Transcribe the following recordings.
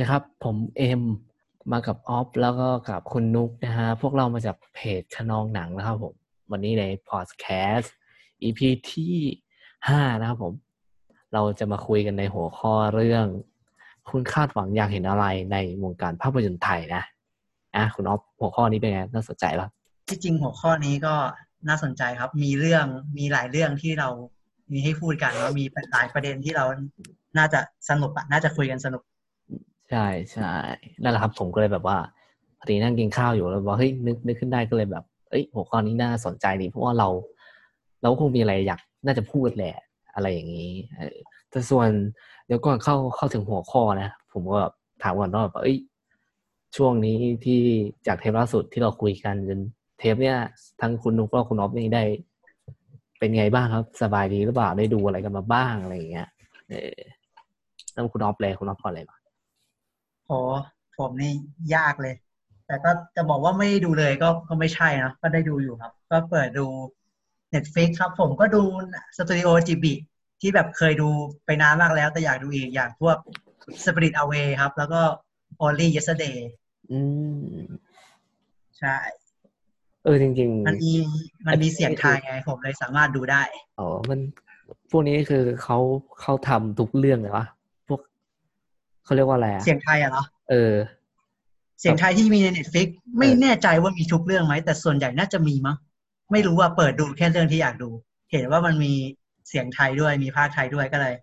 นะครับ ผมเอ็มมากับออฟแล้วก็กับคุณนุกนะฮะ พวกเรามาจากเพจขนองหนังนะครับผม วันนี้ในพอดแคสต์ EP ที่ห้านะครับผม เราจะมาคุยกันในหัวข้อเรื่อง คุณคาดหวังอยากเห็นอะไรในวงการภาพยนตร์ไทยนะอะคุณออฟหัวข้อนี้เป็นไงน่าสนใจปะที่จริงหัวข้อนี้ก็น่าสนใจครับ มีเรื่องมีหลายเรื่องที่เรามีให้พูดกันแล้วมีหลายประเด็นที่เราน่าจะสนุกอะน่าจะคุยกันสนุก ใช่ใช่นั่นแหละครับ ผมก็เลยแบบว่าพอดีนั่งกินข้าวอยู่แล้วบอกเฮ้ยนึกนึกขึ้นได้ก็เลยแบบเอ้ยหัวข้อนี้น่าสนใจดีเพราะว่าเรา เราคงมีอะไรอยากน่าจะพูดแหละ อะไรอย่างนี้แต่ส่วนเดี๋ยวก่อนเข้าเข้าถึงหัวข้อนะ ผมก็แบบถามก่อนว่าแบบเอ้ยช่วงนี้ที่จากเทปล่าสุดที่เราคุยกันจนเทปเนี้ยทั้งคุณนุ๊กและคุณอ๊อฟนี่ได้ เป็นไงบ้างครับ สบายดีหรือเปล่าได้ดูอะไรกันมาบ้างอะไรอย่างเงี้ยเออแล้วคุณอ๊อฟเลยคุณอ๊อฟก่อนเลยมา โหผมนี่ยากเลย แต่ก็จะบอกว่าไม่ได้ดูเลยก็ก็ไม่ใช่นะก็ได้ดูอยู่ครับ ก็เปิดดู Netflix ครับผมก็ดูสตูดิโอจิบิที่แบบเคยดูไปนานมากแล้ว แต่อยากดูอีกอย่างพวก Spirit Away ครับ แล้วก็ Only Yesterday อืมใช่เออจริงมันมีมันมีเสียงไทยไงผมเลยสามารถดูได้ๆอ๋อ มันพวกนี้คือเขาเขาทำทุกเรื่องเลยวะพวก เขาเรียกว่าอะไรอะเสียงไทยอะเหรอเออ เสียงไทยที่มีใน Netflix ไม่แน่ใจว่ามีทุกเรื่องไหม แต่ส่วนใหญ่น่าจะมีมั้งไม่รู้ว่าเปิดดูแค่เรื่องที่อยากดู เห็นว่ามันมีเสียงไทยด้วยมีภาคไทยด้วยก็เลย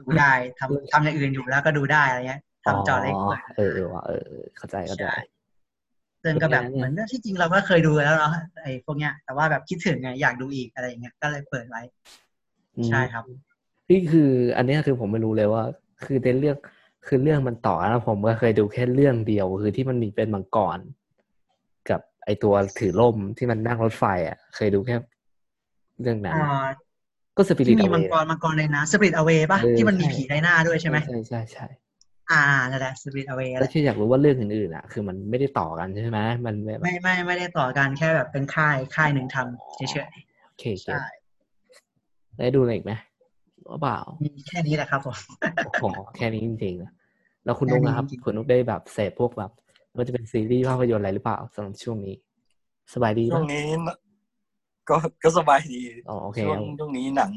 ดูได้ทำทำอย่างอื่นอยู่แล้วก็ดูได้อะไรเงี้ยทำจอเล็กด้วยเออเออว่ะเออเออเข้าใจเข้าใจใช่ซึ่งก็แบบเหมือนที่จริงเราก็เคยดูแล้วเนาะไอ้พวกเนี้ย แต่ว่าแบบคิดถึงไงอยากดูอีกอะไรอย่างเงี้ยก็เลยเปิดไว้อืมใช่ครับนี่คือ อันเนี้ยคือผมไม่รู้เลยว่า คือในเรื่อง คือเรื่องมันต่อแล้วผมก็เคยดูแค่เรื่องเดียว คือที่มันมีเป็นมังกรกับไอตัวถือล่มที่มันนั่งรถไฟ อะ เคยดูแค่เรื่องนั้นอ่าก็สปิริที่ตมีมังกรมังกรในน้ำสปิริตอเวป่ะเออที่มันมีใช่ผีไดหน้าด้วยใช่ไหมใช่ใช่ใช่อ่านั่นแหละสปิริตอเวแล้วที่อยากรู้ว่าเรื่องอื่นๆอะ คือมันไม่ได้ต่อกันใช่ไหมมันแบบไม่ไม่ไม่ได้ต่อกันแค่แบบเป็นค่ายค่ายหนึ่งทำเฉยโอเคๆโอเคใช่ได้ดูอะไรอีกไหม ว่าเปล่ามีแค่นี้แหละครับผมโอ้โหแค่นี้จริงๆนะแล้วคุณนุกนะครับแค่นี้จริงๆคุณนุกได้แบบเสพพวกแบบมันจะเป็นซีรีส์ภาพยนตร์อะไรหรือเปล่าสำหรับช่วงนี้ สบายดีช่ปะวงนี้น่ะก็ก็สบายดีอ๋อโอเคช่วงช่วงนี้หนัง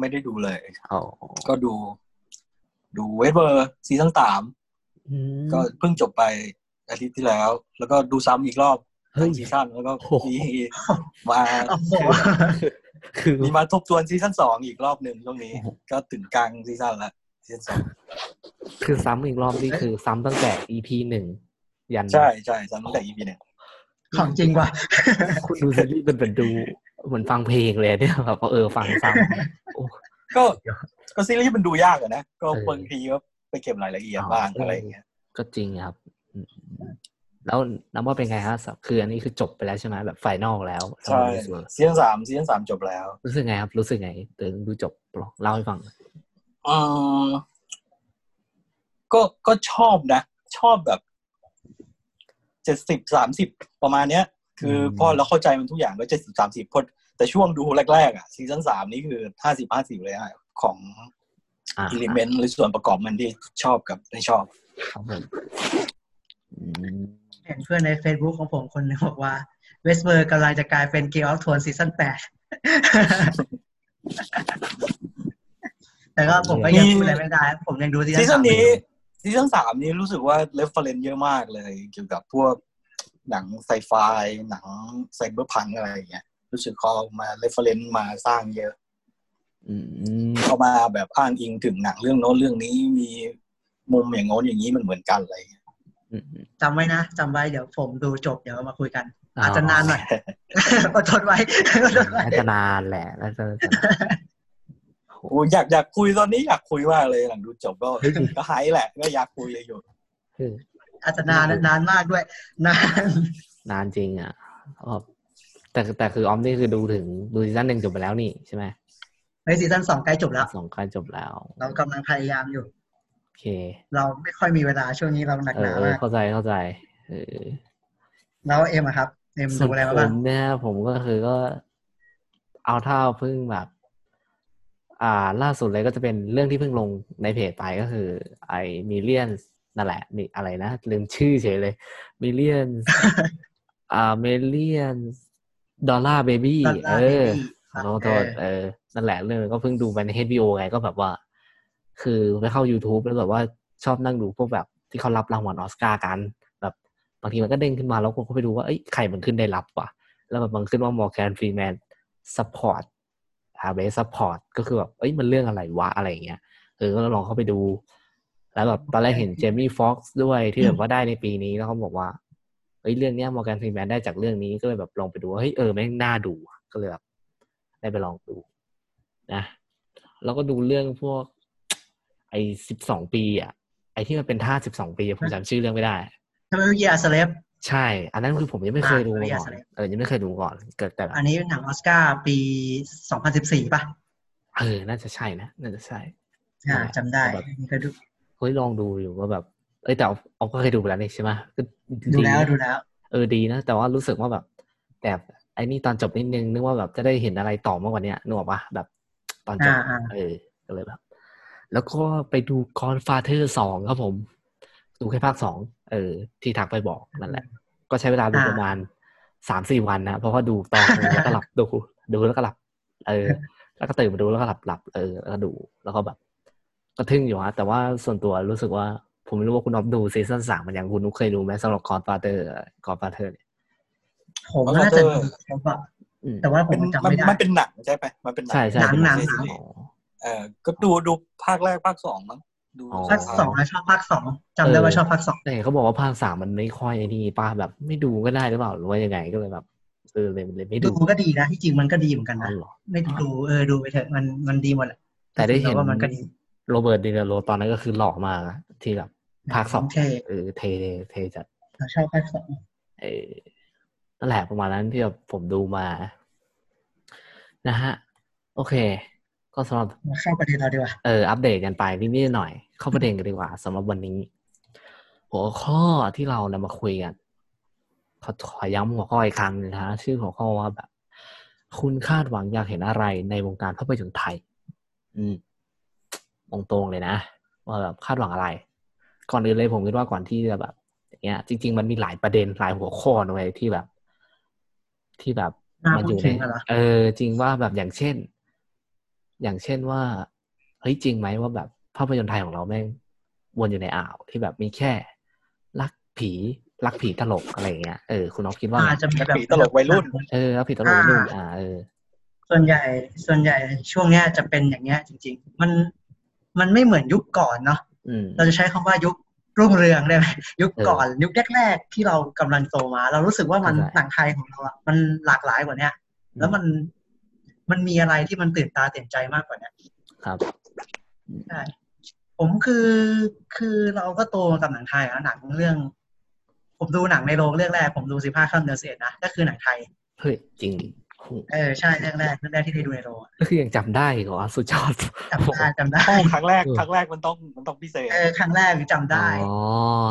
ไม่ได้ดูเลยอ๋อก็ดู ดู Westworld season สามอืมก็เพิ่งจบไปอาทิตย์ที่แล้ว แล้วก็ดูซ้ำอีกรอบเฮ้ยทั้ง season แล้วก็โอ้โหมีมาโอ้โห คือมีมาทบทวน season สองอีกรอบหนึ่งช่วงนี้โอ้โหก็ถึงกลาง season ละ season สองคือซ้ำอีกรอบนี่คือซ้ำตั้งแต่ EP หนึ่งยันใช่ใช่ซ้ำตั้งแต่ EP หนึ่งของจริงว่ะคุณดูซีรีส์เป็นเป็นดูเหมือนฟังเพลงเลยเนี่ยแบบว่าเออฟังซ้ำโอ้ก็ก็ซีรีส์มันดูยากอะนะก็เออบางทีก็ไปเก็บรายละเอียดบ้างอะไรอย่างเงี้ยก็จริงครับอืม แล้วนับว่าเป็นไงฮะคืออันนี้คือจบไปแล้วใช่ไหมแบบ final แล้วใช่รู้สึกซีซั่นสาม season สามจบแล้ว รู้สึกไงครับ รู้สึกไงถึงดูจบลองเล่าให้ฟังอืมก็ก็ชอบนะ ชอบแบบเจ็ดสิบสามสิบประมาณเนี้ย คืออมพอเราเข้าใจมันทุกอย่างก็เจ็ดสิบสามสิบพอแต่ช่วงดูแรกๆอะ season สามนี่คือห้าสิบห้าสิบเลยฮะของอ่า element หรือส่วนประกอบมันที่ชอบกับไม่ชอบครับผมอืม เห็นเพื่อนใน Facebook ของผมคนหนึงบอกว่า Westworld กำลังจะกลายเป็นเก e ออฟทวนซีซั่นแปดแต่ก็ผมก็ยังพูดอะไรไม่ได้ ผมยังดูซีซีซั่นซั่สานมนี้ season สามนี้รู้สึกว่า reference เยอะมากเลย เกี่ยวกับพวกหนังไซไฟหนัง cyberpunk อะไรอย่างเงี้ยรู้สึกเขาเอามา reference มาสร้างเยอะอืมเขามาแบบอ้างอิงถึงหนังเรื่องโน้นเรื่องนี้มีมุมอย่างโน้นอย่างนี้มันเหมือนกันอะไรอย่างเงี้ยอืมอืม จำไว้นะจำไว้เดี๋ยวผมดูจบเดี๋ยวมาคุยกัน อาจจะนานหน่อยอดทนไว้อดทนไว้น่าจะนานแหละน่าจะน่าจะโอ้ยอยากอยากคุยตอนนี้อยากคุยมากเลยหลังดูจบก็ก็หายแหละก็อยากคุยเลยอยู่คืออาจจะนานนานมากด้วย นาน นานจริงอะอ๋อแต่แต่คือออมนี่คือดูถึงดูซีซั่นหนึ่งจบไปแล้วนี่ใช่ไหมในซีซั่นสองใกล้จบแล้วสองใกล้จบแล้ว เรากำลังพยายามอยู่โอ เค เราไม่ค่อยมีเวลาช่วงนี้เราหนักเอหอนาเออมากเข้าใจเข้าใจ เออแล้วเอ็มอะครับ เอ็มส่ดูวนอะไรมาผบ้างมเนี่ยผมก็คือก็เอาเท่าเพิ่งแบบ อ่า ล่าสุดเลยก็จะเป็นเรื่องที่เพิ่งลงในเพจไปก็คือ ไอมิเลียนนั่นแหละ มีอะไรนะ ลืมชื่อเฉยเลย million อ่า million dollar baby เอ Dollar อ Baby ขอโทษโทษเออ นั่นแหละเรื่องก็เพิ่งดูไปใน HBO ไงก็แบบว่า คือไปเข้า YouTube แล้วแบบว่าชอบนั่งดูพวกแบบที่เขารับรางวัลออสการ์กัน แบบบางทีมันก็เด้งขึ้นมาแล้วก็ไปดูว่าเอ้ยใครมันขึ้นได้รับว่ะแล้วแบบมันขึ้นว่ามอร์แกนฟรีแมน support อา best support ก็คือแบบเอ้ยมันเรื่องอะไรวะอะไรเงี้ยเออก็ลองเข้าไปดู แล้วแบบตอนแรกเห็นเจมี่ฟ็อกซ์ด้วยที่แบบว่าได้ในปีนี้แล้วเขาบอกว่าเฮ้ยเรื่องเนี้ยมอร์แกนฟรีแมนได้จากเรื่องนี้ก็เลยแบบลองไปดูว่าเฮ้ยเออแม่งน่าดูก็เลยแบบได้ไปลองดูนะแล้วก็ดูเรื่องพวก ไอ้สิบสองปีอะไอ้ที่มันเป็นท่าสิบสองปีอะผมจำชื่อเรื่องไม่ได้ทำไมเมื่อกี้อาสเลฟใช่ อันนั้นคือผมยังไม่เคยดูมาก่อนอ่าเออยังไม่เคยดูก่อน เกิดแต่แบบอันนี้เป็นหนังออสการ์ปี2014ป่ะ เออ น่าจะใช่นะ น่าจะใช่อ่าจำได้แบบนี่ก็ดูเฮ้ยลองดูอยู่ว่าแบบ เอ้ยแต่เอาเอาก็เคยดูไปแล้วนี่ใช่ไหมก็ดูแล้วนะดูแล้ว เออดีนะ แต่ว่ารู้สึกว่าแบบ แต่ไอ้นี่ตอนจบนิดนึงนึกว่าแบบจะได้เห็นอะไรต่อมากกว่านี้นึกออกปะแบบตอนจบอ่าอ่าเออก็เลยแบบ แล้วก็ไปดูกอนฟาเธอร์สองครับผม ดูแค่ภาคสองเออ ที่ทักไปบอกนั่นแหละ ก็ใช้เวลาดูประมาณสามสี่วันนะเพราะว่าดูตอนนึงแล้วก็หลับดูดูแล้วก็หลับ เออ แล้วก็ตื่นมาดูแล้วก็หลับหลับเออแล้วก็ดูแล้วก็แบบก็ทึ่งอยู่ฮะแต่ว่าส่วนตัวรู้สึกว่า ผมไม่รู้ว่าคุณน็อปดูซีซั่นสามมันยังคุณนุกเคยดูไหมสำหรับกอนฟาเธอร์กอนฟาเธอร์เนี่ยผมน่าจะดูครบอะอืมแต่ว่าผเป็มนจำมันไม่ได้มันเป็นหนังใช่ไหมมันเป็นหนัใช่ใช่หนังเป็นหนังซีซั่หนังอ๋อ เออก็ดูดูภาคแรกภาคสองมั้งดูอ๋อภาคสองนะชอบภาคสองจำได้ว่าชอบภาคสองแต่เห็นเขาบอกว่าภาคสามมันไม่ค่อยไอ้นี่ป้าแบบไม่ดูก็ได้หรือเปล่าหรือว่ายังไงก็เลยแบบเออเลยเลยไม่ดูดูก็ดีนะที่จริงมันก็ดีเหมือนกันอ๋อนะเหรอไม่ดูเออดูไปเถอะมันมันดีหมดแหละแต่ได้เห็นว่ามันก็ดีโรเบิร์ตดิเนโรตอนนั้นก็คือหล่อมากอะที่แบบภาคสองเท่เออเทเทจัดเราชอบภาคสองเออนั่นแหละประมาณนั้นที่แบบผมดูมา นะฮะ โอเค ก็สำหรับมาเข้าประเด็นเราดีกว่าเอออัปเดตกันไปนิดๆหน่อยๆเข้าประเด็นกันดีกว่าสำหรับวันนี้ หัวข้อที่เรานำมาคุยกันขอขอย้ำหัวข้ออีกครั้งหนึงนะฮะชื่อหัวข้อว่าแบบ คุณคาดหวังอยากเห็นอะไรในวงการภาพยนตร์ไทย อืมตรงๆเลยนะว่าแบบคาดหวังอะไร ก่อนอื่นเลยผมคิดว่าก่อนที่จะแบบ อย่างเงี้ย จริง ๆ มันมีหลายประเด็นหลายหัวข้อนะเลยที่แบบ ที่แบบน่ามันพูอดยู่ถึในงกันเหรอเออ จริงว่าแบบอย่างเช่น อย่างเช่นว่าเฮ้ยจริงไหมว่าแบบภาพยนตร์ไทยของเราแม่งวนอยู่ในอ่าวที่แบบมีแค่รักผีรักผีตลกอะไรอย่างเงี้ยเออคุณน้องคิดว่าไงอาจจะมีแบบผีตลกวัยรุ่นเออรักผีตลกนู่นอ่าเออส่วนใหญ่ส่วนใหญ่ช่วงเนี้ยจะเป็นอย่างเงี้ยจริง ๆ มันมันไม่เหมือนยุคก่อนเนาะอืมเราจะใช้คำว่ายุครุ่งเรืองได้ไหมยุคเออก่อนยุคแรกๆที่เรากำลังโตมา เรารู้สึกว่ามันเข้าใจหนังไทยของเราอะมันหลากหลายกว่าเนี้ยแล้วมัน มันมีอะไรที่มันตื่นตาตื่นใจมากกว่าเนี้ยครับใช่ผมคือคือเราก็โตมากับหนังไทยอะหนังเรื่อง ผมดูหนังในโรงเรื่องแรก ผมดูสิบห้าค่ำเดือนสิบเอ็ดนะก็คือหนังไทยเฮ้ยจริงดิโหเออใช่เรื่องแรกเรื่องแรกที่ได้ดูในโรงอะก็คือยังจำได้เหรอสุดยอดจำได้จำได้ใช่ครั้งแรกเออครั้งแรกมันต้องมันต้องพิเศษเออครั้งแรกจำได้อ๋อ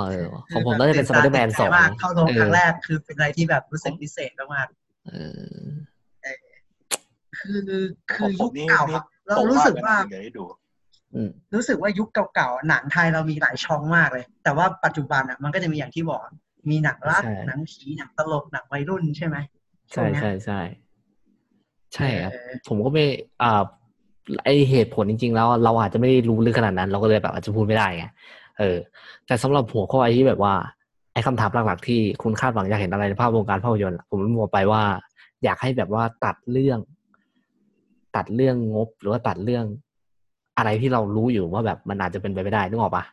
เออของผมน่าจะเป็นสไปเดอร์แมนสองมากเข้าโรงเออครั้งแรกคือเป็นอะไรที่แบบรู้สึกพิเศษมากเออๆ คือคือผมยุคนี่เก่านี่อะเรารู้สึกว่าเดี๋ยวให้ดูอืมรู้สึกว่ายุคเก่าๆหนังไทยเรามีหลายช่องมากเลย แต่ว่าปัจจุบันอะมันก็จะมีอย่างที่บอก มีหนังรักใช่หนังผีหนังตลกหนังวัยรุ่นใช่ไหมใช่วงเนี้ยใช่ใช่ใช่ครับเออผมก็ไม่อ่าไอเหตุผลจริง ๆ แล้วเราอาจจะไม่ได้รู้ลึกขนาดนั้น เราก็เลยแบบอาจจะพูดไม่ได้ไงเออ แต่สำหรับหัวข้อไอ้ที่แบบว่าไอ้คำถามหลักๆที่คุณคาดหวังอยากเห็นอะไรในภาพวงการภาพยนตร์อะผมบอกไปว่า อยากให้แบบว่าตัดเรื่อง ตัดเรื่องงบ หรือว่าตัดเรื่องอะไรที่เรารู้อยู่ว่าแบบมันอาจจะเป็นไปไม่ได้นึกออกปะ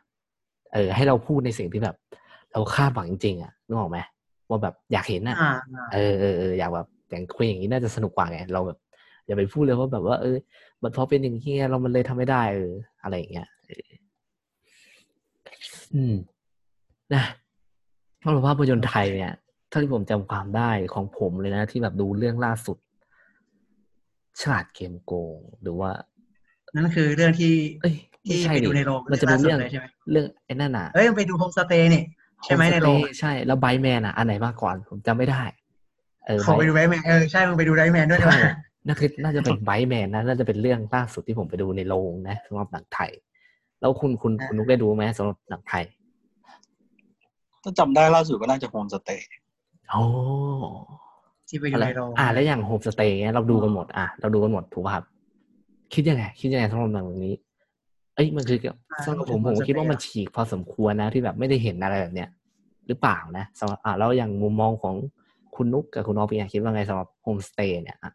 เออ ให้เราพูดในสิ่งที่แบบ เราคาดหวังจริงๆอะนึกออกไหมว่าแบบอยากเห็นอะอ่าอ่าเออเออเอออยากแบบอย่างคุยอย่างนี้น่าจะสนุกกว่าไงเราแบบอย่าไปพูดเลยว่าแบบว่า เออ มันเพราะเป็นอย่างนี้ไงเรามันเลยทำไม่ได้เอออะไรอย่างเงี้ยเอออืมนะสำหรับภาพยนตร์ไทยเนี่ยเท่าที่ผมจำความได้ของผมเลยนะ ที่แบบดูเรื่องล่าสุด ฉลาดเกมโกงหรือว่า นั่นคือเรื่องที่เอ้ยไม่ที่ใช่ไปดิดูในโรงมันจะเป็นเรื่องล่าสุดเลยใช่ไหมเรื่องไอ้นั่นน่ะเอ้ยไปดูโฮมสเตย์นี่ใช่ไหมในโรง Homestay ใช่แล้วไบแมนอะอันไหนมากก่อนผมจำไม่ได้เออเขาไป Bite- ดูไรแมนเออใช่มึงไปดูไรแมนด้วยใช่ใช่ไหมนั่นคือน่าจะเป็นไบแมนนะน่าจะเป็นเรื่องล่าสุดที่ผมไปดูในโรงนะสำหรับหนังไทย แล้วคุณคุณคุณนุกได้ดูไหมสำหรับหนังไทยถ้าจำได้ล่าสุดก็น่าจะโฮมสเตย์โอ้ ที่ไปดูอะไรในโรงอ่า แล้วอย่างโฮมสเตย์เงี้ยเราดูกันหมด อะเราดูกันหมดถูกป่ะครับ คิดยังไงคิดยังไงสำหรับหนังนี้ เอ้ยมันคือกับสำหรับผมผมคิดว่ามันฉีกพอสมควรนะที่แบบไม่ได้เห็นอะไรแบบเนี้ยหรือเปล่านะสำหรับอ่าแล้วอย่างมุมมองของคุณนุกกับคุณออฟเป็นไงคิดว่าไงสำหรับโฮมสเตย์เนี่ยอะ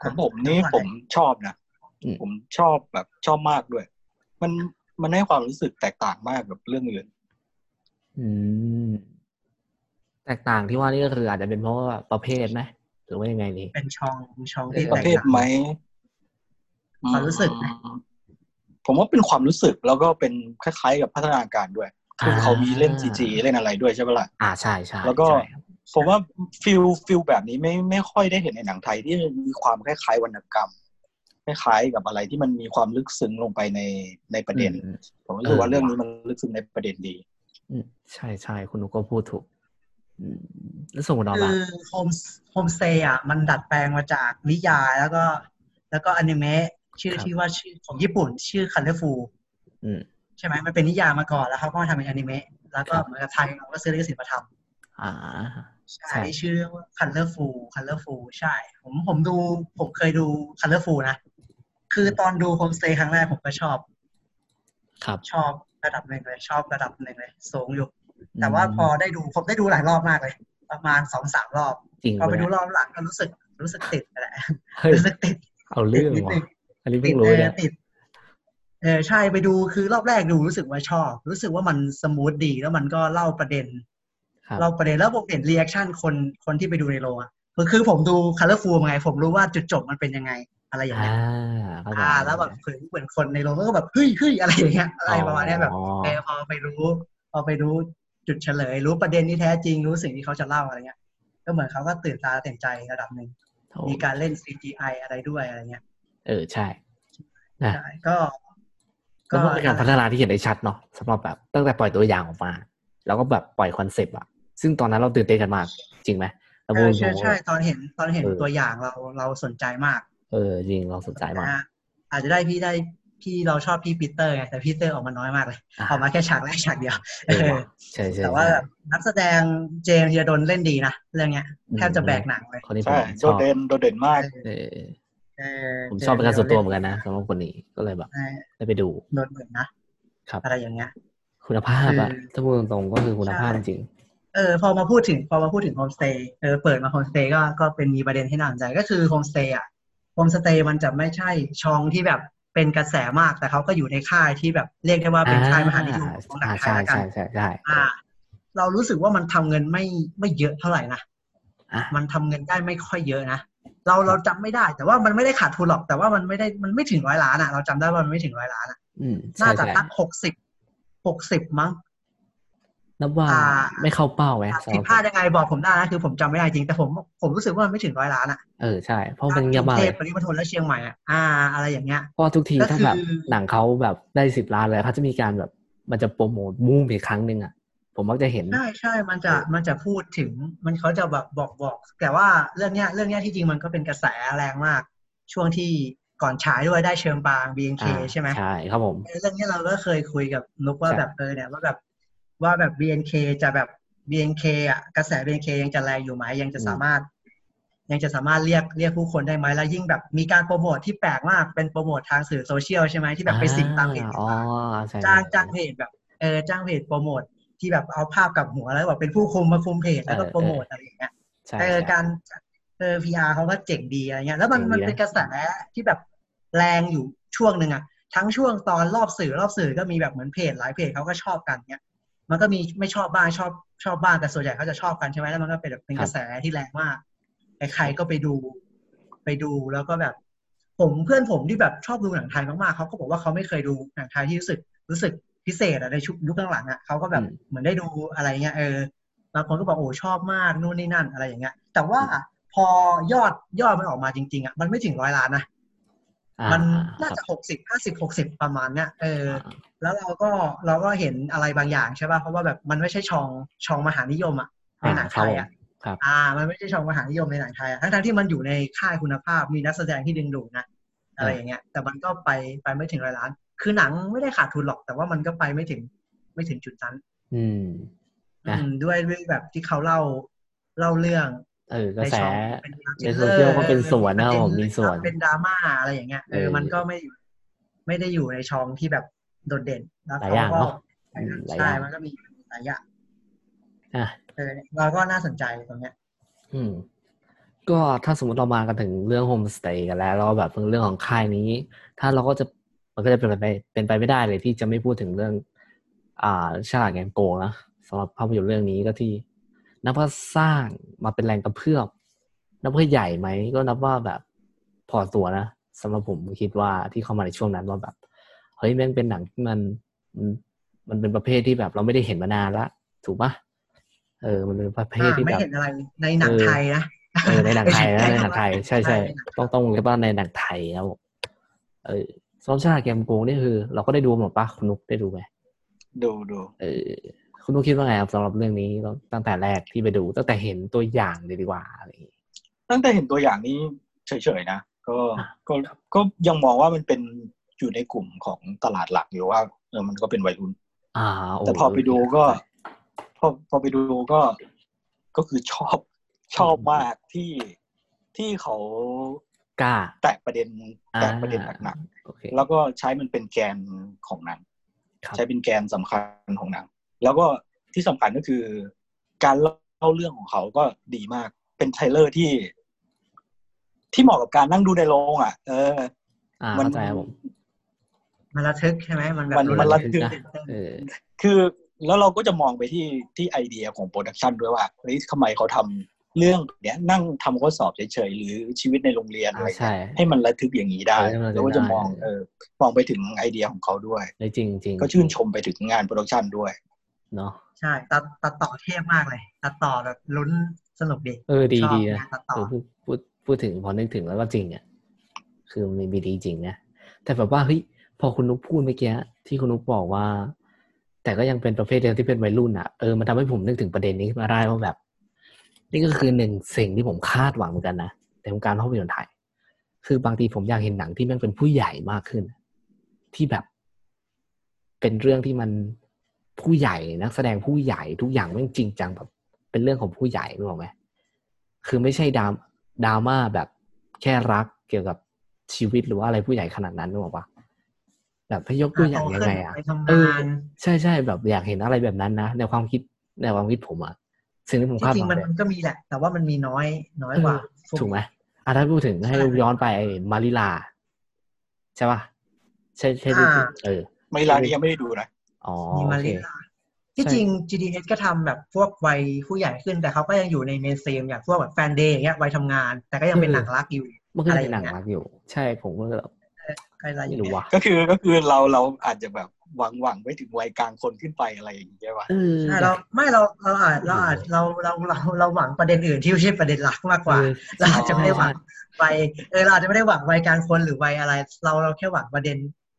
ของผมนี่ผมชอบนะอืมผมชอบแบบชอบมากด้วย มันมันให้ความรู้สึกแตกต่างมากกับเรื่องอื่น อืมแตกต่างที่ว่านี่ก็คืออาจจะเป็นเพราะว่าประเภทไหมหรือว่ายังไงดีเป็นช่องช่องที่ประแตกเภทต่างไหมความรู้สึกไหมอืมผมว่าเป็นความรู้สึกแล้วก็เป็นคล้ายๆกับพัฒนาการด้วยคือเขามีเล่นซีจีเล่นอะไรด้วยใช่ปะล่ะอ่าใช่ใช่แล้วก็ใช่ครับผมว่าฟิลฟิลแบบนี้ไม่ไม่ค่อยได้เห็นในหนังไทยที่มีความคล้ายๆวรรณกรรมคล้ายๆกับอะไรที่มันมีความลึกซึ้งลงไปในในประเด็นอืมผมรู้สึกว่าเออเรื่องนี้มันลึกซึ้งในประเด็นดีอืมใช่ใช่คุณนุกก็พูดถูกอืม แล้วส่งคุณออฟคือะอ Home Homestay อะ มันดัดแปลงมาจากนิยายแล้วก็ แล้วก็อนิเมะชื่อที่ว่าชื่อของญี่ปุ่น ชื่อ Colorful อืมใช่ไหมมันเป็นนิยายมาก่อนแล้วเขาก็มาทำเป็นอนิเมะแล้วก็ครับเหมือนกับไทยเราก็ซื้อลิขสิทธิ์มาทำอ่าใช่ใช่ชื่อว่า Colorful Colorful ใช่ ผมผมดู ผมเคยดู Colorful นะ คือตอนดู Homestay ครั้งแรกผมก็ชอบ ครับชอบระดับหนึ่งเลย ชอบระดับหนึ่งเลย สูงอยู่ แต่ว่าพอได้ดูผมได้ดูหลายรอบมากเลย ประมาณสองสามรอบจริงพอไปเลยดูอะรอบหลังก็รู้สึกรู้สึกติดแหละเฮ้ยรู้สึกติด เอาเรื่องติดนิดนึว่ะงอันนี้ติเพิ่ดงรู้เออเนี่ยติดเออใช่ไปดูคือรอบแรกดูรู้สึกว่าชอบ รู้สึกว่ามัน smooth ดีแล้วมันก็เล่าประเด็นครับเล่าประเด็นแล้วผมเห็น reaction คนคนที่ไปดูในโรงอะคือคือผมดู Colorful ไง ผมรู้ว่าจุดจบมันเป็นยังไง อะไรอย่างอ่าเงี้ยเข้าใจอ่า แล้วแบบเหมือนเหมือนคนในโรงก็แบบเฮ้ยเฮ้ยอะไรอย่างเงี้ยอะไรประมาณเนี้ยแบบอ๋อเออพอไปรู้พอไปรู้ จุดเฉลย รู้ประเด็นที่แท้จริงรู้สิ่งที่เขาจะเล่าอะไรเงี้ย ก็เหมือนเขาก็ตื่นตาตื่นใจระดับหนึ่งโถ่มีการเล่น CGI อะไรด้วยอะไรเงี้ย เออใช่นะใช่ก็แล้วมันเป็นการพัฒนาที่เห็นได้ชัดเนาะสำหรับแบบตั้งแต่ปล่อยตัวอย่างออกมา แล้วก็แบบปล่อย concept อะซึ่งตอนนั้นเราตื่นเต้นกันมาก จริงไหมเราเอพูดอตรใช่งๆใช่ตอนเห็นตอนเห็นเออตัวอย่างเราเราสนใจมาก เออจริงเราสนใจมากนะฮะอาจจะได้พี่ได้ พี่เราชอบพี่ปีเตอร์ไงแต่พี่เตอร์ออกมาน้อยมากเลยอะออกมาแค่ฉากแรกฉากเดียวเออว่ะใช่ใช่แต่ว่าใช่แบบนักแสดงเจมส์ธีรดลเล่นดีนะเรื่องเนี้ยอืมแทบจะแบกหนังเลยคนนี้ผใช่มชโดอดบเด่นโดดเด่นมากเออเออผมชอบเป็นการส่วนตัวเหมือนกันนะสำหรับคนนี้ก็เลยแบบเออได้ไปดูโดดเด่นนะครับอะไรอย่างเงี้ย คุณภาพอะคือถ้าพูดตรงๆก็คือคุณภาพจริงเออพอมาพูดถึงพอมาพูดถึง Homestay เออเปิดมา Homestay ก็ก็เป็นมีประเด็นที่น่าสนใจก็คือ Homestay อะ Homestay มันจะไม่ใช่ genre ที่แบบ เป็นกระแสมากแต่เขาก็อยู่ในค่ายที่แบบเรียกได้ว่าเป็นค่ายมหานิยมของหนัอ่างไทยใช่ละกันใช่ใช่ใช่อ่าเรารู้สึกว่ามันทำเงินไม่ไม่เยอะเท่าไหร่นะอะมันทำเงินได้ไม่ค่อยเยอะนะเราเราจำไม่ได้ แต่ว่ามันไม่ได้ขาดทุนหรอกแต่ว่ามันไม่ได้มันไม่ถึงร้อยล้านอะ เราจำได้ว่ามันไม่ถึงร้อยล้านอะอืมใช่น่าจะใช่สักหกสิบหกสิบมั้ง นับว่าอ่าไม่เข้าเป้าไหมสำหผิดรับพลาดยังไงบอกผมได้นะคือผมจำไม่ได้จริงแต่ผมผมรู้สึกว่ามันไม่ถึงร้อยล้านอะเออใช่เพราะมันเงียบมากเทเลพยปริมณฑลและเชียงใหม่อะอ่า อะไรอย่างเงี้ยเพราะทุกทีก็ถ้าแบบคือหนังเขาแบบได้สิบล้านเลยเขาจะมีการแบบมันจะโปรโมทมูมอีกครั้งหนึ่งอะผมมักจะเห็นใช่ใช่มันจะมันจะพูดถึงมันเขาจะแบบบอกบอก แต่ว่าเรื่องเนี้ยเรื่องเนี้ยที่จริงมันก็เป็นกระแสแรงมาก ช่วงที่ก่อนฉายด้วยได้เชิงบาง BNK อ่าใช่ไหมใช่ครับผมเรื่องนี้เราก็เคยคุยกับนุกว่าใช่แบบเออเนี่ยว่าแบบ ว่าแบบ BNK จะแบบ BNK อะกระแส BNK ยังจะแรงอยู่ไหมยังจะสามารถ ยังจะสามารถเรียกเรียกผู้คนได้ไหมแล้วยิ่งแบบมีการโปรโมทที่แปลกมากเป็นโปรโมททางสื่อโซเชียลใช่ไหมที่แบบไปสิงตามเพจอ๋อใช่จ้างจ้างเพจแบบเออจ้างเพจโปรโมทที่แบบเอาภาพกับหัวแล้วแบบเป็นผู้คุมมาคุมเพจแล้วก็โปรโมทอะไรอย่างเงี้ยใช่เออใช่การเออ PR เขาก็เจ๋งดีอะไรเงี้ยแล้วมันเจ๋งดีมันนะเป็นกระแสที่แบบแรงอยู่ช่วงหนึ่งอะทั้งช่วงตอนรอบสื่อรอบสื่อก็มีแบบเหมือนเพจหลายเพจเขาก็ชอบกันเนี้ย มันก็มีไม่ชอบบ้างชอบชอบบ้างแต่ส่วนใหญ่เขาจะชอบกันใช่ไหมแล้วมันก็เป็นแบบเป็นกระแสที่แรงมากใครๆก็ไปดู ไปดูแล้วก็แบบ ผมเพื่อนผมที่แบบชอบดูหนังไทยมากๆเขาก็บอกว่าเขาไม่เคยดูหนังไทยที่รู้สึกรู้สึกพิเศษอะในชุดยุคหลังๆอะเขาก็แบบอืมเหมือนได้ดูอะไรเงี้ยเออบางคนก็บอกโอ้ชอบมากนู่นนี่นั่นอะไรอย่างเงี้ย แต่ว่าพอยอดยอดมันออกมาจริงๆอะมันไม่ถึงร้อยล้านนะอ่า มันครัน่าบจะหกสิบห้าสิบหกสิบประมาณเนี้ยเอออ่าแล้วเราก็เราก็เห็นอะไรบางอย่างใช่ป่ะเพราะว่าแบบมันไม่ใช่ช่องช่องมหานิยมอะในหนังไทยอะครับอ่า มันไม่ใช่ช่องมหานิยมในหนังไทยอะทั้งๆที่มันอยู่ในค่ายคุณภาพมีนักแสดงที่ดึงดูดนะอะไรอย่างเงี้ย แต่มันก็ไปไปไม่ถึงร้อยล้าน คือหนังไม่ได้ขาดทุนหรอก แต่ว่ามันก็ไปไม่ถึงไม่ถึงจุดนั้น อืมนะอืมด้วยด้วยแบบที่เขาเล่าเล่าเรื่อง เออกระในแสช่องเป็นในโซเชียลก็เป็นส่วนนะเออผมมีส่วนเป็นดราม่าอะไรอย่างเงี้ยเออเออมันก็ไม่อยู่ไม่ได้อยู่ในช่องที่แบบโดดเด่นแล้วหลายเขาอย่างก็เนอะอืมหลายอใช่ย่างมันก็มีหลายอย่างอะเออเราก็น่าสนใจตรงเนี้ย อืม ก็ถ้าสมมติเรามากันถึงเรื่องโฮมสเตย์กันแล้วแล้วแบบเรื่องของค่ายนี้ ถ้าเราก็จะมันก็จะเป็นไปเป็นไปไม่ได้เลยที่จะไม่พูดถึงเรื่อง อ่าฉลาดแกมโกงนะสำหรับภาพยนตร์เรื่องนี้ก็ที่ นับว่าสร้างมาเป็นแรงกระเพื่อมนับว่าใหญ่ไหมก็นับว่าแบบพอตัวนะสำหรับผมคิดว่าที่เข้ามาในช่วงนั้นว่าแบบเฮ้ยแม่งเป็นหนังที่มันมันมันเป็นประเภทที่แบบ เราไม่ได้เห็นมานานละถูกปะเออ มันเป็นประเภทอ่าที่ไม่แบบเห็นอะไรในหนังไทยนะเออในหนังไทยนะม่ในช่หนังไทยใช่ใช่ต้องต้องเรียกว่าในหนังไทยครับผมเออซอมชาติแกมโกงนี่คือ เราก็ได้ดูหมดปะคุณนุกได้ดูไหมดูดูเออ คุณนุกคิดว่าไงครับสำหรับเรื่องนี้ตั้งแต่แรกที่ไปดู ตั้งแต่เห็นตัวอย่างเลยดีกว่าอะไรอย่างงี้ตั้งแต่เห็นตัวอย่างนี้เฉยๆนะก็อะก็ก็ยังมองว่ามันเป็นอยู่ในกลุ่มของตลาดหลักอยู่ว่าเออมันก็เป็นวัยรุ่นอ่าโแต่พอไปดูก็พอพอไปดูก็ก็คือชอบชอบมากที่ที่เขากล้าแตะประเด็นแตะประเด็นหนักโอเคๆแล้วก็ใช้มันเป็นแกนของหนังครับใช้เป็นแกนสำคัญของหนัง แล้วก็ที่สำคัญก็คือ การเล่าเรื่องของเขาก็ดีมาก เป็นไทเลอร์ที่ ที่เหมาะกับการนั่งดูในโรงอะ เอออ่ามันเข้าใจครับผมมันระทึกใช่ไหมมันแบบมันมันระทึกนะเออคือแล้วเราก็จะมองไปที่ที่ไอเดียของ production ด้วยว่าเฮ้ยทำไมเขาทำเรื่องเนี้ยนั่งทำข้อสอบเฉยๆหรือชีวิตในโรงเรียนอะไรอ่าใช่เงี้ยให้มันระทึกอย่างนี้ได้เออให้มันระทึกแล้วก็จะมองได้เออมองไปถึงไอเดียของเขาด้วยเลยจริงจริงก็ชื่นชมไปถึงงาน production ด้วย เนาะใช่ตัดตัดต่อเทพมากเลย ตัดต่อแบบลุ้นสนุกดีเออดีชอบดีนะงานตัดต่อเออพูดพูดพูดถึงพอนึกถึงแล้วก็จริงอะคือมันมีดีจริงนะแต่แบบว่าเฮ้ยพอคุณนุกพูดเมื่อกี้ที่คุณนุกบอกว่า แต่ก็ยังเป็นประเภทเดียวที่เป็นวัยรุ่นอะเออมันทำให้ผมนึกถึงประเด็นนี้ขึ้นมาได้ว่าแบบ นี่ก็คือหนึ่งสิ่งที่ผมคาดหวังเหมือนกันนะในวงการภาพยนตร์ไทย คือบางทีผมอยากเห็นหนังที่แมันเป็นผู้ใหญ่มากขึ้น ที่แบบ เป็นเรื่องที่มัน ผู้ใหญ่นักแสดงผู้ใหญ่ทุกอย่างแม่งจริงจังแบบ เป็นเรื่องของผู้ใหญ่รู้ไหมคือไม่ใช่ดรามดราม่าแบบแค่รักเกี่ยวกับชีวิตหรือว่าอะไรผู้ใหญ่ขนาดนั้นนึกออกปะแบบให้ยกตัวอย่างยังไงอะไปทำเอองานใช่ใช่แบบอยากเห็นอะไรแบบนั้นนะในความคิดในความคิดผมอะสิ่งที่ผมที่คาดจหริงวังมันเลยมันก็มีแหละ แต่ว่ามันมีน้อยน้อยกว่า ถูกไหมอะถ้าพูดถึงให้ใช่ย้อนไปไอ้มาริลา ใช่ป่ะใช่ใช่ที่อ่าเออไม่ลานี้ยังไม่ได้ดูนะอ๋อ มีโอมาเคริลาที่ใช่จริง GDS ก็ทำแบบพวกวัยผู้ใหญ่ขึ้น แต่เขาก็ยังอยู่ในเมนสตรีมอย่างพวกแบบแฟนเดย์อย่างเงี้ยวัยทำงาน แต่ก็ยังเป็นหนังรักอยู่มันก็อะจะไรเป็นหนังอย่างเงี้ยรักอยู่ ใช่ผมก็แบบใครอะไรอไม่ย่างรู้เงี้ยว่ะก็คือก็คือเราเราอาจจะแบบหวังหวังไว้ถึงวัยกลางคนขึ้นไปอะไรอย่างเงี้ยป่ะเออใช่เราไม่เราเราอาจเราอาจเราเราเราเราหวังประเด็นอื่นที่ไม่ใช่ประเด็นหลักมากกว่าเออเราอาจจะไม่ได้หวังใช่วัยเออเราอาจจะไม่ได้หวังวัยกลางคนหรือวัยอะไร เราเราแค่หวังประเด็น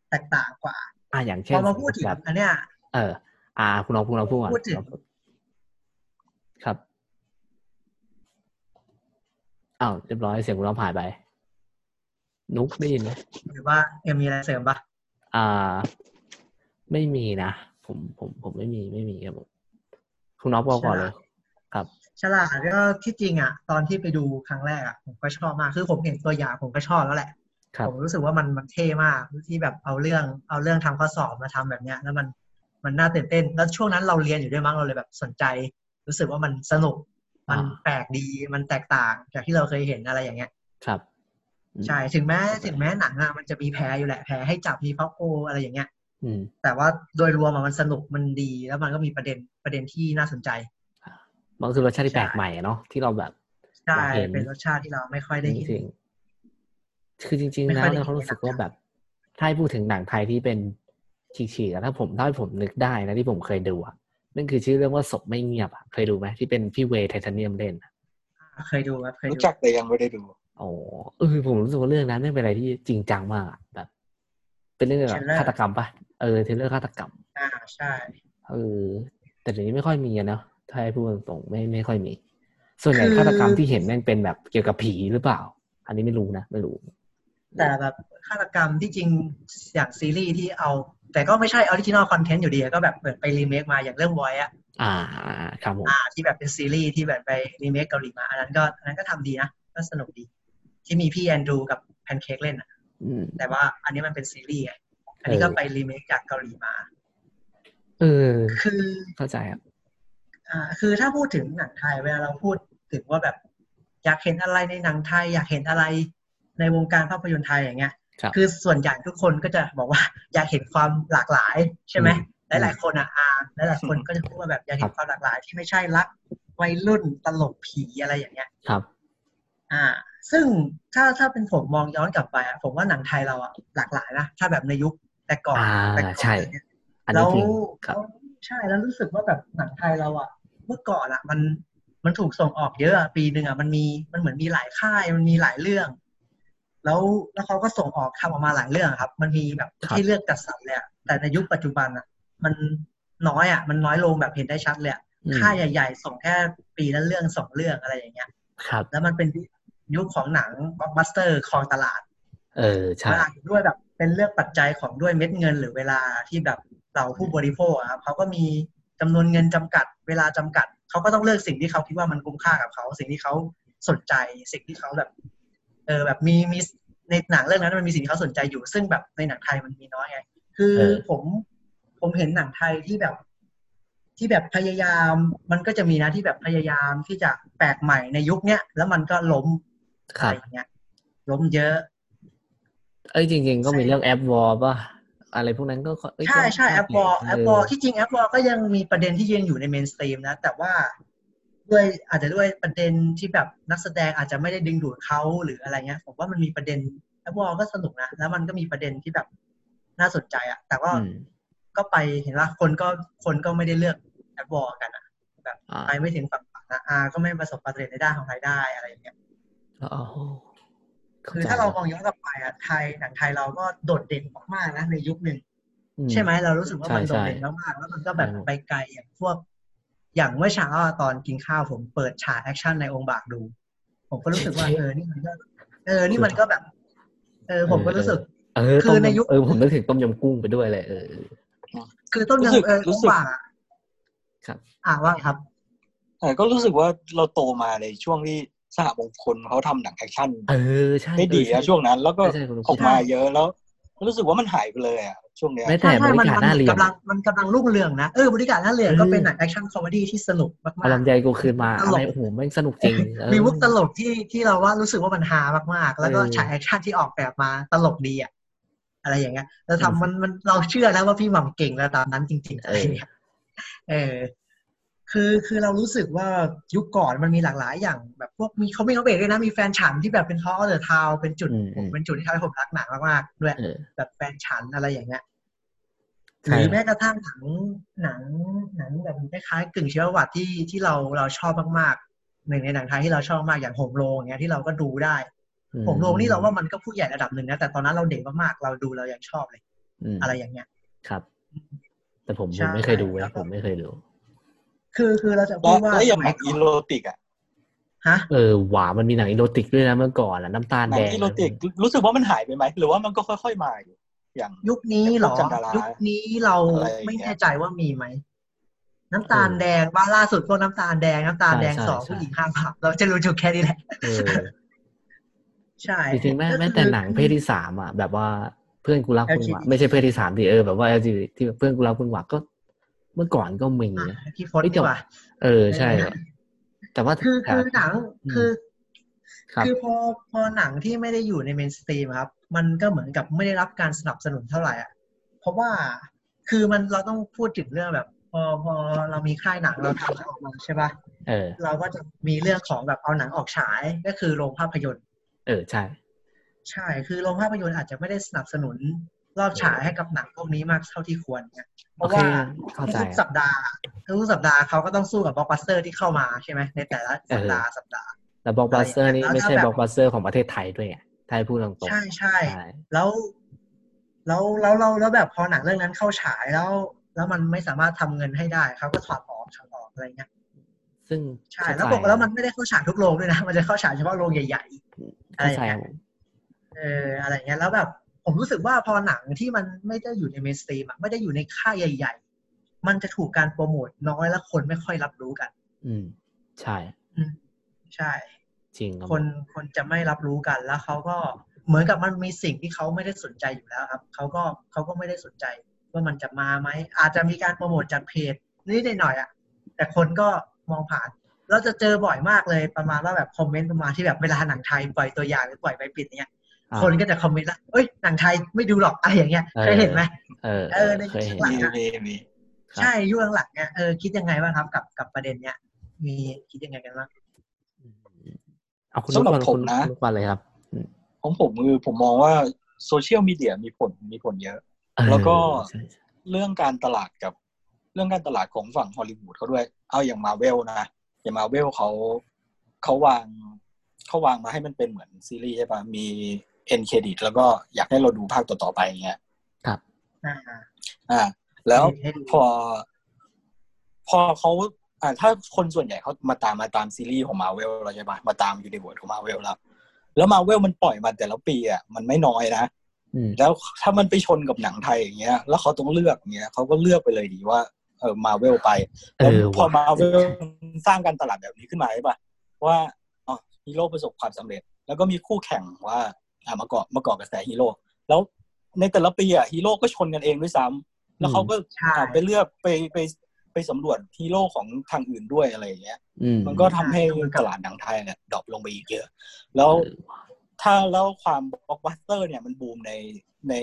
แตกต่างกว่า อะอย่างพเช่นอมาพูดถึงแบบอันเนี้ยเออ อ่า คุณลองคุณลองพูดก่อนพูดถึงครับอ้าวเรียบร้อยเสียงคุณลองผ่านไป นุกได้ยินไหมหรือว่าเอ็มมีอะไรเสริมปะอ่า ไม่มีนะผมผมผมไม่มีไม่มีครับผมคุณน้องบอกก่อนเลยครับ ฉลาดก็ที่จริงอะ ตอนที่ไปดูครั้งแรกอะผมก็ชอบมากคือผมเห็นตัวอย่างผมก็ชอบแล้วแหละครับ ผมรู้สึกว่ามันมันเท่มากที่แบบเอาเรื่องเอาเรื่องทำข้อสอบมาทำแบบเนี้ยแล้วมันมันน่าตื่นเต้น แล้วช่วงนั้นเราเรียนอยู่ด้วยมั้งเราเลยแบบสนใจ รู้สึกว่ามันสนุก มันอ่าแปลกดีมันแตกต่างจากที่เราเคยเห็นอะไรอย่างเงี้ยครับอืมใช่ถึงแม้ถึงแม้หนังอะมันจะมีแพ้อยู่แหละแพ้ให้จับมีพับโออะไรอย่างเงี้ยอืมแต่ว่าโดยรวมอะมันสนุกมันดี แล้วมันก็มีประเด็นประเด็นที่น่าสนใจมันก็คือรสชาติที่ใช่แปลกใหม่อะเนาะที่เราแบบใช่อยากเห็นเป็นรสชาติที่เราไม่ค่อยได้จเห็นริงๆ คือจริงไม่ๆแล้ค่อวยได้เราเห็นรู้สึกในหนังว่าแบบถ้าให้พูดถึงหนังไทยที่เป็นฉีกๆอะถ้าผมถ้าให้ผมนึกได้นะที่ผมเคยดูอะนั่นคือชื่อเรื่องว่าศพไม่เงียบอะเคยดูไหมที่เป็นพี่เวย์ไทเทเนียมเล่นอะเคยดูครับเคยรู้ดูจักแต่ยังไม่ได้ดูอ๋อเออผมรู้สึกว่าเรื่องนั้นไม่เป็นอะไรที่จริงจังมากอะแบบ เป็นเรื่องแบบฆาตกรรมปะเออ thriller ฆาตกรรม อ่าใช่เออแต่เดี๋ยวนี้ไม่ค่อยมีอะเนาะถ้าให้พูดตรงๆไม่ไม่ค่อยมี ส่วนใหญ่ฆาตกรรมที่เห็นแม่งเป็นแบบเกี่ยวกับผีหรือเปล่า อันนี้ไม่รู้นะไม่รู้ แต่แบบฆาตกรรมที่จริงอย่างซีรีส์ที่เอา แต่ก็ไม่ใช่ original content อยู่ดีก็แบบเปิดไปรีเมคมาอย่างเรื่องไวอะอ่าครับผมอ่าที่แบบเป็นซีรีส์ที่แบบไปรีเมคเกาหลีมา อันนั้นก็อันนั้นก็ทำดีนะ ก็สนุกดี ที่มีพี่แอนดรูกับแพนเค้กเล่นอะอืมแต่ว่าอันนี้มันเป็นซีรีส์ไงอันนี้ก็ไปรีเมคจากเกาหลีมาเออคือเข้าใจครับอ่า คือถ้าพูดถึงหนังไทยเวลาเราพูดถึงว่าแบบ อยากเห็นอะไรในหนังไทย อยากเห็นอะไร ในวงการภาพยนตร์ไทยอย่างเงี้ยครับคือส่วนใหญ่ทุกคนก็จะบอกว่าอยากเห็นความหลากหลายใช่ไหมอืมหลายๆคนอะอ่าหลายๆคนก็จะพูดว่าแบบอยากเห็นความหลากหลาย ที่ไม่ใช่รักวัยรุ่นตลกผีอะไรอย่างเงี้ยครับ อ่า ซึ่งถ้าถ้าเป็นผมมองย้อนกลับไปอะผมว่าหนังไทยเราอะหลากหลายนะถ้าแบบในยุคแต่ก่อนอ่าแต่ก่อนใช่เนี่ยอันแล้นี้วจริงครับแล้วใช่แล้วรู้สึกว่าแบบหนังไทยเราอะ เมื่อก่อนอะ มันมันถูกส่งออกเยอะอะปีหนึ่งอะมันมีมันเหมือนมีหลายค่ายมันมีหลายเรื่อง แล้วแล้วเขาก็ส่งออกทำออกมาหลายเรื่องครับ มันมีแบบครับที่เลือกจัดสรรเลยอะแต่ในยุคปัจจุบันอะ มันน้อยอะ มันน้อยลงแบบเห็นได้ชัดเลยอะอืมค่ายใหญ่ ๆ ส่งแค่ปีละเรื่องสองเรื่องอะไรอย่างเงี้ยครับแล้วมันเป็นยุคของหนังบล็อกบัสเตอร์ครองตลาด เออใช่มันอาจจะด้วยแบบเป็นเรื่องปัจจัยของด้วยเม็ดเงินหรือเวลาที่แบบเราผู้บริโภคอะครับเขาก็มีจำนวนเงินจำกัด เวลาจำกัด เขาก็ต้องเลือกสิ่งที่เขาคิดว่ามันคุ้มค่ากับเขา สิ่งที่เขาสนใจ สิ่งที่เขาแบบ เออแบบมีมีในหนังเรื่องนั้นมันมีสิ่งที่เขาสนใจอยู่ ซึ่งแบบในหนังไทยมันมีน้อยไง คือเออผมผมเห็นหนังไทยที่แบบที่แบบพยายามมันก็จะมีนะที่แบบพยายามที่จะแปลกใหม่ในยุคเนี้ยแล้วมันก็ล้มครับไรอย่างเงี้ยล้มเยอะ เอ้ยจริง ๆ ก็มีใช่เรื่อง App War ป่ะอะไรพวกนั้นก็เอ้ยใช่ก็ใช่ App War App War ที่จริง App War ก็ยังมีประเด็นที่ยังอยู่ใน mainstream นะ แต่ว่า ด้วยอาจจะด้วยประเด็นที่แบบนักแสดงอาจจะไม่ได้ดึงดูดเขาหรืออะไรเงี้ย ผมว่ามันมีประเด็นApp War ก็สนุกนะ แล้วมันก็มีประเด็นที่แบบน่าสนใจอะแต่ก็อืมก็ไปเห็นว่าคนก็คนก็ไม่ได้เลือก App War กันอะแบบอ่าไปไม่ถึงฝั่งฝันนะอาก็ไม่ประสบความสำเร็จในด้านของรายได้อะไรอย่างเงี้ยอ๋อเข้คือถ้าเรามองย้อนกลับไปอะไทยหนังไทยเราก็โดดเด่นมากๆนะในยุคหนึ่งอืใช่ไหมเรารู้สึกว่ามันใช่โดดเด่นใช่มากๆแล้วมันก็แบบใช่ไปไกลอย่างพวก อย่างเมื่อเช้าอะตอนกินข้าวผมเปิดฉาก action ในองค์บากดู ผมก็รู้สึกว่าเออนี่มันก็เออนี่มันก็แบบ เออผมก็รู้สึกเออคือต้มในยุคเออผมนึกถึงต้มยำกุ้งไปด้วยเลยเออคือต้นรู้สึกยำเออรู้องสึค์กบากอะครับ อ่าว่าไงครับแต่ก็รู้สึกว่าเราโตมาในช่วงที่สหมงคลเขาทำหนังแอคชั่นเออใช่ได้ดีเออใช่นะช่วงนั้น แล้วก็ใช่ใช่คุณลุงออกมาเยอะแล้ว รู้สึกว่ามันหายไปเลยอะช่วงเนี้ยแม้แต่บริการหน้าเรียนกำลังมันกำลังรุ่งเรืองนะเออบริการหน้าเรืองเออก็เป็นหนังแอคชั่นคอมเมดี้ที่สนุกมากเอาลำไยกูคืนมาตลกอะไรโอ้โหแม่งสนุกจริงเออมีมุกตลกที่ที่เราว่ารู้สึกว่ามันฮามากๆ แล้วก็เออฉาก action ที่ออกแบบมาตลกดีอะอะไรอย่างเงี้ยเราอืมทำมันมันเราเชื่อแล้วว่าพี่หม่ำเก่งระดับนั้นจริงๆอะไรอย่างเงี้ยเออ คือคือเรารู้สึกว่ายุคก่อนมันมีหลากหลายอย่างแบบพวกมีเขาไม่เขาเบรกด้วยนะ มีแฟนฉันที่แบบเป็นท้อเดอะทาวเป็นจุดอืมอืมเป็นจุดที่ทำให้ผมรักหนังมากๆด้วยเออแบบแฟนฉันอะไรอย่างเงี้ยหใช่รือแม้กระทั่งหนังหนังหนังแบบคล้ายๆกึ่งชีวประวัติที่ที่เราเราชอบมากๆหนึ่งในหนังไทยที่เราชอบมากอย่างโหมโรงอย่างเงี้ยที่เราก็ดูได้อืโหมโรงนี่เราว่ามันก็ผู้ใหญ่ระดับหนึ่งนะแต่ตอนนั้นเราเด็กมากๆเราดูเรายังชอบเลยมอะไรอย่างเงี้ยครับ แต่ผมใช่ผมไม่เคยดูแล้นะวก็ผมไม่เคยดู คือคือเราจะแล้พูวดว่าแล้วอสย่างหมันัยงก่อีอนโรติกอะฮะเออหวามันมีหนังอีโรติกด้วยนะเมื่อก่อนอะน้ำตาลหนัแดงงอีโรติกรู้สึกว่ามันหายไปไหมหรือว่ามันก็ค่อย ๆมาอยู่อย่างยุคนี้เหรอพวกจันดารายุคนี้เราอะไรอย่างเงี้ยไม่แน่ใจว่ามีไหมน้ำตาลแดงว่าล่าสุดพวกน้ำตาลแดงน้ำตาลแดงสองผู้หญิงห้ามผับเราจะรู้จุดแค่นี้แหละเออใช่จริงๆแม้ก็คือแม้แต่หนังเพศที่สามอะแบบว่าเพื่อนกูรักคุณหวัง LGBT ไม่ใช่เพศที่สามดิเออแบบว่า LGBT ที่เพื่อนกูรักคุณหวังก็ เมื่อก่อนก็มีอะนะพี่พจน์เฮ้ยดีกว่าเออใช่ แต่ว่าคือคือหนังอืมคือครับคือพอพอหนังที่ไม่ได้อยู่ในเมนสตรีมครับ มันก็เหมือนกับไม่ได้รับการสนับสนุนเท่าไหร่อะเพราะว่าคือมันเราต้องพูดถึงเรื่องแบบ พอพอเรามีค่ายหนังเราทำหนังออกมาใช่ปะเออ เราก็จะมีเรื่องของแบบเอาหนังออกฉายก็คือโรงภาพยนตร์ เออใช่ ใช่คือโรงภาพยนตร์อาจจะไม่ได้สนับสนุน รอบฉายให้กับหนังพวกนี้มากเท่าที่ควรเนี่ยเพโอราะว่าโอเคเข้าใจทุกสัปดาห์ทุกสัปดาห์เขาก็ต้องสู้กับบล็อกบัสเตอร์ที่เข้ามาใช่ไหมในแต่ละสัปดาห์สัปดาห์ แล้วบล็อกบัสเตอร์นี่แล้วไม่ใช่ถ้าแบบบล็อกบัสเตอร์ของประเทศไทยด้วยไงถ้าให้พูดตรงๆใช่ใช่ใช่แล้วแล้วแล้วเราแล้วแบบพอหนังเรื่องนั้นเข้าฉายแล้ว แล้วมันไม่สามารถทำเงินให้ได้เขาก็ถอดออกถอดออกอะไรเงี้ยซึ่งใช่แล้วเข้าใจบอกแล้วมันไม่ได้เข้าฉายทุกโรงด้วยนะ มันจะเข้าฉายเฉพาะโรงใหญ่อะไรอย่างเงี้ยเข้าใจๆเอออะไรเงี้ยแล้วแบบ ผมรู้สึกว่าพอหนังที่มันไม่ได้อยู่ในเมนสตรีมอะไม่ได้อยู่ในค่ายใหญ่มันจะถูกการโปรโมทน้อยและคนไม่ค่อยรับรู้กัน อืม ใช่อืมใช่ จริงครับคนคนจะไม่รับรู้กันแล้วเขาก็เหมือนกับมันมีสิ่งที่เขาไม่ได้สนใจอยู่แล้วครับเขาก็เขาก็ไม่ได้สนใจ ว่ามันจะมาไหมอาจจะมีการโปรโมทจากเพจนิดหน่อยๆอะ แต่คนก็มองผ่านเราจะเจอบ่อยมากเลยประมาณว่าแบบคอมเมนต์ประมาณที่แบบเวลาหนังไทยปล่อยตัวอย่างหรือปล่อยไปปิดเนี่ยอ่า คนก็จะคอมเมนต์ละเอ้ยหนังไทยไม่ดูหรอกอะไรอย่างเงี้ยเออเคยเห็นไหมเออเออในเคยเห็นหลังมีอะมีมีครับใช่ยุคหลังๆเนี่ยเออคิดยังไงบ้างครับกับกับประเด็นเนี้ย มีคิดยังไงกันบ้างเอาคุณสำหรับลูกผมนะคุณลูกมาเลยครับของผมคือผมมองว่าโซเชียลมีเดียมีผลมีผลเยอะเออแล้วก็ใช่ใช่เรื่องการตลาดกับเรื่องการตลาดของฝั่งฮอลลีวูดเขาด้วย เอาอย่างมาเวลนะอย่างมาเวลเขาเขาวางเขาวางมาให้มันเป็นเหมือนซีรีส์ใช่ปะมี end credit แล้วก็อยากให้เราดูภาคต่อๆไปอย่างเงี้ยครับอ่าอ่าแล้วให้ดูพอ พอเขาอ่าถ้าคนส่วนใหญ่เขามาตามมาตามซีรีส์ของมาเวลเราใช่ปะมาตาม universe ของมาเวลแล้ว แล้วมาเวลมันปล่อยมาแต่ละปีอะมันไม่น้อยนะอืมแล้วถ้ามันไปชนกับหนังไทยอย่างเงี้ย แล้วเขาต้องเลือกอย่างเงี้ยเขาก็เลือกไปเลยดีว่า เออมาเวลไปเอแล้วพอว่ะมาเวลสร้างการตลาดแบบนี้ขึ้นมาใช่ปะว่าอ๋อฮีโร่ประสบความสำเร็จ แล้วก็มีคู่แข่งว่าอ่า มาเกาะมาเกาะกระแสฮีโร่แล้วในแต่ละปีอะฮีโร่ก็ชนกันเองด้วยซ้ำแล้วเขาก็ใช่อ่าไปเลือกไปไปไปสำรวจฮีโร่ของทางอื่นด้วยอะไรอย่างเงี้ยอืมมันก็ทำให้ตลาดหนังไทยเนี่ย drop ลงไปอีกเยอะ แล้วเออว่ะถ้าแล้วความบล็อกบัสเตอร์เนี่ยมันบูมในใน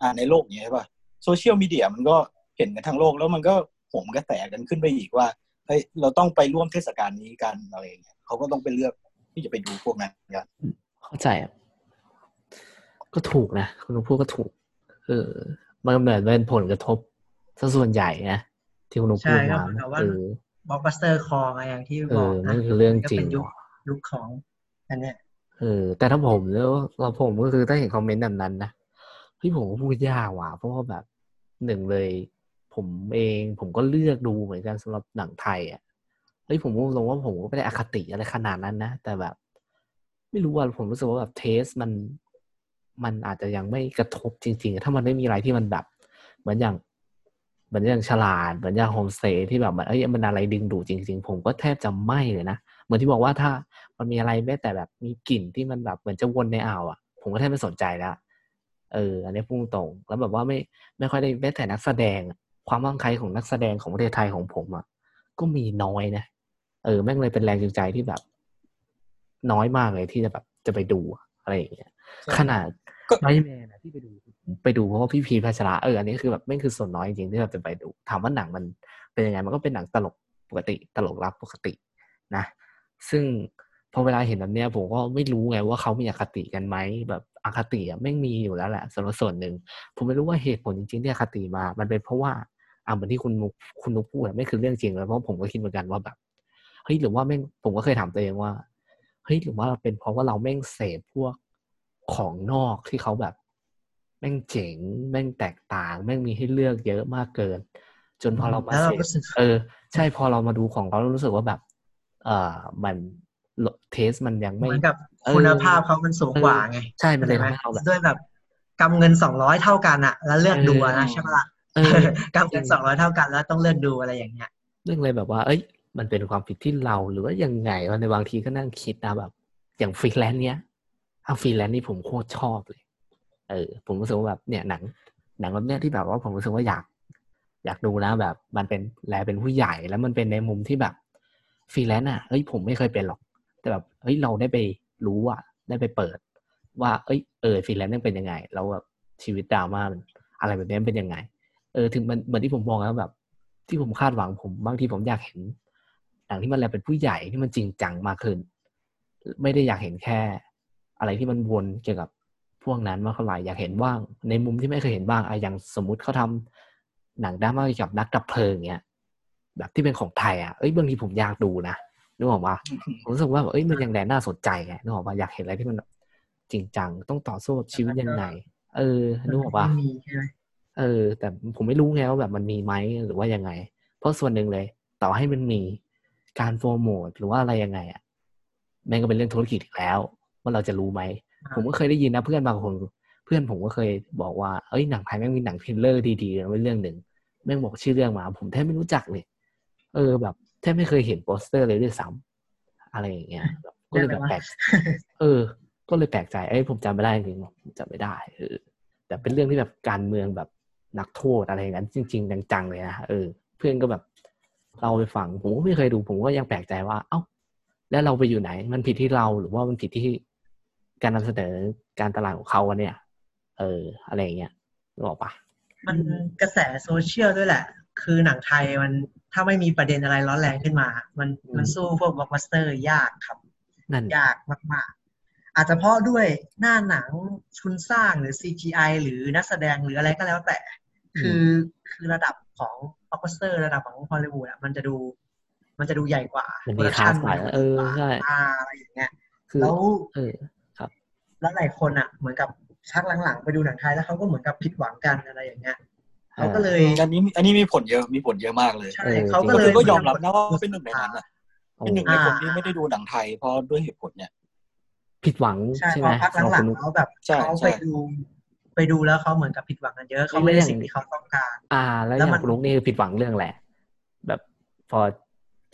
อ่าในโลกอย่างเงี้ยใช่ป่ะโซเชียลมีเดียมันก็เห็นกันทั้งโลก แล้วมันก็โหมกระแสกันขึ้นไปอีกว่าเฮ้ยเราต้องไปร่วมเทศกาลนี้กันอะไรอย่างเงี้ยเขาก็ต้องไปเลือกที่จะไปดูพวกนั้นกันเข้าใจอะ ก็ถูกนะคุณลุงพูดก็ถูกเออมันเหมือนเป็นผลกระทบซะส่วนใหญ่นะที่คุณลุงพูดใช่ก็มาเหมือนกับว่าเออบล็อกบัสเตอร์คอไงอย่างที่เอบอกอนะนั่นคือเรื่องจริงก็เป็นยุคว่ะยุคของอันเนี้ยเออ แต่ถ้าผมแล้วเราผมก็คือถ้าเห็น comment แบบนั้นนะพี่ผมก็พูดยากว่ะเพราะว่าแบบหนึ่งเลย ผมเองผมก็เลือกดูเหมือนกันสำหรับหนังไทยอะเฮ้ยผมพูดตรงว่าผมก็ไม่ได้อคติอะไรขนาดนั้นนะ แต่แบบ ไม่รู้ว่าผมรู้สึกว่าแบบ taste มัน มันอาจจะยังไม่กระทบจริง ๆ ถ้ามันไม่มีอะไรที่มันแบบเหมือนอย่างเหมือนอย่างฉลาดเหมือนอย่างโฮมสเตย์ที่แบบมันเอ้ยมันอะไรดึงดูดจริง ๆ ผมก็แทบจะไม่เลยนะเหมือนที่บอกว่าถ้ามันมีอะไรแม้แต่แบบมีกลิ่นที่มันแบบเหมือนจะวนในอ่าวอะ ผมก็แทบไม่สนใจแล้วเอออันนี้พุ่งตรงแล้วแบบว่าไม่ไม่ค่อยได้แม้แต่นักแสดงอะความมั่งใครของนักแสดงของประเทศไทยของผมอะก็มีน้อยนะเออแม่งเลยเป็นแรงจูงใจที่แบบ น้อยมากเลยที่จะแบบจะไปดูอะไรอย่างเงี้ยขนาด ก็ไนแมนอะที่ไปดู ไปดูเพราะว่าพี่พีชพัชระเอออันนี้คือแบบไม่งคือส่วนน้อยจริงๆที่เราจะไปดู ถามว่าหนังมันเป็นยังไงมันก็เป็นหนังตลกปกติ ตลกรับปกตินะ ซึ่งพอเวลาเห็นแบบเนี้ยผมก็ไม่รู้ไงว่าเขามีอคติกันไหมแบบอคติอะไม่งมีอยู่แล้วแหละส่วนส่วนหนึ่งผมไม่รู้ว่าเหตุผลจริงๆที่อคติมา มันเป็นเพราะว่าอ่าเหมือนที่คุณนุกคุณนุกพูดอะไม่คือเรื่องจริงเลยเพราะผมก็คิดเหมือนกันว่าแบบเฮ้ยหรือว่าแม่งผมก็เคยถามตัวเองว่าเฮ้ยหรือว่าเราเป็นเพราะว่าเราแม่งเสพพวก ของนอกที่เขาแบบ แม่งเจ๋ง แม่งแตกต่าง แม่งมีให้เลือกเยอะมากเกิน จนพอเรามาแล้วเสเราพรู้สึกเออ ใช่พอเรามาดูของเขาเรารู้สึกว่าแบบ เออมันเทสมันยังเหไม่มือนกับเออคุณภาพเขามันสูงกว่าไง ใช่มันเลยใช่ทำไหมให้เราแบบด้วยแบบกำเงินสองร้อยเท่ากันอะแล้วเลือกดูอะนะเออใช่ปะล่ะเออกำเงินสองร้อยเท่ากันแล้วต้องเลือกดูอะไรอย่างเงี้ยเรื่องเลยแบบว่า เอ้ย มันเป็นความผิดที่เราหรือว่ายังไงวะในบางทีก็นั่งคิดนะแบบ อย่างฟรีแลนซ์เนี้ย เอาฟรีแลนซ์นี่ผมโคตรชอบเลย เออ ผมรู้สึกว่าแบบเนี่ยหนัง หนังแบบเนี้ยที่แบบว่าผมรู้สึกว่าอยาก อยากดูนะแบบ มันเป็นแลเป็นผู้ใหญ่แล้วมันเป็นในมุมที่แบบฟรีแลนซ์อะเฮ้ยผมไม่เคยเป็นหรอก แต่แบบเฮ้ยเราได้ไปรู้อะ ได้ไปเปิด ว่า เอ้ยเออฟรีแลนซ์นั่นเป็นยังไงแล้วแบบชีวิตดราม่ามันอะไรแบบนี้เป็นยังไง เออถึงมันเหมือนที่ผมมองแล้วแบบ ที่ผมคาดหวังผมบางทีผมอยากเห็นหนังที่มันแลเป็นผู้ใหญ่ที่มันจริงจังมากขึ้น ไม่ได้อยากเห็นแค่ อะไรที่มันวนเกี่ยวกับพวกนั้นมากเท่าไหร่อยากเห็นว่าง ในมุมที่ไม่เคยเห็นบ้างอะอย่างสมมุติเขาทำหนังดราม่าเกี่ยวกับนักดับเพลิงเงี้ยแบบที่เป็นของไทยอะเอ้ยบางทีผมอยากดูนะนึกออกปะผมรู้สึกว่าแบบเอ้ยมันยังแดน่าสนใจไงนึกออกปะอยากเห็นอะไรที่มันแบบจริงจังต้องต่อสู้กับชีวิตยังไงเออนึกออกปะไม่มีใช่ไหมเออ แต่ผมไม่รู้ไงว่าแบบมันมีไหมหรือว่ายังไง เพราะส่วนหนึ่งเลย ต่อให้มันมีการโปรโมทหรือว่าอะไรยังไงอะแม่งก็เป็นเรื่องธุรกิจอีกแล้ว ว่าเราจะรู้ไหม ผมก็เคยได้ยินนะเพื่อนบางคน เพื่อนผมก็เคยบอกว่าเอ้ยหนังไทยแม่งมีหนังเทรลเลอร์ดีๆนะเรื่องหนึ่งแม่งบอกชื่อเรื่องมา ผมแทบไม่รู้จักเลย เออแบบแทบไม่เคยเห็นโปสเตอร์เลยด้วยซ้ำอะไรอย่างเงี้ยแบบก็เลยแบบแปลกเออ ก็เลยแปลกใจเอ้ยผมจำไม่ได้จริงๆผมจำไม่ได้เออแต่เป็นเรื่องที่แบบการเมืองแบบนักโทษอะไรอย่างนั้น จริง ๆ จังๆเลยนะเออ เพื่อนก็แบบเราไปฟังผมก็ไม่เคยดู ผมก็ยังแปลกใจว่า เอ้า แล้วเราไปอยู่ไหน มันผิดที่เราหรือว่ามันผิดที่ การนำเสนอการตลาดของเขาอะเนี่ย เออ อะไรอย่างเงี้ยนึกออกปะมันกระแสโซเชียลด้วยแหละ คือหนังไทยมันถ้าไม่มีประเด็นอะไรร้อนแรงขึ้นมา มันมันสู้พวกบล็อกบัสเตอร์ยากครับนั่นยากมากๆ อาจจะเพราะด้วยหน้าหนังทุนสร้างหรือ CGI หรือนักแสดงหรืออะไรก็แล้วแต่ คือคือระดับของบล็อกบัสเตอร์ระดับของฮอลลีวูดอะมันจะดู มันจะดูใหญ่กว่ามันมีโปรดักชั่คลาสกว่าเออใช่อ่าอะไรอย่างเงี้ยคือแล้วเออ แล้วหลายคนอะ เหมือนกับชักหลังๆ ไปดูหนังไทยแล้วเขาก็เหมือนกับผิดหวังกันอะไรอย่างเงี้ยเขาก็เลยอันนี้อันนี้มีผลเยอะมีผลเยอะมากเลยใช่เออเขาก็ก็เลยคือก็ยอมรับนะว่าเป็นหนึ่งในนั้นอะโอ้เป็นหนึ่งในคนที่ไม่ได้ดูหนังไทยเพราะด้วยเหตุผลเนี่ย ผิดหวังใช่ใช่พไหมอพักหลังๆเขาแบบใช่เขาใช่ไปดูไปดูแล้วเขาเหมือนกับผิดหวังกันเยอะเขาไม่ได้สิ่งที่เขาต้องการ อ่า แล้วอแล้วย่างมันคุณลุกนี่คือผิดหวังเรื่องแหละ แบบพอ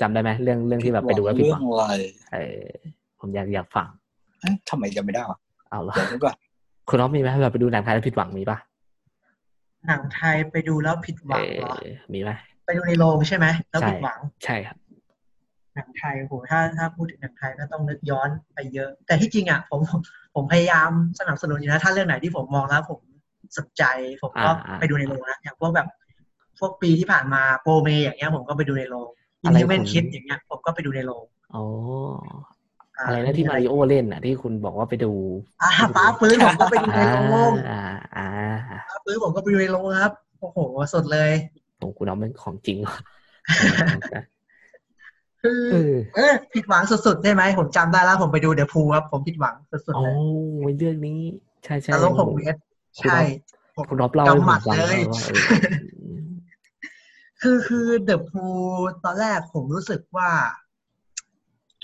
จำได้ไหมเรื่องเรื่องที่แบบไปดูแล้วผิดเรื่หอวังงอะไรเออผมอยากอยากฟังเอ๊ะทำไมจำไม่ได้วะ เอาละเดี๋ยวนึกก่อนคุณน้องมีไหมแบบไปดูหนังไทยแล้วผิดหวังมีปะหนังไทยไปดูแล้วผิดหเอวังเหรออมีไหมไปดูในโรงใช่ไหมแล้วใช่ผิดหวังใช่ครับหนังไทยโหถ้าถ้าพูดถึงหนังไทยก็ต้องนึกย้อนไปเยอะ แต่ที่จริงอะผมผมพยายามสนับสนุนอยู่นะถ้าเรื่องไหนที่ผมมองแล้ว ผมสนใจผมก็อ่าอ่าไปดูในโรงนะอย่างพวกแบบพวกปีที่ผ่านมาโปรเมอย่างเงี้ยผมก็ไปดูในโรงอิอะนไรดิเมนคุณคิดอย่างเงี้ยผมก็ไปดูในโรงอ๋อา อะไรนะที่มาริโอเล่นอะ ที่คุณบอกว่าไปดูอ่าฟ้าฟื้นผมก็ไปดูในอ่าโรงอ่าอ่าฟ้าฟื้นผมก็ไปดูในโรงครับ โอ้โหสดเลยผมคุณน้องเป็นของจริงว่ะคือเออเออผิดหวังสุดๆใช่ไหมผมจำได้แล้ว ผมไปดูเดอะพูครับ ผมผิดหวังสุดโอ้ๆเลยเรื่องนี้ ใช่ใช่แต่ลงหกเมตรคุณใช่น้องคุณน้องเล่าให้กำผหมัมดฟังเลยว่าเออคือคือเดอะพูตอนแรกผมรู้สึกว่า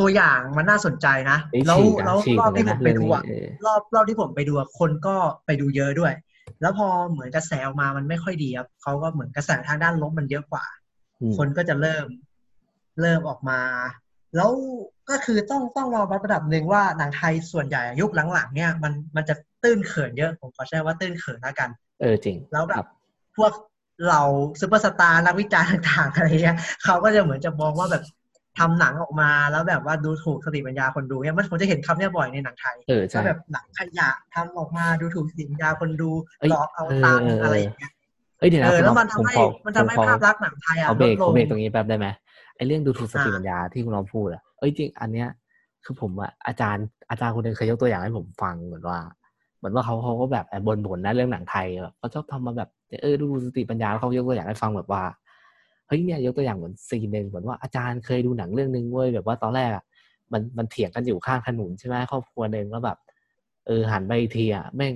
ตัวอย่างมันน่าสนใจนะเอ้ยแล้วฉีกนะแล้วฉีกรอบเลยที่ผนะมไปเรื่องดูนี้อะเออรอบรอบที่ผมไปดูอะคนก็ไปดูเยอะด้วย แล้วพอเหมือนกระแสออกมามันไม่ค่อยดีครับเขาก็เหมือนกระแสทางด้านลบมันเยอะกว่าอืมคนก็จะเริ่มเริ่มออกมา แล้วก็คือต้องต้องรอวัดระดับหนึ่งว่าหนังไทยส่วนใหญ่อะยุคหลังๆ เนี่ยมันมันจะตื้นเขินเยอะผมขอใช้ว่าตื้นเขินแล้วกัน เออจริง แล้วแบบครับพวกเราซูเปอร์สตาร์นักวิจารณ์ต่างๆอะไรเงี้ยเขาก็จะเหมือนจะมองว่าแบบ ทำหนังออกมาแล้วแบบว่าดูถูกสติปัญญาคนดูเนี่ยมันผมจะเห็นคำเนี้ยบ่อยในหนังไทยเออใช่ว่าแบบหนังขยะทำออกมาดูถูกสติปัญญาคนดูเอ้ยหลอกเอาตังค์เออเออออะไรอย่างเงี้ยเอ้ยเดี๋ยวเอนะอคุณแล้วน้องมันทำผมให้ขอมันผทำมให้ขอภาพลักษณ์หนังไทยอะเอาเบรกลดลเอางเบรกตรงนี้แป๊บได้ไหมไอ้เรื่องดูถูกสติอ่าปัญญาที่คุณน้องพูดอะเอ้ยจริงอันเนี้ยคือผมอะอาจารย์อาจารย์คนหนึงเคยยกตัวอย่างให้ผมฟังเหมือนว่าเหมือนว่าเขาเขาก็แบบแอบบ่นๆนะเรื่องหนังไทยแบบเขาชอบทำมาแบบเออดูถูกสติปัญญาแล้วเขายกตัวอย่างให้ฟังแบบว่า เฮ้ยเนี่ยยกตัวอย่างเหมือนซีนหนึ่งเหมือนว่าอาจารย์เคยดูหนังเรื่องหนึ่งเว้ยแบบว่าตอนแรกอะมันมันเถียงกันอยู่ข้างถนนใช่ไหมครอบครัวหนึ่งแล้วแบบเออหันไปอีกทีอะแม่ง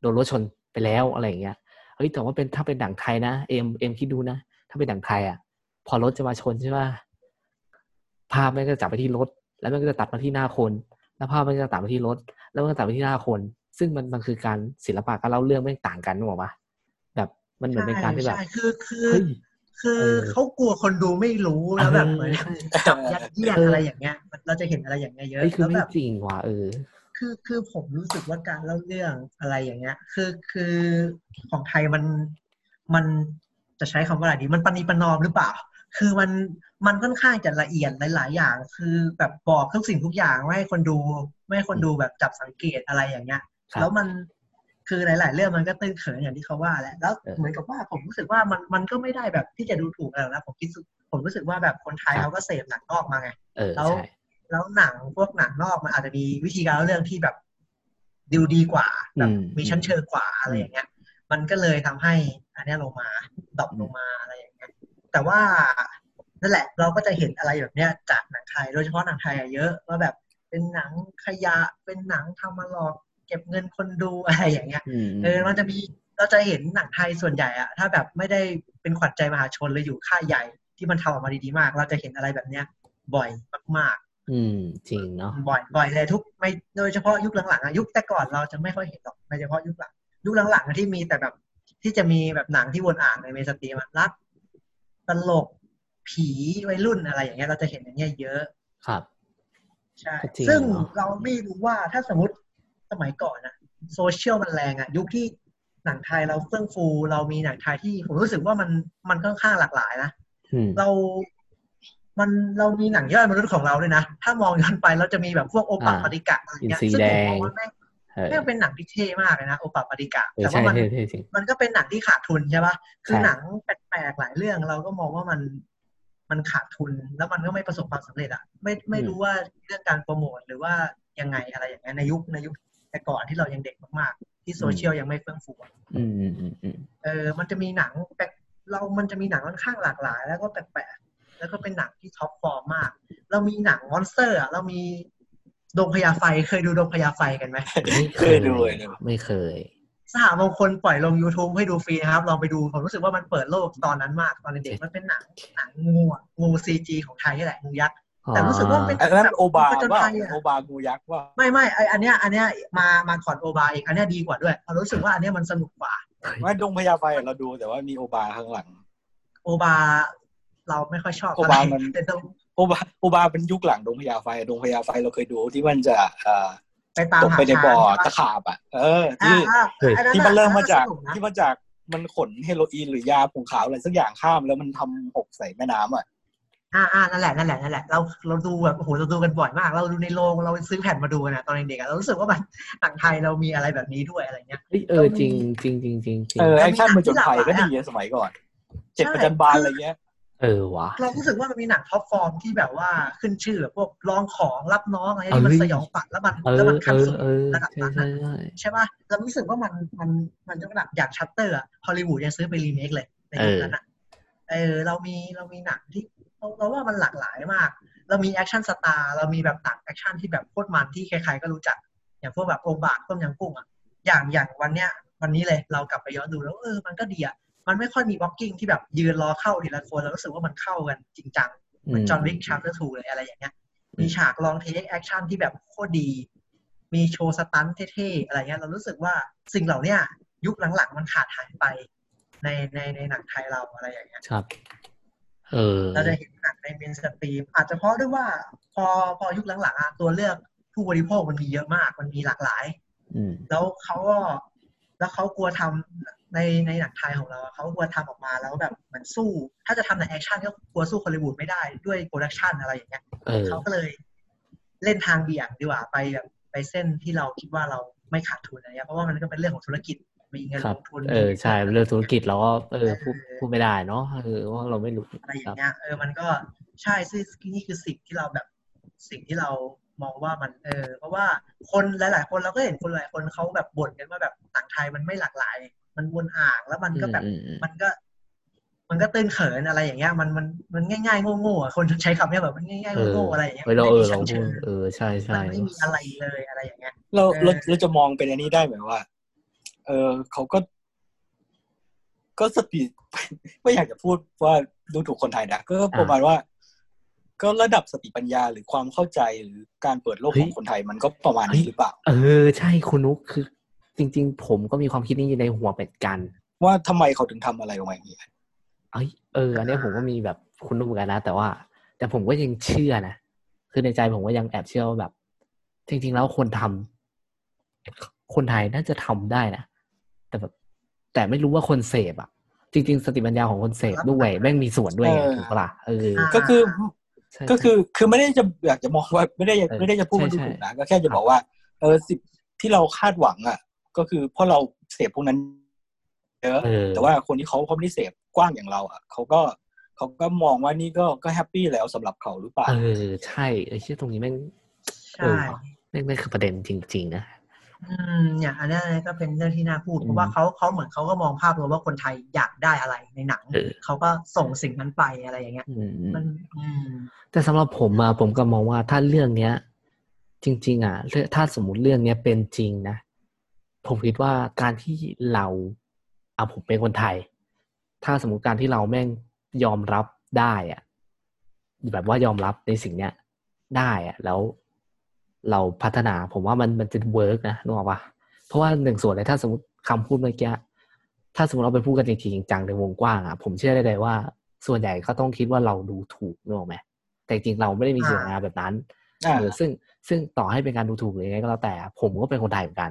โดนรถชนไปแล้วอะไรอย่างเงี้ยเฮ้ยแต่ว่าเป็นถ้าเป็นหนังไทยนะเอ็มเอ็มคิดดูนะ ถ้าเป็นหนังไทยอะ พอรถจะมาชนใช่ไหมภาพมันก็จะจับไปที่รถ แล้วมันก็จะตัดมาที่หน้าคน แล้วภาพมันก็จะตัดมาที่รถ แล้วมันก็ตัดไปที่หน้าคน ซึ่งมันมันคือการศิลปะการเล่าเรื่องไม่ต่างกันนึกออกปะแบบมันเหมือนเป็นการที่แบบใช่คือคือเฮ้ย คือเออเขากลัวคนดูไม่รู้แล้วแบบเหมือนเออจับยัดเยียดเออออะไรอย่างเงี้ยมันเราจะเห็นอะไรอย่างเงี้ยเยอะเฮ้ยคือแล้วไม่แบบจริงว่ะเออคือคือผมรู้สึกว่าการเล่าเรื่องอะไรอย่างเงี้ย คือคือของไทยมันมันจะใช้คำว่าอะไรดี มันปณีประนอมหรือเปล่า คือมันมันค่อนข้างจะละเอียดหลาย ๆ อย่าง คือแบบบอกทุกสิ่งทุกอย่างไม่ให้คนดู ไม่ให้คนดูแบบจับสังเกตอะไรอย่างเงี้ยครับแล้วมัน คือหลาย ๆ เรื่องมันก็ตื้นเขินอย่างที่เขาว่าแหละแล้วเออเหมือนกับว่าผมรู้สึกว่ามันมันก็ไม่ได้แบบที่จะดูถูกอะไรหรอกนะผมคิดสึกผมรู้สึกว่าแบบคนไทยครับเขาก็เสพหนังนอกมาไงเออแล้วใช่แล้วหนังพวกหนังนอกมันอาจจะมีวิธีการเล่าเรื่องที่แบบดูดีกว่าแบบอืมมีชั้นเชิงกว่าอะไรอืมอย่างเงี้ย มันก็เลยทำให้อันเนี้ยลงมาดรอปลงมาอะไรอย่างเงี้ย แต่ว่านั่นแหละเราก็จะเห็นอะไรแบบเนี้ยจากหนังไทย โดยเฉพาะหนังไทยอะเยอะว่าแบบเป็นหนังขยะเป็นหนังทำมาหลอก เก็บเงินคนดูอะไรอย่างเงี้ยอืมเออมันจะมีเราจะเห็นหนังไทยส่วนใหญ่อะถ้าแบบไม่ได้เป็นขวัญใจมหาชนเลยอยู่ค่ายใหญ่ ที่มันทำออกมาดีๆมาก เราจะเห็นอะไรแบบเนี้ย บ่อยมากอืมจริงเนาะๆบ่อยบ่อยเลยทุกไม่โดยเฉพาะยุคหลังๆอะยุคแต่ก่อนเราจะไม่ค่อยเห็นหรอกโดยเฉพาะยุคหลังยุคหลังๆอะที่มีแต่แบบที่จะมีแบบหนังที่วนอ่านในเมสตรีมอะรักตลกผีวัยรุ่นอะไรอย่างเงี้ยเราจะเห็นอย่างเงี้ยเยอะครับใช่ก็จริงซึ่งเนอะเราไม่รู้ว่าถ้าสมมติ สมัยก่อนนะโซเชียลมันแรงอะยุคที่หนังไทยเราเฟื่องฟู เรามีหนังไทยที่ผมรู้สึกว่ามันมันค่อนข้างหลากหลายนะอืมเรา มันเรามีหนังย่อยมนุษย์ของเราด้วยนะ ถ้ามองย้อนไปเราจะมีแบบพวกโอปะอ่าปฏิกะอะไรเงี้ยอินทรีซึ่งแดผมงมองว่าแม่งเออแม่งเป็นหนังที่เท่มากเลยนะโอปะปฏิกะเออแต่ใช่ว่ามันเท่เท่จริงมันก็เป็นหนังที่ขาดทุนใช่ปะคือใช่หนังแปลกๆหลายเรื่องเราก็มองว่ามันมันขาดทุนแล้วมันก็ไม่ประสบความสำเร็จอะไม่ไม่รู้ว่าเรื่องการโปรโมทหรือว่ายังไงอะไรอย่างเงี้ยในยุคในยุค แต่ก่อนที่เรายังเด็กมากๆ ที่โซเชียลยังไม่เฟื่องฟูอะอืมอืมอืมอืมเออ มันจะมีหนังแปลกเรา มันจะมีหนังค่อนข้างหลากหลาย แล้วก็แปลกๆแล้วก็เป็นหนังที่ท็อปฟอร์มมาก เรามีหนังมอนสเตอร์อะเรามีดงพญาไฟเคยดูดงพญาไฟกันไหมไม่เคยดูเลยนะไม่เคยสหมงคลปล่อยลง YouTube ให้ดูฟรีนะครับ ลองไปดู ผมรู้สึกว่ามันเปิดโลกตอนนั้นมาก ตอนเด็กๆมันเป็นหนังหนังงูอะงูซีจีของไทยนี่แหละงูยักษ์ แต่รู้สึกว่ามันเป็นอันนั้นโอบาผจญว่าภัยอะโอบางูยักษ์ว่าไม่ไม่ไออันเนี้ยอันเนี้ยมามาก่อนโอบาอีกอันเนี้ยดีกว่าด้วยเรารู้สึกว่าอันเนี้ยมันสนุกกว่าว่าดงพญาไฟเราดูแต่ว่ามีโอบาข้างหลัง โอบา เราไม่ค่อยชอบโอบามันแต่ต้องโอบาโอบาเป็นยุคหลังดงพญาไฟดงพญาไฟเราเคยดูที่มันจะเอ่อไปตามตกหาไปในบ่อช้างตะขาบอะ เอออ่าที่อ่าเฮ้ยอัที่มันเริ่มมาจากสนุนะที่มาจากมันขนเฮโรอีนหรือยาผงขาวอะไรสักอย่างข้ามแล้วมันทำหกใส่แม่น้ำอะ อ่าอ่านั่นแหละนั่นแหละนั่นแหละเราเราดูแบบโอ้โหเราดูกันบ่อยมาก เราดูในโรงเราซื้อแผ่นมาดูกันนะตอนเด็กๆอะเรารู้สึกว่ามันหนังไทยเรามีอะไรแบบนี้ด้วยอะไรเงี้ยเฮ้ยเออจริงจริงจริงจริงจริงเออแอคชั่นมันมีมันจนภัยหนังที่ก็หลากหลายดีอะอะสมัยก่อนเจ็ดใช่ประจันบานอะไรเงี้ยเออวะเรารู้สึกว่ามันมีหนังท็อปฟอร์มที่แบบว่าขึ้นชื่อแบบพวกลองของรับน้องอะไรที่มันเอ้ยสยองขวัญแล้วมันเอแล้วอมันเอขั้นอสุดเออระดับใช่นั้นใช่อะใช่ใช่ป่ะเรารู้สึกว่ามันมันมันจะแบบอย่างชัตเตอร์อะฮอลลีวูดยังซื้อไปรีเมคเลยในยุคนั้นอะเออเรามีเรามีหนังที่ เราเราว่ามันหลากหลายมาก เรามี action star เรามีแบบต่างแอคชั่นที่แบบโคตรมันที่ใครๆก็รู้จัก อย่างพวกแบบองค์บากต้มยำกุ้งอะอย่างอย่างวันเนี้ยวันนี้เลยเรากลับไปย้อนดูแล้วเออมันก็ดีอะมันไม่ค่อยมี blocking ที่แบบยืนรอเข้าทีละคนเรารู้สึกว่ามันเข้ากันจริงจังเหมือนจอห์นวิก chapter two เลยอะไรอย่างเงี้ยมีฉาก long take แอคชั่นที่แบบโคตรดี มีโชว์ stunt เท่ๆอะไรเงี้ยเรารู้สึกว่าสิ่งเหล่าเนี้ยยุคหลังๆ มันขาดหายไปในในในหนังไทยเราอะไรอย่างเงี้ยครับ เออเราจะเห็นหนังใน mainstream อาจจะเพราะด้วยว่า พอพอยุคหลังๆอะตัวเลือกผู้บริโภคมันมีเยอะมาก มันมีหลากหลายอืมแล้วเขาก็แล้วเขากลัวทำในในหนังไทยของเราอะเขากลัวทำออกมาแล้วแบบเหมือนสู้ ถ้าจะทำในแอคชั่นก็กลัวสู้ฮอลลีวูดไม่ได้ด้วย production อะไรอย่างเงี้ยเออเขาก็เลยเล่นทางเบี่ยงดีกว่าไปแบบไปเส้นที่เราคิดว่าเราไม่ขาดทุนอะไรเงี้ยเพราะว่ามันก็เป็นเรื่องของธุรกิจ มีเงินครัลงทุนครับเออใช่เรื่องธุรกิจเราก็เออเออพูดพูดไม่ได้เนาะเออว่าเราไม่รู้อะไรอครัย่าบงเงี้ยครับเออมันก็ใช่ซึ่งนี่คือสิ่งที่เราแบบสิ่งที่เรามองว่ามันเออ เพราะว่าคนหลาย ๆ คนเราก็เห็นคนหลายคนเขาแบบบ่นกันว่าแบบหนังไทยมันไม่หลากหลาย มันวนอ่างแล้วมันก็แบบอืมอืมมันก็ มันก็ตื้นเขินอะไรอย่างเงี้ยมันมันมันง่ายๆโง่ๆอะคนใช้คำเนี้ยแบบมันง่ายเออๆโง่ๆอะไรอย่างเงี้ยเวลาเออเราไม่มีชั้นพูเชิดงเออใช่มัใช่นไม่มีอะไรเลยอะไรอย่างเงี้ยเราเออเราเราจะมองเป็นอันนี้ได้ไหมว่า เออเขาก็ ก็สติไม่อยากจะพูดว่าดูถูกคนไทยนะก็ประมาณว่า ก็ระดับสติปัญญาหรือความเข้าใจหรือการเปิดโลกของคนไทยมันก็ประมาณนี้หรือเปล่า เออ ใช่คุณนุกคือ จริง ๆ ผมก็มีความคิดนี้อยู่ในหัวเหมือนกัน ว่าทำไมเขาถึงทำอะไรออกมาอย่างนี้เอ้ยเอออันเนี้ยผมก็มีแบบคุณนุกเหมือนกันนะ แต่ว่า แต่ผมก็ยังเชื่อนะคือในใจผมก็ยังแอบเชื่อว่าแบบ จริง ๆ แล้วคนทำคนไทยน่าจะทำได้นะ แต่แบบแต่ไม่รู้ว่าคนเสพอะ จริง ๆ สติปัญญาของคนเสพด้วยแม่งมีส่วนด้วยไงเออถูกปะล่ะเออก็คือใช่ก็คือคือไม่ได้จะอยากจะมองว่าไม่ได้เออไม่ได้จะพูดว่าใช่ดูใช่ถูกนะก็แค่จะบอกว่า เออสิ่งที่เราคาดหวังอะ ก็คือเพราะเราเสพพวกนั้นเยอะเออแต่ว่าคนที่เขาเขาไม่ได้เสพกว้างอย่างเรา อะเขาก็เขาก็มองว่านี่ก็ก็แฮปปี้แล้วสำหรับเขาหรือเปล่าเออใช่เออเชื่อตรงนี้แม่งใช่แม่งแม่งคือประเด็นจริง ๆ นะ อืมเนี่ยอันเนี้ยก็เป็นเรื่องที่น่าพูดอืมเพราะว่าเขาเขาเหมือนเขาก็มองภาพรวมว่าคนไทยอยากได้อะไรในหนังเออเขาก็ส่งสิ่งนั้นไปอะไรอย่างเงี้ยอืมมันอืมแต่สำหรับผมอะผมก็มองว่าถ้าเรื่องเนี้ย จริง ๆอะเรื่องถ้าสมมติเรื่องเนี้ยเป็นจริงนะผมคิดว่าการที่เราเอาผมเป็นคนไทย ถ้าสมมติการที่เราแม่งยอมรับได้อะแบบว่ายอมรับในสิ่งเนี้ยได้อะแล้ว เราพัฒนาผมว่ามันมันจะเวิร์กนะนึกออกปะเพราะว่าหนึ่งส่วนเลยถ้าสมมติคำพูดเมื่อกี้ถ้าสมมติเราไปพูดกันจริงๆจังๆในวงกว้างอะผมเชื่อได้เลยว่า ส่วนใหญ่ก็ต้องคิดว่าเราดูถูกนึกออกไหมแต่จริงๆเราไม่ได้มีเจตนาแบบนั้นอ่าเออซึ่งซึ่งต่อให้เป็นการดูถูกหรือยังไงก็แล้วแต่ ผมก็เป็นคนไทยเหมือนกัน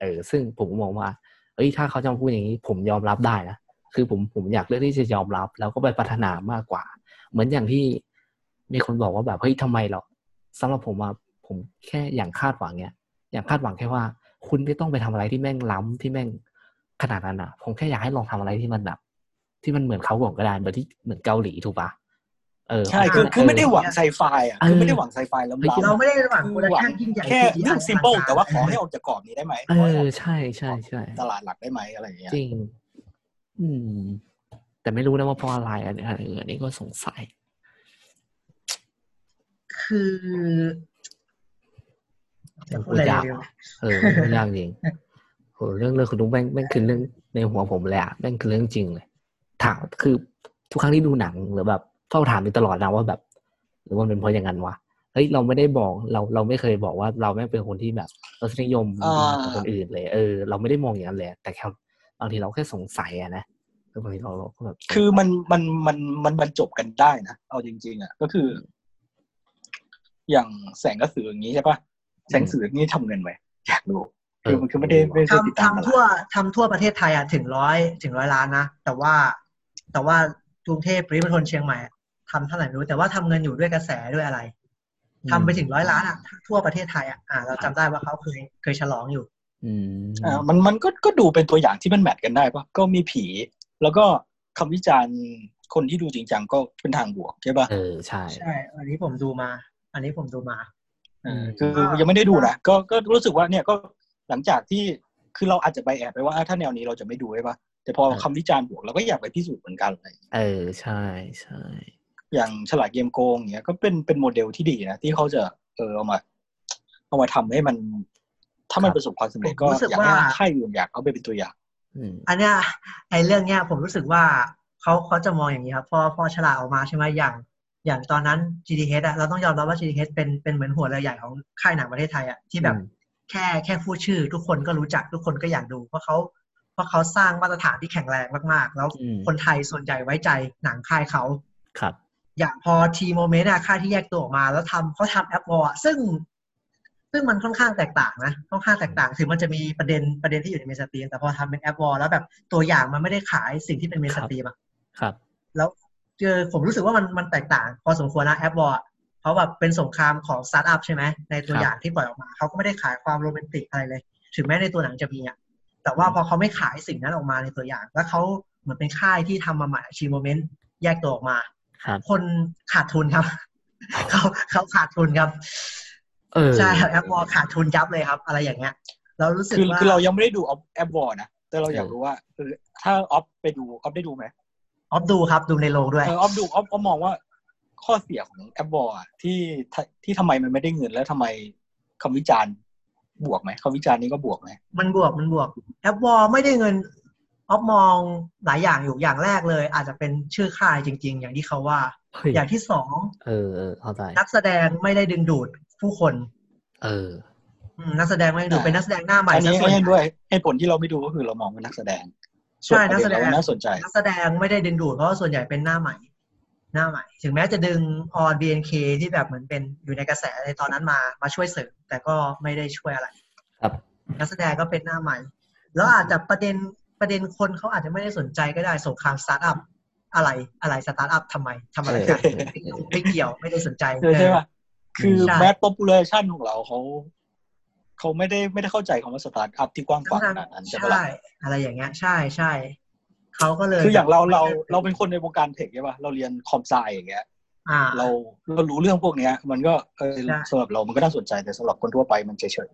เออ ซึ่งผมก็มองว่า เอ้ยถ้าเขาจะมาพูดอย่างนี้ ผมยอมรับได้นะคือผมผมอยากเลือกที่จะยอมรับ แล้วก็ไปพัฒนามากกว่า เหมือนอย่างที่มีคนบอกว่าแบบเฮ้ยทำไมหรอสำหรับผมอะ ผมแค่อย่างคาดหวังเนี้ยอย่างคาดหวังแค่ว่า คุณไม่ต้องไปทำอะไรที่แม่งล้ำที่แม่งขนาดนั้นอะผมแค่อยากให้ลองทำอะไรที่มันแบบ ที่มันเหมือนเขาก่อนก็ได้เหมือนที่เหมือนเกาหลีถูกปะเออใช่คือคือไม่ได้หวังไซไฟอะเออคือไม่ได้หวังไซไฟล้ำเฮ้ยๆเราไม่ได้หวังคืโปรอดักหวัชั่งนยิ่งใหญ่แค่ CGI เรื่องซิมเปิลอลังการแต่ว่าขอให้ออกจากกรอบนี้ได้ไหมเอขให้อออกใช่ใช่ใช่ตลาดหลักได้ไหมอะไรอย่างเงี้ยจริง อืม แต่ไม่รู้นะว่าเพราะอะไรอันนี้อันนี้ก็สงสัย คือ แต่พูดยากว่ะเออพูดยากจริงโหเรื่องเรื่องคุณนุ๊กแม่งแม่งคือเรื่องในหัวผมเลยอะแม่งคือเรื่องจริงเลยถามคือทุกครั้งที่ดูหนังหรือแบบเฝ้าถามอยู่ตลอดนะว่าแบบ หรือว่ามันเป็นเพราะอย่างนั้นวะเฮ้ยเราไม่ได้บอกเราเราไม่เคยบอกว่าเราแม่งเป็นคนที่แบบรสนิยมดีกว่าคนอื่นเลย เออ เราไม่ได้มองอย่างนั้นเลยแต่แค่บางทีเราแค่สงสัยอะนะคือบางทีเราเราก็แบบคือมันมันมันมันบรรจบกันได้นะเอาจริง ๆอะก็คือ อย่างแสงกระสืออย่างนี้ใช่ปะ แสงกระสือนี่ทำเงินไหมอยากรู้คือมันคือไม่ได้ไม่ได้ติดทำตามตทำทั่วลาดทำทั่วประเทศไทยอะถึงร้อยถึงร้อยล้านนะแต่ว่าแต่ว่ากรุงเทพปริมณฑลเชียงใหม่อะทำเท่าไหร่ไม่รู้ แต่ว่าทำเงินอยู่ด้วยกระแสด้วยอะไรทำไปถึงร้อยล้านอะ ทั่วประเทศไทยอะอ่าเราจำได้ว่าเขาเคยเคยฉลองอยู่ อืมอ่ามันมันก็ก็ดูเป็นตัวอย่างที่มันแมทกันได้ปะก็มีผี แล้วก็คำวิจารณ์คนที่ดูจริงจังก็เป็นทางบวกใช่ปะเออใช่ใช่ อันนี้ผมดูมา อันนี้ผมดูมาเออ คือยังไม่ได้ดูนะก็ก็รู้สึกว่าเนี่ยก็หลังจากที่คือเราอาจจะไปแอบไปว่าอะถ้าแนวนี้เราจะไม่ดูใช่ปะแต่พอคำวิจารณ์บวกเราก็อยากไปพิสูจน์เหมือนกันอะไรอย่างเงี้ยเออใช่ใช่อย่างฉลาดเกมโกงอย่างเงี้ยก็เป็นเป็นโมเดลที่ดีนะที่เขาจะเออเอามาเอามาทำให้มัน ถ้ามันประสบความสำเร็จก็ผมรู้สึกอยากให้ว่าค่ายอื่นอยากเอาไปเป็นตัวอย่างอืมอันเนี้ยไอเรื่องเนี้ยผมรู้สึกว่าเขาเขาจะมองอย่างนี้ครับพอพอฉลาดออกมาใช่ไหมอย่าง อย่างตอนนั้น GTH อะเราต้องยอมรับว่า GTH เป็นเป็นเหมือนหัวเรือใหญ่ของค่ายหนังประเทศไทยอะที่แบบอืมแค่แค่พูดชื่อ ทุกคนก็รู้จักทุกคนก็อยากดู เพราะเขาเพราะเขาสร้างมาตรฐานที่แข็งแรงมากๆ แล้วอืมคนไทยส่วนใหญ่ไว้ใจหนังค่ายเขาครับ อย่างพอทีโมเมนต์อะค่ายที่แยกตัวออกมา แล้วทำเขาทำแอปวอลซึ่ง ซึ่งมันค่อนข้างแตกต่างนะค่อนข้างแตกต่างถึงมันจะมีประเด็นประเด็นที่อยู่ใน mainstream แต่พอทำเป็น App War แล้วแบบตัวอย่างมันไม่ได้ขายสิ่งที่เป็น mainstream อะครับ แล้ว เจอผมรู้สึกว่ามันมันแตกต่าง พอสมควรนะ App War เพราะแบบเป็นสงครามของสตาร์ทอัพใช่ไหมในตัวครับอย่างที่ปล่อยออกมาเขาก็ไม่ได้ขายความโรแมนติกอะไรเลย ถึงแม้ในตัวหนังจะมีอะแต่ว่าพอเขาไม่ขายสิ่งนั้นออกมาในตัวอย่าง แล้วเขาเหมือนเป็นค่ายที่ทำมาใหม่ TMoment แยกตัวออกมาครับคนขาดทุนครับเขาเขาขาดทุนครับเออใช่ครับ App War ขาดทุนยับเลยครับ อะไรอย่างเงี้ย เรารู้สึกคือว่าคือเรายังไม่ได้ดู App War นะแต่เราอยากเออรู้ว่าเออถ้าออฟไปดูออฟได้ดูไหม ออฟดูครับดูในโรงด้วยเออออฟดูออฟออฟมองว่าข้อเสียของ App War อะที่ที่ที่ทำไมมันไม่ได้เงินแล้วทำไมคำวิจารณ์บวกไหมคำวิจารณ์นี้ก็บวกไหมมันบวกมันบวก App War ไม่ได้เงินออฟมองหลายอย่างอยู่อย่างแรกเลย อาจจะเป็นชื่อค่ายจริง ๆ อย่างที่เขาว่าเฮ้ยอย่างที่สองเออเออเข้าใจนักแสดงไม่ได้ดึงดูดผู้คน เอออืมนักแสดงไม่ได้ดูดเป็นนักแสดงหน้าใหม่อันซะนี้ส่วนใหให้ญ่ด้วยให้ผลที่เราไม่ดูก็คือเรามองเป็นนักแสดงใช่ ส่วนักแสดงประเเราน่าสนใจนักแสดงไม่ได้ดึงดูดเพราะว่าส่วนใหญ่เป็นหน้าใหม่ หน้าใหม่ ถึงแม้จะดึงออน BNK ที่แบบเหมือนเป็นอยู่ในกระแสในตอนนั้นมามาช่วยเสริมแต่ก็ไม่ได้ช่วยอะไร ครับนักแสดงก็เป็นหน้าใหม่ แล้วอาจจะประเด็นประเด็นคนเขาอาจจะไม่ได้สนใจก็ได้สงครามสตาร์ทอัพอะไรอะไรสตาร์ทอัพทำไมทำอะไรกันเออไม่เกี่ยวไม่ได้สนใจใช่ป่ะคือใช่แมสป๊อปปูลเลชันของเราเขา เขาไม่ได้ไม่ได้เข้าใจคำว่าสตาร์ทอัพที่กว้างขวางขนาดนั้นใช่ปะใช่ล่ะอะไรอย่างเงี้ยใช่ใช่เขาก็เลยคืออย่างเราเราไม่ได้เราเป็นคนในวงการ tech ใช่ป่ะเราเรียน com sci อย่างเงี้ยอ่าเราเรารู้เรื่องพวกเนี้ย มันก็เออใช่สำหรับเรามันก็น่าสนใจแต่สำหรับคนทั่วไปมันเฉย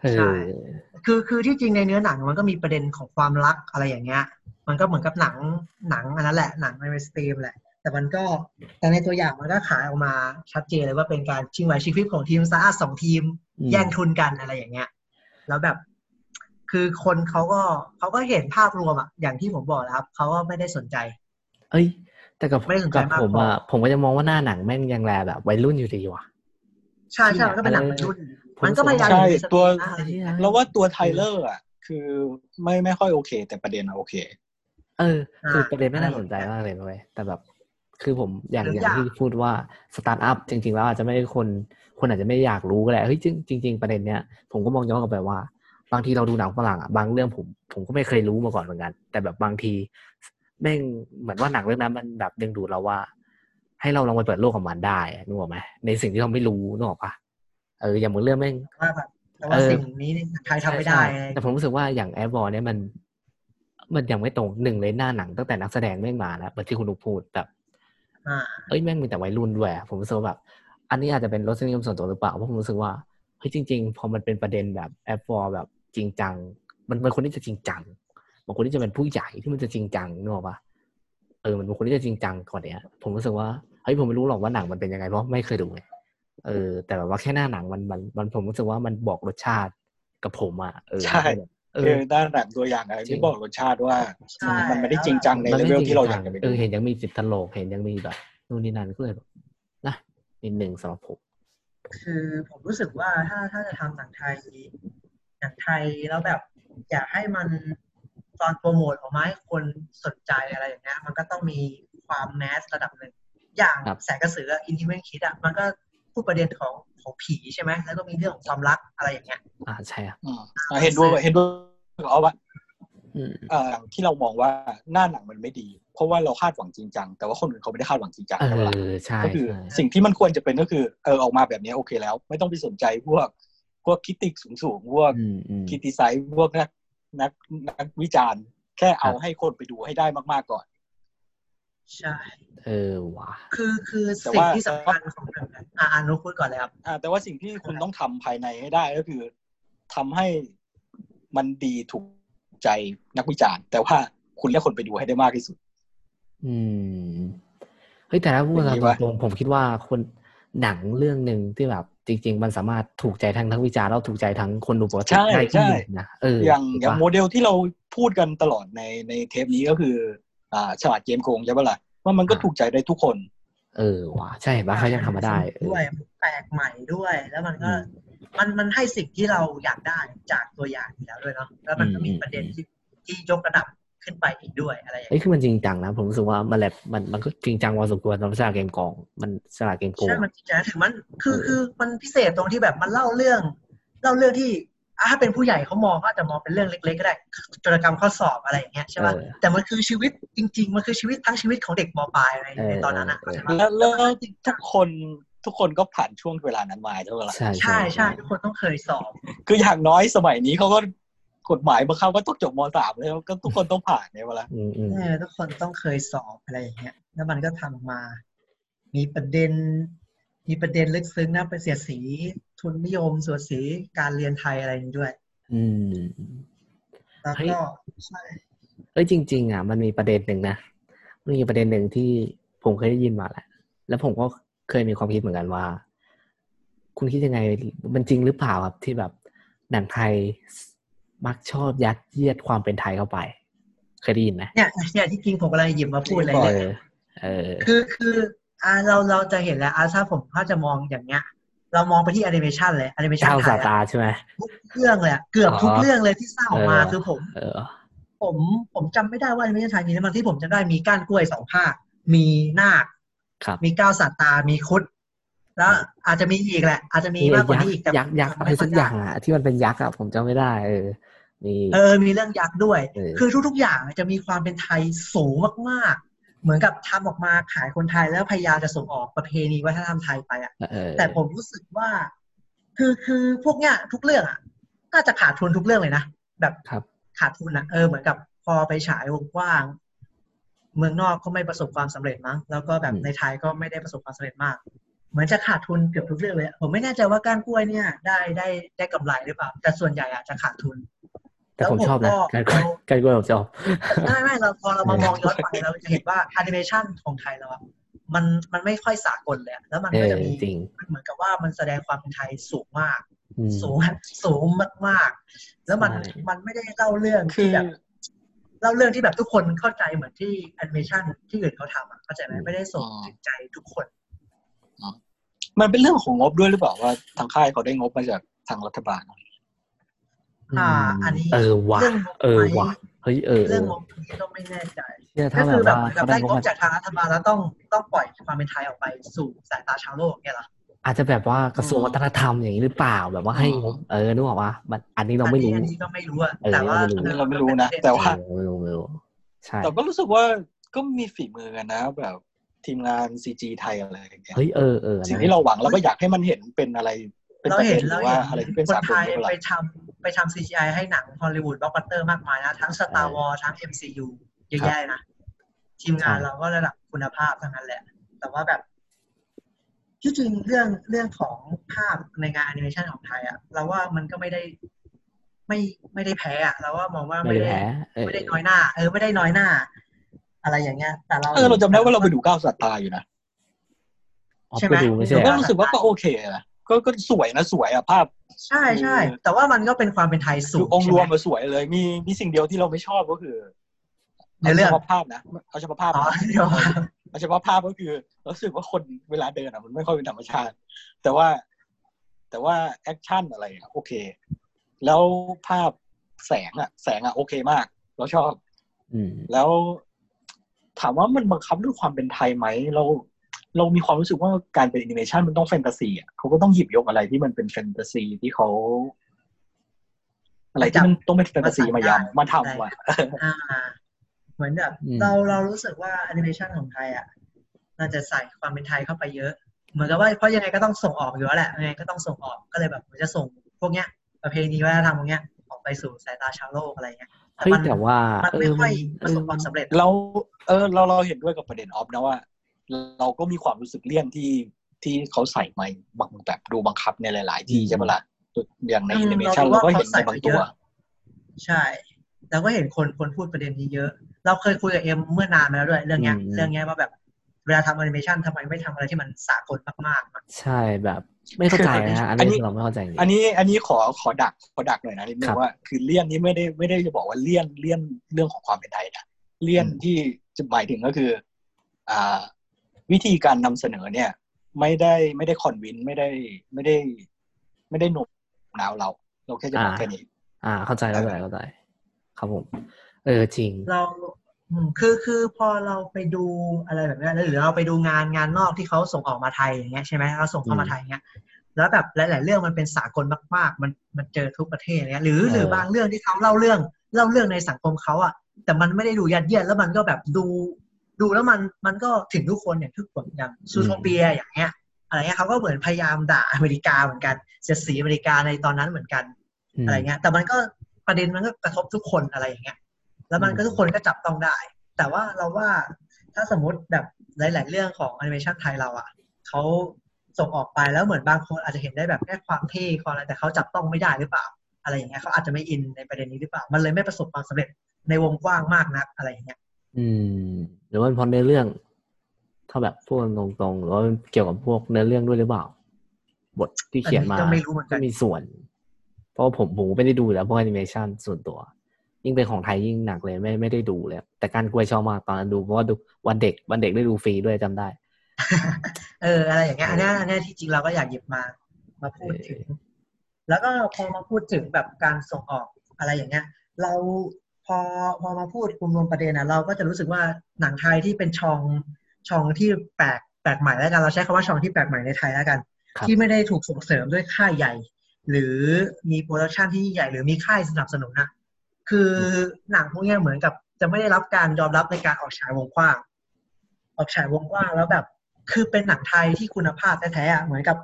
เอใช่อคือคือที่จริงในเนื้อหนังมันก็มีประเด็นของความรักอะไรอย่างเงี้ย มันก็เหมือนกับหนังหนังอันนั้นแหละหนังในสตรีมแหละ แต่มันก็แต่ในตัวอย่างมันก็ขายออกมาชัดเจนเลยว่าเป็นการชิงไหวชิงพริบของทีมซาร์สองทีมอืมแย่งทุนกันอะไรอย่างเงี้ย แล้วแบบคือคนเขาก็เขาก็เห็นภาพรวมอะอย่างที่ผมบอกนะครับเขาก็ไม่ได้สนใจ เอ้ย แต่กับไม่ได้สนใจกับมากผมพออะผมก็จะมองว่าหน้าหนังแม่งยังแลแบบวัยรุ่นอยู่ดีว่ะใช่ใช่เชี่ยมันก็เป็นหนังวัยรุ่นผมมันก็พยายามใช่อยู่ในสตรีตัวมนะอะไรอย่างเงี้ยๆเราว่าตัวไทเลอร์อะคือไม่ไม่ค่อยโอเค แต่ประเด็นอะโอเค เออ คืออ่าประเด็นไม่น่าอะไรสนใจมากเลยนะเว้ยแต่แบบ คือผมอย่างหรือออย่างที่พูดว่าสตาร์ทอัพจริง ๆ แล้วอาจจะไม่ได้คนคนอาจจะไม่อยากรู้ก็แหละเฮ้ยจริงจริงๆประเด็นเนี้ยผมก็มองย้อนกลับไปว่า บางทีเราดูหนังฝรั่งอะบางเรื่องผมผมก็ไม่เคยรู้มาก่อนเหมือนกัน แต่แบบบางทีแม่งเหมือนว่าหนังเรื่องนั้นมันแบบดึงดูดเราว่า ให้เราลองไปเปิดโลกกับมันได้อะนึกออกไหมในสิ่งที่เราไม่รู้นึกออกปะเอออย่างเหมือนเรื่องแม่งว่าแบบแต่ว่าเออสิ่งนี้นี่ไทยทำไม่ได้ใช่แต่ผมรู้สึกว่าอย่างแอร์บอลเนี่ยมัน มันยังไม่ตรงหนึ่งเลยหน้าหนังตั้งแต่นักแสดงแม่งมาแล้วเหมือนที่คุณนุกพูดแบบอ่า เอ้ยแม่งมีแต่วัยรุ่นด้วยอะผมรู้สึกว่าแบบ อันนี้อาจจะเป็นรสนิยมส่วนตัวหรือเปล่าเพราะผมรู้สึกว่าเฮ้ยจริง ๆ พอมันเป็นประเด็นแบบแอปฟอร์แบบจริงจัง มันมันคนที่จะจริงจังบางคนที่จะเป็นผู้ใหญ่ที่มันจะจริงจังนึกออกปะเออมันเป็นคนที่จะจริงจังกว่าเนี้ยผมรู้สึกว่าเฮ้ยผมไม่รู้หรอกว่าหนังมันเป็นยังไงเพราะไม่เคยดูไงเออ แต่แบบว่าแค่หน้าหนังมันมันมันผมรู้สึกว่ามันบอกรสชาติกับผมอะเออใช่เอ คืออด้านหนังตัวอย่างอะไรจริที่งบอกรสชาติว่าใช่มันไม่ได้จริงจังในเลเวลที่เราอยากจะไปเอดูอเห็นยังมีจิตตลกเห็นยังมีแบบนู่นนี่นั่นก็เลยแบบนะนิดหนึ่งสำหรับผมคือผมรู้สึกว่าถ้าถ้าจะทำหนังไทยหนังไทยแล้วแบบ อยากให้มันตอนโปรโมทออกมาให้คนสนใจอะไรอย่างเงี้ยมันก็ต้องมีความแมสระดับหนึ่งอย่างครับแสงกระสืออินทิเมนคิดอะมันก็พูดประเด็นของ ของผีใช่ไหมแล้วก็มีเรื่องของความรักอะไรอย่างเงี้ย อ่าใช่ครับอืมอะเห็นด้วยเห็นด้วยเอาว่าอืมเอ่อที่เรามองว่าหน้าหนังมันไม่ดี เพราะว่าเราคาดหวังจริงจังแต่ว่าคนอื่นเขาไม่ได้คาดหวังจริงจังเอใช่ปะล่ะอใช่ก็คือใช่สิ่งที่มันควรจะเป็นก็คือเออออกมาแบบนี้โอเคแล้ว ไม่ต้องไปสนใจพวกพวกคิติกสูงๆพวกอืมอืมคิติไซส์พวกนักนักนักวิจารณ์ แค่เอาครับให้คนไปดูให้ได้มากๆก่อน ใช่เออว่ะคือคือแต่สิ่งว่าที่สำคัญของหนังอะอ่าอ่านุพูดก่อนเลยครับอ่าแต่ว่าสิ่งที่คุณต้องทำภายในให้ได้ก็คือทำให้มันดีถูกใจนักวิจารณ์ แต่ว่าคุณเรียกคนไปดูให้ได้มากที่สุด อืมเฮ้ยแต่ถ้าพูดอย่างนี้ตปะรงๆผมคิดว่าคนหนังเรื่องหนึ่งที่แบบ จริง ๆ มันสามารถถูกใจทั้งนักวิจารณ์แล้วถูกใจทั้งคนดูปกติใช่ได้ที่ใช่หนึ่งนะเอออย่างถูกอย่างปะโมเดลที่เราพูดกันตลอดในในเทปนี้ก็คือ อ่าฉลาดเกมโกงใช่ปะล่ะว่ามันก็ถูกใจได้ทุกคน เออว่ะใช่เห็นปะเขายังทำมาได้เออด้วยแปลกใหม่ด้วย แล้วมันก็อืมมันมันให้สิ่งที่เราอยากได้จากตัวอย่างอยู่แล้วด้วยเนาะแล้วมันก็มีอืมประเด็นที่ที่ยกระดับขึ้นไปอีกด้วยอะไรอย่างเอ้ยเงี้ยคือมันจริงจังนะ ผมรู้สึกว่ามันแลบมันมันก็จริงจังพอสมควรสำหรับสลากเกมกอง มันสลากเกมโกงใช่มันจริงๆถึงมันคือเออคือมันพิเศษตรงที่แบบมันเล่าเรื่อง เล่าเรื่องที่อะ ถ้าเป็นผู้ใหญ่เขามองก็อาจจะมองเป็นเรื่องเล็ก ๆ ก็ได้จรกรรมข้อสอบอะไรอย่างเงี้ยใช่ป่ะเออแต่มันคือชีวิตจริง ๆ มันคือชีวิตทั้งชีวิตของเด็กมปลายในเออในตอนนั้นอะเออเข้าใจปะแล้วแล้วมันจริงจัทุงกคนทุกคนก็ผ่านช่วงเวลานั้นมาใช่ปะล่ะใช่ใช่ใช่ทุกคนต้องเคยสอบ คืออย่างน้อยสมัยนี้เขาก็กฎหมายบังคับว่าต้องจบมสามแล้วก็ทุกคนต้องผ่านเนี่ยเวลาอืมอืมเออทุกคนต้องเคยสอบอะไรอย่างเงี้ย แล้วมันก็ทำมา มีประเด็น มีประเด็นลึกซึ้งนะไปเสียดสี ทุนนิยมเสียดสีการเรียนไทยอะไรอย่างนี้ด้วย อืมแล้วเฮ้ยก็ใช่เอ้ยจริง ๆ อะ มันมีประเด็นหนึ่งนะมันมีประเด็นหนึ่งที่ผมเคยได้ยินมาแหละ แล้วผมก็เคยมีความคิดเหมือนกันว่า คุณคิดยังไง มันจริงหรือเปล่าครับที่แบบหนังไทยมักชอบยัดเยียดความเป็นไทยเข้าไป เคยได้ยินไหมเนี่ยเนี่ยที่จริงผมกำลังหยิบมาพูดเลยเอเนี่ยอเออคือคือ อ่าเราเราจะเห็นแล้วอ่าถ้าผมถ้าจะมองอย่างเงี้ย เรามองไปที่แอนิเมชันเลยแอนิเมชันเจ้าไทยสายตาอะใช่ไหมทุกเรื่องเลยอะเกือบทุกอ๋อเรื่องเลยที่สร้างออกมาเออคือผมเออผมผมจำไม่ได้ว่าแอนิเมชันไทยมีอะไรบ้างที่ผมจำได้มีก้านกล้วยสองภาค มีนาคครับมีก้าวสัตตา มีคุด แล้วอาจจะมีอีกแหละ อาจจะมีมากกว่านี้อีกแต่ยักษ์ยักษ์อะไรสักอย่างอะที่มันเป็นยักษ์อะผมจำไม่ได้ เออมีเออมีเรื่องยักษ์ด้วยเออคือทุกๆอย่างจะมีความเป็นไทยสูงมากๆ เหมือนกับทำออกมาขายคนไทยแล้วพยายามจะส่งออกประเพณีวัฒนธรรมไทยไปอะเออแต่ผมรู้สึกว่า คือคือพวกเนี้ยทุกเรื่องอะน่าจะขาดทุนทุกเรื่องเลยนะแบบครับขาดทุนนะเออเหมือนกับพอไปฉายวงกว้าง เมืองนอกก็ไม่ประสบความสำเร็จมั้งแล้วก็แบบอืมในไทยก็ไม่ได้ประสบความสำเร็จมาก เหมือนจะขาดทุนเกือบทุกเรื่องเลย ผมไม่แน่ใจว่าก้านกล้วยเนี่ย ได้ได้ได้กำไรหรือเปล่า แต่ส่วนใหญ่อาจจะขาดทุน แต่ผมชอบนะแล้วผมก็การกล้วยการกล้วยผมชอบไม่ไม่เราพอเรามามองย้อนไปเราจะเห็นว่าแอนิเมชันของไทยเราอะมันมันไม่ค่อยสากลเลยอะแล้วมันเอก็อจะมีจริงมันเหมือนกับว่ามันแสดงความเป็นไทยสูงมากอืมสูงแบบสูงมากๆ แล้วมันใช่มันไม่ได้เล่าเรื่องคืที่อแบบเล่าเรื่องที่แบบทุกคนเข้าใจเหมือนที่แอนิเมชันที่อื่นเขาทำอะเข้าใจไหมไม่ได้ส่งถึงใจทุกคนมันเป็นเรื่องของงบด้วยหรือเปล่าว่าทางค่ายเขาได้งบมาจากทางรัฐบาล อ่า อันนี้เออว่ะเรื่องงบเออไหมว่ะเฮ้ยเออเอเรื่ององบนี้ก็ไม่แน่ใจเนี่ยก็ถ้าคืแบอบแบบว่าเหมือนกับเขาได้ได้งบงบมาจากทางรัฐบาลแล้วต้องต้องปล่อยความเป็นไทยออกไปสู่สายตาชาวโลกเนี่ยเหรออาจจะแบบว่ากระทรวงวัฒนธรรมอย่างนี้หรือเปล่าแบบว่าให้งบเออนึกออกว่ามันอันนี้เราไม่รู้อันนี้ก็ไม่รู้อะเออแต่ว่าอันนี้เราไม่รู้นะแต่ว่าเออไม่รู้ไม่รู้ใช่แต่ก็รู้สึกว่าก็มีฝีมือกันนะแบบทีมงานซีจีไทยอะไรอย่างเงี้ยเฮ้ยเออเออสิ่งนะที่เราหวังเราก็อยากให้มันเห็นเป็นอะไร เป็นเราประเทเห็ศนหเรารือว่าเห็นอะไรที่เป็นคนสากไทลยใช่ไหมไปล่ะทำ ไปทำ CGI ให้หนังฮอลลีวูดบล็อกบัสเตอร์มากมายนะ ทั้ง Star Wars ทั้ง MCU เยอะแยะนะ ทีมงานเราก็ระดับคุณภาพทั้งนั้นแหละ แต่ว่าแบบ ที่จริงเรื่องเรื่องของภาพในงานแอนิเมชันของไทยอะเราว่ามันก็ไม่ได้ไม่ไม่ได้แพ้อะเราว่ามองว่าไม่ไม่ได้ได้แพ้เออไม่ได้น้อยหน้า เออไม่ได้น้อยหน้า อะไรอย่างเงี้ย แต่เราเออเราจำได้ว่าเราไปดูก้าวสัตตาอยู่นะออฟใช่ไหมก็ดูไม่ใช่เราเหรก็อรู้สึกว่าก็โอเคนะ ก็ก็สวยนะสวยอะภาพ ใช่ใช่แต่ว่ามันก็เป็นความเป็นไทยสูคืององค์ใช่รไหวมมมาสวยเลย มีมีสิ่งเดียวที่เราไม่ชอบก็คือในเรื่องเฉพาะภาพนะเอาเฉพาะภาพอ๋อนะเดี๋ยวเอาเฉพาะภาพก็คือรู้สึกว่าคนเวลาเดินอะมันไม่ค่อยเป็นธรรมชาติ แต่ว่า แต่ว่าแอคชั่นอะไรอะโอเค แล้วภาพแสงอะแสงอะโอเคมาก เราชอบอืมแล้วถามว่ามันบังคับด้วยความเป็นไทยไหมเรา เรามีความรู้สึกว่าการเป็นแอนิเมชันมันต้องแฟนตาซีอะเขาก็ต้องหยิบยกอะไรที่มันเป็นแฟนตาซีที่เขาอะไรที่มันต้องเป็นแฟนตาซีมายำมาทำอะอ่าเหมือนแบบอืมเราเรารู้สึกว่าแอนิเมชันของไทยอะน่าจะใส่ความเป็นไทยเข้าไปเยอะ เหมือนกับว่าเพราะยังไงก็ต้องส่งออกอยู่แล้วแหละยังไงก็ต้องส่งออกก็เลยแบบจะส่งพวกเนี้ยประเพณีวัฒนธรรมพวกเนี้ยออกไปสู่สายตาชาวโลกอะไรเงี้ยเฮ้ยมันแต่ว่ามันเอไม่อค่อยเอประอสบความสำเร็จเราเออเราเราเห็นด้วยกับประเด็นออฟนะว่า เราก็มีความรู้สึกเลี่ยนที่ที่เขาใส่มาบางแบบดูบังคับในหลาย ๆ ที่ใช่ปะล่ะอย่างในอืมแอนิเมชันเราเรารู้ว่าก็เห็นในบางตัวเขาใส่มาเยอะใช่แล้วก็เห็นคนคนพูดประเด็นนี้เยอะ เราเคยคุยกับเอ็มเมื่อนานมาแล้วด้วย เรื่องเนี้ยอืมเรื่องเนี้ยว่าแบบเวลาทำแอนิเมชันทำไมไม่ทำอะไรที่มันสากลมากๆ ใช่แบบไม่เข้าใจนะอันอันนี้นี้คือเราไม่เข้าใจจริงอันนี้อันนี้ขอขอดักขอดักหน่อยนะนิดนึงครับว่าคือเลี่ยนนี้ไม่ได้ไม่ได้จะบอกว่าเลี่ยนเลี่ยนเรื่องของความเป็นไทยนะเลี่ยนอืมที่จะหมายถึงก็คือ อ่า วิธีการนำเสนอเนี่ย ไม่ได้ไม่ได้คอนวินไม่ได้ไม่ได้ ไม่ได้โน้มน้าวเรา เราแค่จะบอกแค่นี้อ่า เข้าใจเข้าใจเข้าใจครับผม เออจริง เราอืมคือคือพอเราไปดูอะไรแบบเนี้ยหรือเราไปดูงานงานนอกที่เขาส่งออกมาไทยอย่างเงี้ยใช่ไหมเราส่งเข้ามาอืมไทยอย่างเงี้ยแล้วแบบหลาย ๆ เรื่องมันเป็นสากลมาก ๆ มันมันเจอทุกประเทศเนี้ยหรือเออหรือบางเรื่องที่เขาเล่าเรื่องเล่าเรื่องในสังคมเขาอะแต่มันไม่ได้ดูยัดเยียดแล้วมันก็แบบดู ดูแล้วมันมันก็ถึงทุกคนอย่างทุกคนอย่างซูโทเปียอย่างเงี้ยอะไรเงี้ยเขาก็เหมือนพยายามด่าอเมริกาเหมือนกันเสียดสีอเมริกาในตอนนั้นเหมือนกันมอะไรเงี้ย แต่มันก็ประเด็นมันก็กระทบทุกคนอะไรอย่างเงี้ย แล้วมันก็อืมทุกคนก็จับต้องได้ แต่ว่าเราว่าถ้าสมมติแบบหลาย ๆ เรื่องของแอนิเมชันไทยเราอะเขาส่งออกไปแล้วเหมือนบางคนอาจจะเห็นได้แบบแค่ความเท่ความอะไรแต่เขาจับต้องไม่ได้หรือเปล่า อะไรอย่างเงี้ยเขาอาจจะไม่อินในประเด็นนี้หรือเปล่า มันเลยไม่ประสบความสำเร็จในวงกว้างมากนักอะไรอย่างเงี้ย อืม หรือว่าเป็นเพราะเนื้อเรื่อง ถ้าแบบพูดตรงๆหรือว่าเกี่ยวกับพวกเนื้อเรื่องด้วยหรือเปล่า บทที่เขียนมาอันนี้ก็ไม่รู้เหมือนกันมีส่วน เพราะว่าผมผมไม่ได้ดูอยู่แล้วพวกแอนิเมชันส่วนตัว ยิ่งเป็นของไทยยิ่งหนักเลยไม่ไม่ได้ดูเลยแต่การกล้วยชอบมากตอนนั้นดูเพราะว่าดูวันเด็กวันเด็กได้ดูฟรีด้วยจำได้ เอออะไรอย่างเงี้ยอันเนี้ยอันเนี้ยที่จริงเราก็อยากหยิบมามาพูดถึงแล้วก็พอมาพูดถึงแบบการส่งออกอะไรอย่างเงี้ย เรา พอพอมาพูดกลุ่มรวมประเด็นนะเราก็จะรู้สึกว่าหนังไทยที่เป็นช่องช่องที่แปลกแปลกใหม่แล้วกันเราใช้คำว่าช่องที่แปลกใหม่ในไทยแล้วกันครับที่ไม่ได้ถูกส่งเสริมด้วยค่ายใหญ่ หรือมีโปรดักชันที่ใหญ่หรือมีค่ายสนับสนุนนะคือหนังพวกเนี้ยเหมือนกับ จะไม่ได้รับการยอมรับในการออกฉายวงกว้าง ออกฉายวงกว้างแล้วแบบ คือเป็นหนังไทยที่คุณภาพแท้ๆอะเหมือนกับ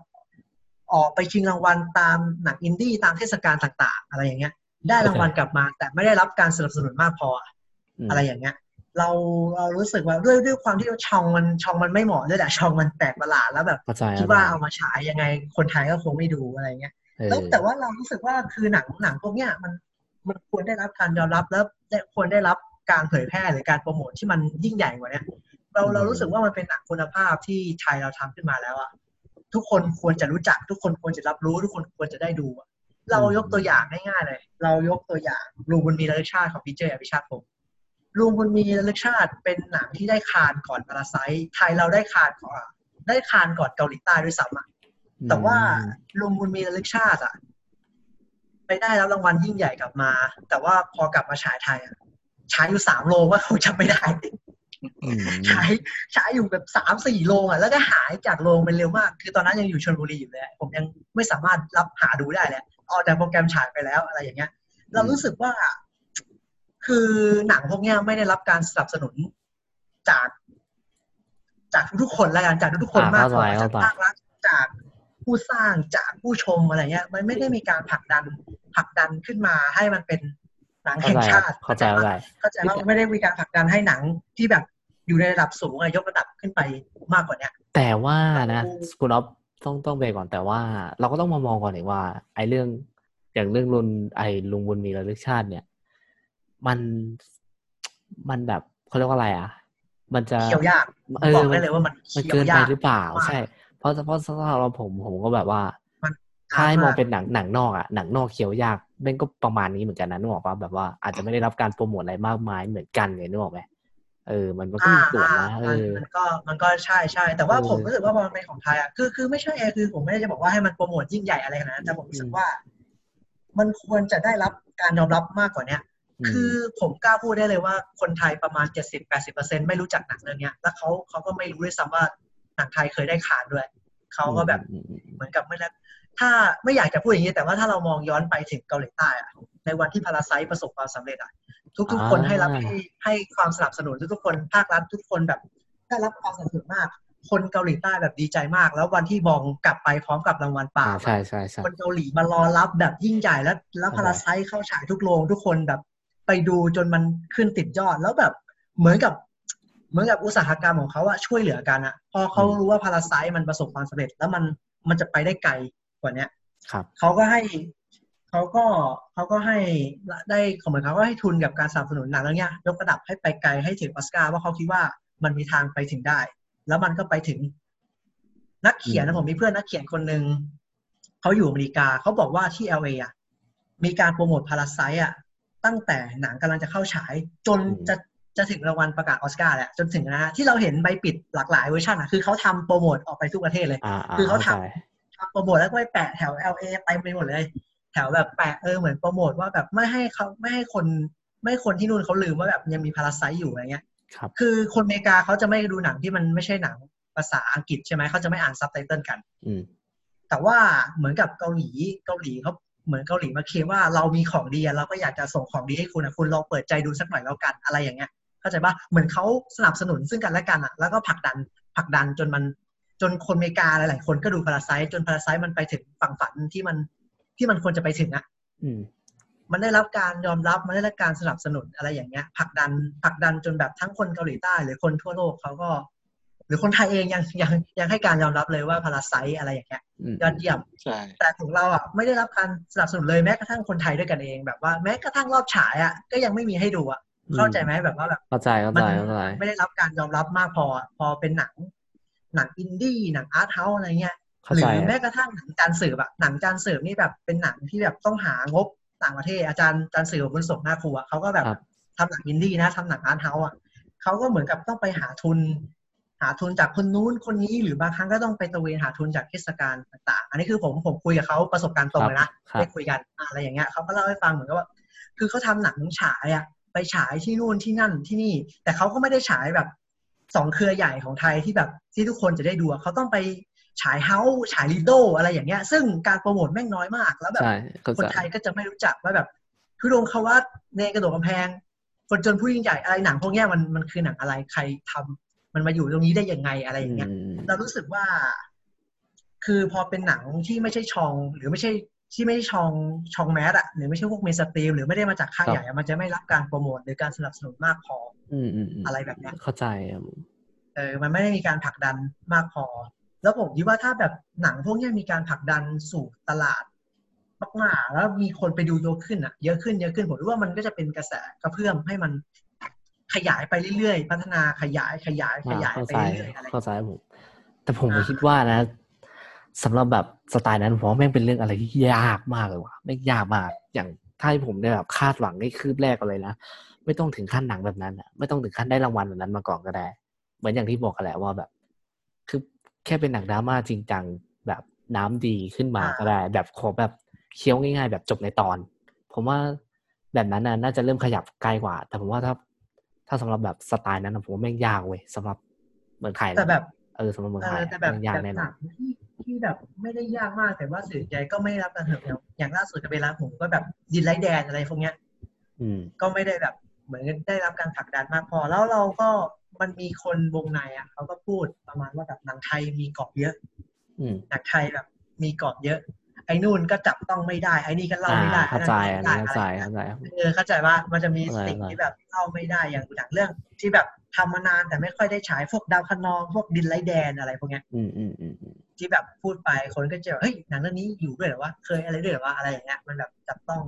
ออกไปชิงรางวัลตามหนังอินดี้ตามเทศกาลต่าง ๆ อะไรอย่างเงี้ย ได้รางวัลกลับมา แต่ไม่ได้รับการสนับสนุนมากพออะมอะไรอย่างเงี้ย เราเรารู้สึกว่าด้วยด้วยความที่ช่องมันช่องมันไม่เหมาะด้วยแหละช่องมันแปลกประหลาดแล้วแบบเข้าใจคิดว่าเอามาฉายยังไงคนไทยก็คงไม่ดูอะไรเงี้ยเออแล้วแต่ว่าเรารู้สึกว่าคือหนังหนังพวกเนี้ยมันมันควรได้รับการยอมรับแล้วและควรได้รับการเผยแพร่หรือการโปรโมทที่มันยิ่งใหญ่กว่าเนี้ยเราเรารู้สึกว่ามันเป็นหนังคุณภาพที่ไทยเราทำขึ้นมาแล้วอะทุกคนควรจะรู้จัก ทุกคนควรจะรับรู้ ทุกคนควรจะได้ดูอะ เรายกตัวอย่างง่ายๆเลย เรายกตัวอย่างลุงบุญมีระลึกชาติของพี่เจอภิชาติผมลุงบุญมีระลึกชาติเป็นหนังที่ได้คานก่อนพาราไซไทยเราได้คานก่อนได้คานก่อนเกาหลีใต้ด้วยซ้ำอะแต่ว่าลุงบุญมีระลึกชาติอะไปได้รับรางวัลยิ่งใหญ่กลับมา แต่ว่าพอกลับมาฉายไทยอะฉายอยู่สามโรงว่าเขาจำไม่ได้อืมฉายฉายอยู่แบบสามสี่โรงอะแล้วก็หายจากโรงไปเร็วมาก คือตอนนั้นยังอยู่ชลบุรีอยู่เลย ผมยังไม่สามารถรับหาดูได้เลย ออกจากโปรแกรมฉายไปแล้วอะไรอย่างเงี้ย เรารู้สึกว่า คือหนังพวกเนี้ยไม่ได้รับการสนับสนุนจาก จากทุกๆคนแล้วกันจากทุกๆคนอ่ามากกว่าเข้าใจจากภาครัฐจากผู้สร้างจากผู้ชมอะไรเงี้ย มันไม่ได้มีการผลักดันผลักดันขึ้นมาให้มันเป็นหนังเข้าแห่งใจชาติเข้าใจเข้าใจเข้าใจว่าไม่ได้มีการผลักดันให้หนังที่แบบอยู่ในระดับสูงอะยกระดับขึ้นไปมากกว่าเนี้ยแต่ว่านะเราคุณอ๊อฟ ต้องต้องเบรกก่อนแต่ว่า เราก็ต้องมามองก่อนเลยว่า ไอ้เรื่องอย่างเรื่องรุนไอ้ลุงบุญมีระลึกชาติเนี่ย มันมันแบบเขาเรียกว่าอะไรอะ มันจะเคี่ยวยากเออบอกมัได้นเลยว่ามันมันเคี่ยเกิวนไปยากหรือเปล่ามากใช่ เพราะเพราะสำหรับเราผมผมก็แบบว่ามันถ้าให้มองมากเป็นหนังหนังนอกอะหนังนอกเคี้ยวยากแม่งก็ประมาณนี้เหมือนกันนะนึกออกปะแบบว่าอาจจะไม่ได้รับการโปรโมทอะไรมากมายเหมือนกันเลยนึกออกไหม เออมันมันก็มีส่วนนะเอมันอมันก็มันก็ใช่ใช่แต่ว่าเออผมรู้สึกว่าพอมันเป็นของไทยอะคือคือไม่ใช่เอคือผมไม่ได้จะบอกว่าให้มันโปรโมทยิ่งใหญ่อะไรขนาดนั้นแต่ผมรู้สึกว่า มันควรจะได้รับการยอมรับมากกว่าเนี้ยคือผมกล้าพูดได้เลยว่าคนไทยประมาณเจ็ดสิบแปดสิบเปอร์เซ็นไม่รู้จักหนังเรื่องเนี้ยแล้วเขาเขาก็ไม่รู้ด้วยซ้ำว่าหนังไทยเคยได้ขานด้วยเขาก็แบบอืมอืมอืมเหมือนกับไม่ได้ ถ้าไม่อยากจะพูดอย่างนี้ แต่ว่าถ้าเรามองย้อนไปถึงเกาหลีใต้อะในวันที่พาราไซประสบความสำเร็จอะทุก ๆ คนให้รับให้ให้ความสนับสนุนทุกๆคนภาครัฐทุกคนแบบได้รับความสนับสนุนมาก คนเกาหลีใต้แบบดีใจมาก แล้ววันที่บองกลับไปพร้อมกับรางวัลป่าอ่าใช่ใช่ใช่คนเกาหลีมารอรับแบบยิ่งใหญ่แล้วแล้วพาราไซเข้าฉายทุกโรงทุกคนแบบไปดูจนมันขึ้นติดยอดแล้วแบบเหมือนกับเหมือนกับอุตสาหกรรมของเขาอะช่วยเหลือกันอะพอเขารู้ว่าพาราไซมันประสบความสำเร็จ แล้วมันมันจะไปได้ไกล กว่าเนี้ยครับเขาก็ให้เขาก็เขาก็ให้ได้เหมือนเขาก็ให้ทุนกับการสนับสนุนหนังเรื่องเนี้ยยกระดับให้ไปไกลให้ถึงออสการ์ว่าเขาคิดว่ามันมีทางไปถึงได้ แล้วมันก็ไปถึง นักเขียนอืนะมผมมีเพื่อนนักเขียนคนหนึ่งเขาอยู่อเมริกาเขาบอกว่าที่ LA อะมีการโปรโมทพาราไซอะตั้งแต่หนังกำลังจะเข้าฉาย จนจะจะถึงรางวัลประกาศออสการ์แหละจนถึงนะฮะที่เราเห็นใบปิดหลากหลายเวอร์ชันอะคือเขาทำโปรโมทออกไปทุกประเทศเลยอ่าอ่าคือเขาทำข้ใจทำ โปรโมทแล้วก็ไปแปะแถว LA ไปไปหมดเลย แถวแบบแปะเออเหมือนโปรโมทว่าแบบไม่ให้เขาไม่ให้คนไม่ให้คนที่นู่นเขาลืมว่าแบบยังมีพาราไซอยู่อะไรเงี้ยครับคือคนอเมริกาเขาจะไม่ดูหนังที่มันไม่ใช่หนังภาษาอังกฤษใช่ไหมเขาจะไม่อ่านซับไตเติลกันอืมแต่ว่าเหมือนกับเกาหลีเกาหลีเขาเหมือนเกาหลีมาเคลมว่าเรามีของดีอะเราก็อยากจะส่งของดีให้คุณอะคุณลองเปิดใจดูสักหน่อยแล้วกันอะไรอย่างเงี้ยเข้าใจปะเหมือนเขาสนับสนุนซึ่งกันและกันอะแล้วก็ผลักดันผลักดันจนมัน จนคนอเมริกาหลายๆคนก็ดูพาราไซจนพาราไซมันไปถึงฝั่งฝันที่มันที่มันควรจะไปถึงอะอืมมันได้รับการยอมรับมันได้รับการสนับสนุนอะไรอย่างเงี้ยผลักดันผลักดันจนแบบทั้งคนเกาหลีใต้ หรือคนทั่วโลกเขาก็ หรือคนไทยเองยังยังยังให้การยอมรับเลยว่าพาราไซอะไรอย่างเงี้ยอืมยอดเยี่ยมใช่แต่ของเราอะไม่ได้รับการสนับสนุนเลยแม้กระทั่งคนไทยด้วยกันเองแบบว่าแม้กระทั่งรอบฉายอะก็ยังไม่มีให้ดูอะเข้าใจไหมแบบว่าแบบเข้าใจเข้ามัใจเข้าใจไม่ได้รับการยอมรับมากพออะพอเป็นหนัง หนังอินดี้หนังอาร์ตเฮาส์อะไรเงี้ยเข้าหรืใจอแม้กระทั่งหนังจานสืบอะหนังจานสืบนี่แบบเป็นหนังที่แบบต้องหางบต่างประเทศอาจารย์จานสืบกับคุณสมหน้าครูอะเขาก็แบบครับทำหนังอินดี้นะทำหนัง art house อะเขาก็เหมือนกับต้องไปหาทุน หาทุนจากคนนู้นคนนี้หรือบางครั้งก็ต้องไปตระเวนหาทุนจากเทศกาลต่าง ๆ อันนี้คือผมผมคุยกับเขาประสบการณ์ตรงเลยนะครับได้คุยกันอะอะไรอย่างเงี้ยเขาก็เล่าให้ฟังเหมือนกับว่า คือเขาทำหนังฉายอะไปฉายที่นู่นที่นั่นที่นี่ แต่เขาก็ไม่ได้ฉายแบบ สองเครือใหญ่ของไทยที่แบบที่ทุกคนจะได้ดูอะเขาต้องไปฉายเฮาส์ฉายลีโดอะไรอย่างเงี้ย ซึ่งการโปรโมทแม่งน้อยมาก แล้วแบบใช่เข้าคนใจไทยก็จะไม่รู้จักว่าแบบคือลงคาวัตในกระโดดกำแพง คนจนผู้ยิ่งใหญ่อะไรหนังพวกเนี้ยมันมันคือหนังอะไรใครทำมันมาอยู่ตรงนี้ได้ยังไงอะไรอย่างเงี้ยอืมเรารู้สึกว่า คือพอเป็นหนังที่ไม่ใช่ชองหรือไม่ใช่ ที่ไม่ใช่ชองชองแมสอะหรือไม่ใช่พวกเมสตรีมหรือไม่ได้มาจากค่ายครับใหญ่อะมันจะไม่รับการโปรโมทหรือการสนับสนุนมากพออืมอืมอืมอะไรแบบเนี้ยเข้าใจครับเออมันไม่ได้มีการผลักดันมากพอ แล้วผมคิดว่าถ้าแบบหนังพวกเนี้ยมีการผลักดันสู่ตลาดมากๆแล้วมีคนไปดูเยอะขึ้นอะเยอะขึ้นเยอะขึ้นผมว่ามันก็จะเป็นกระแสกระเพื่อมให้มันขยายไปเรื่อยๆ พัฒนาขยายขยายขยายเข้าไปใจเรื่อยๆอะไรเข้าใจผมแต่ผมก็อ่าคิดว่านะ สำหรับแบบสไตล์นั้นผมว่าแม่งเป็นเรื่องอะไรที่ยากมากเลยว่ะแม่งยากมากอย่างถ้าให้ผมได้แบบคาดหวังให้คืบแรกกันเลยนะไม่ต้องถึงขั้นหนังแบบนั้นอะไม่ต้องถึงขั้นได้รางวัลแบบนั้นมาก่อนก็ได้ เหมือนอย่างที่บอกกันแหละว่าแบบ คือแค่เป็นหนังดราม่าจริงจังแบบน้ำดีขึ้นมาก็ได้ แบบขอแบบเคี้ยวง่ายๆ แบบจบในตอน ผมว่าแแบบนั้นน่ะน่าจะเริ่มขยับไกลกว่า แต่ผมว่าถ้า ถ้าสำหรับแบบสไตล์นั้นนะผมว่าแม่งยากเว้ยสำหรับเมืองไทยนะแต่แบบเออสำหรับเมืองเอไทยออะแต่แบบแม่งแบยากบแน่นหอนันง ที่ที่แบบไม่ได้ยากมากแต่ว่าสื่อใจก็ไม่ได้รับการเหิมอย่างล่าสุดจะเป็นร้านผมก็แบบดินไลท์แดนอะไรพวกเนี้ยอืมก็ไม่ได้แบบเหมือนได้รับการผลักดันมากพอ แล้วเราก็มันมีคนวงในอะเขาก็พูดประมาณว่าแบบหนังไทยมีเกาะเยอะอืมหนังไทยแบบมีเกาะเยอะ ไอ้นู่นก็จับต้องไม่ได้ ไอ้นี่ก็เล่าอ่าไม่ได้เข้าใจไอ้อันนั่นี้นเข้าใจไม่ได้เข้าใจเออเข้าใจว่ามันจะมีเข้าใจสิ่งเข้าใจที่แบบเล่าไม่ได้อย่างอย่างเรื่อง ที่แบบทำมานานแต่ไม่ค่อยได้ฉายพวกดาวคะนองพวกดินไลท์แดนอะไรพวกเนี้ยอืมอืมอืมอืม ที่แบบพูดไปคนก็จะแบบเฮ้ยหนังเรื่องนี้อยู่ด้วยเหรอวะเคยอะไรด้วยเหรอวะอะไรอย่างเงี้ยมันแบบจับต้อง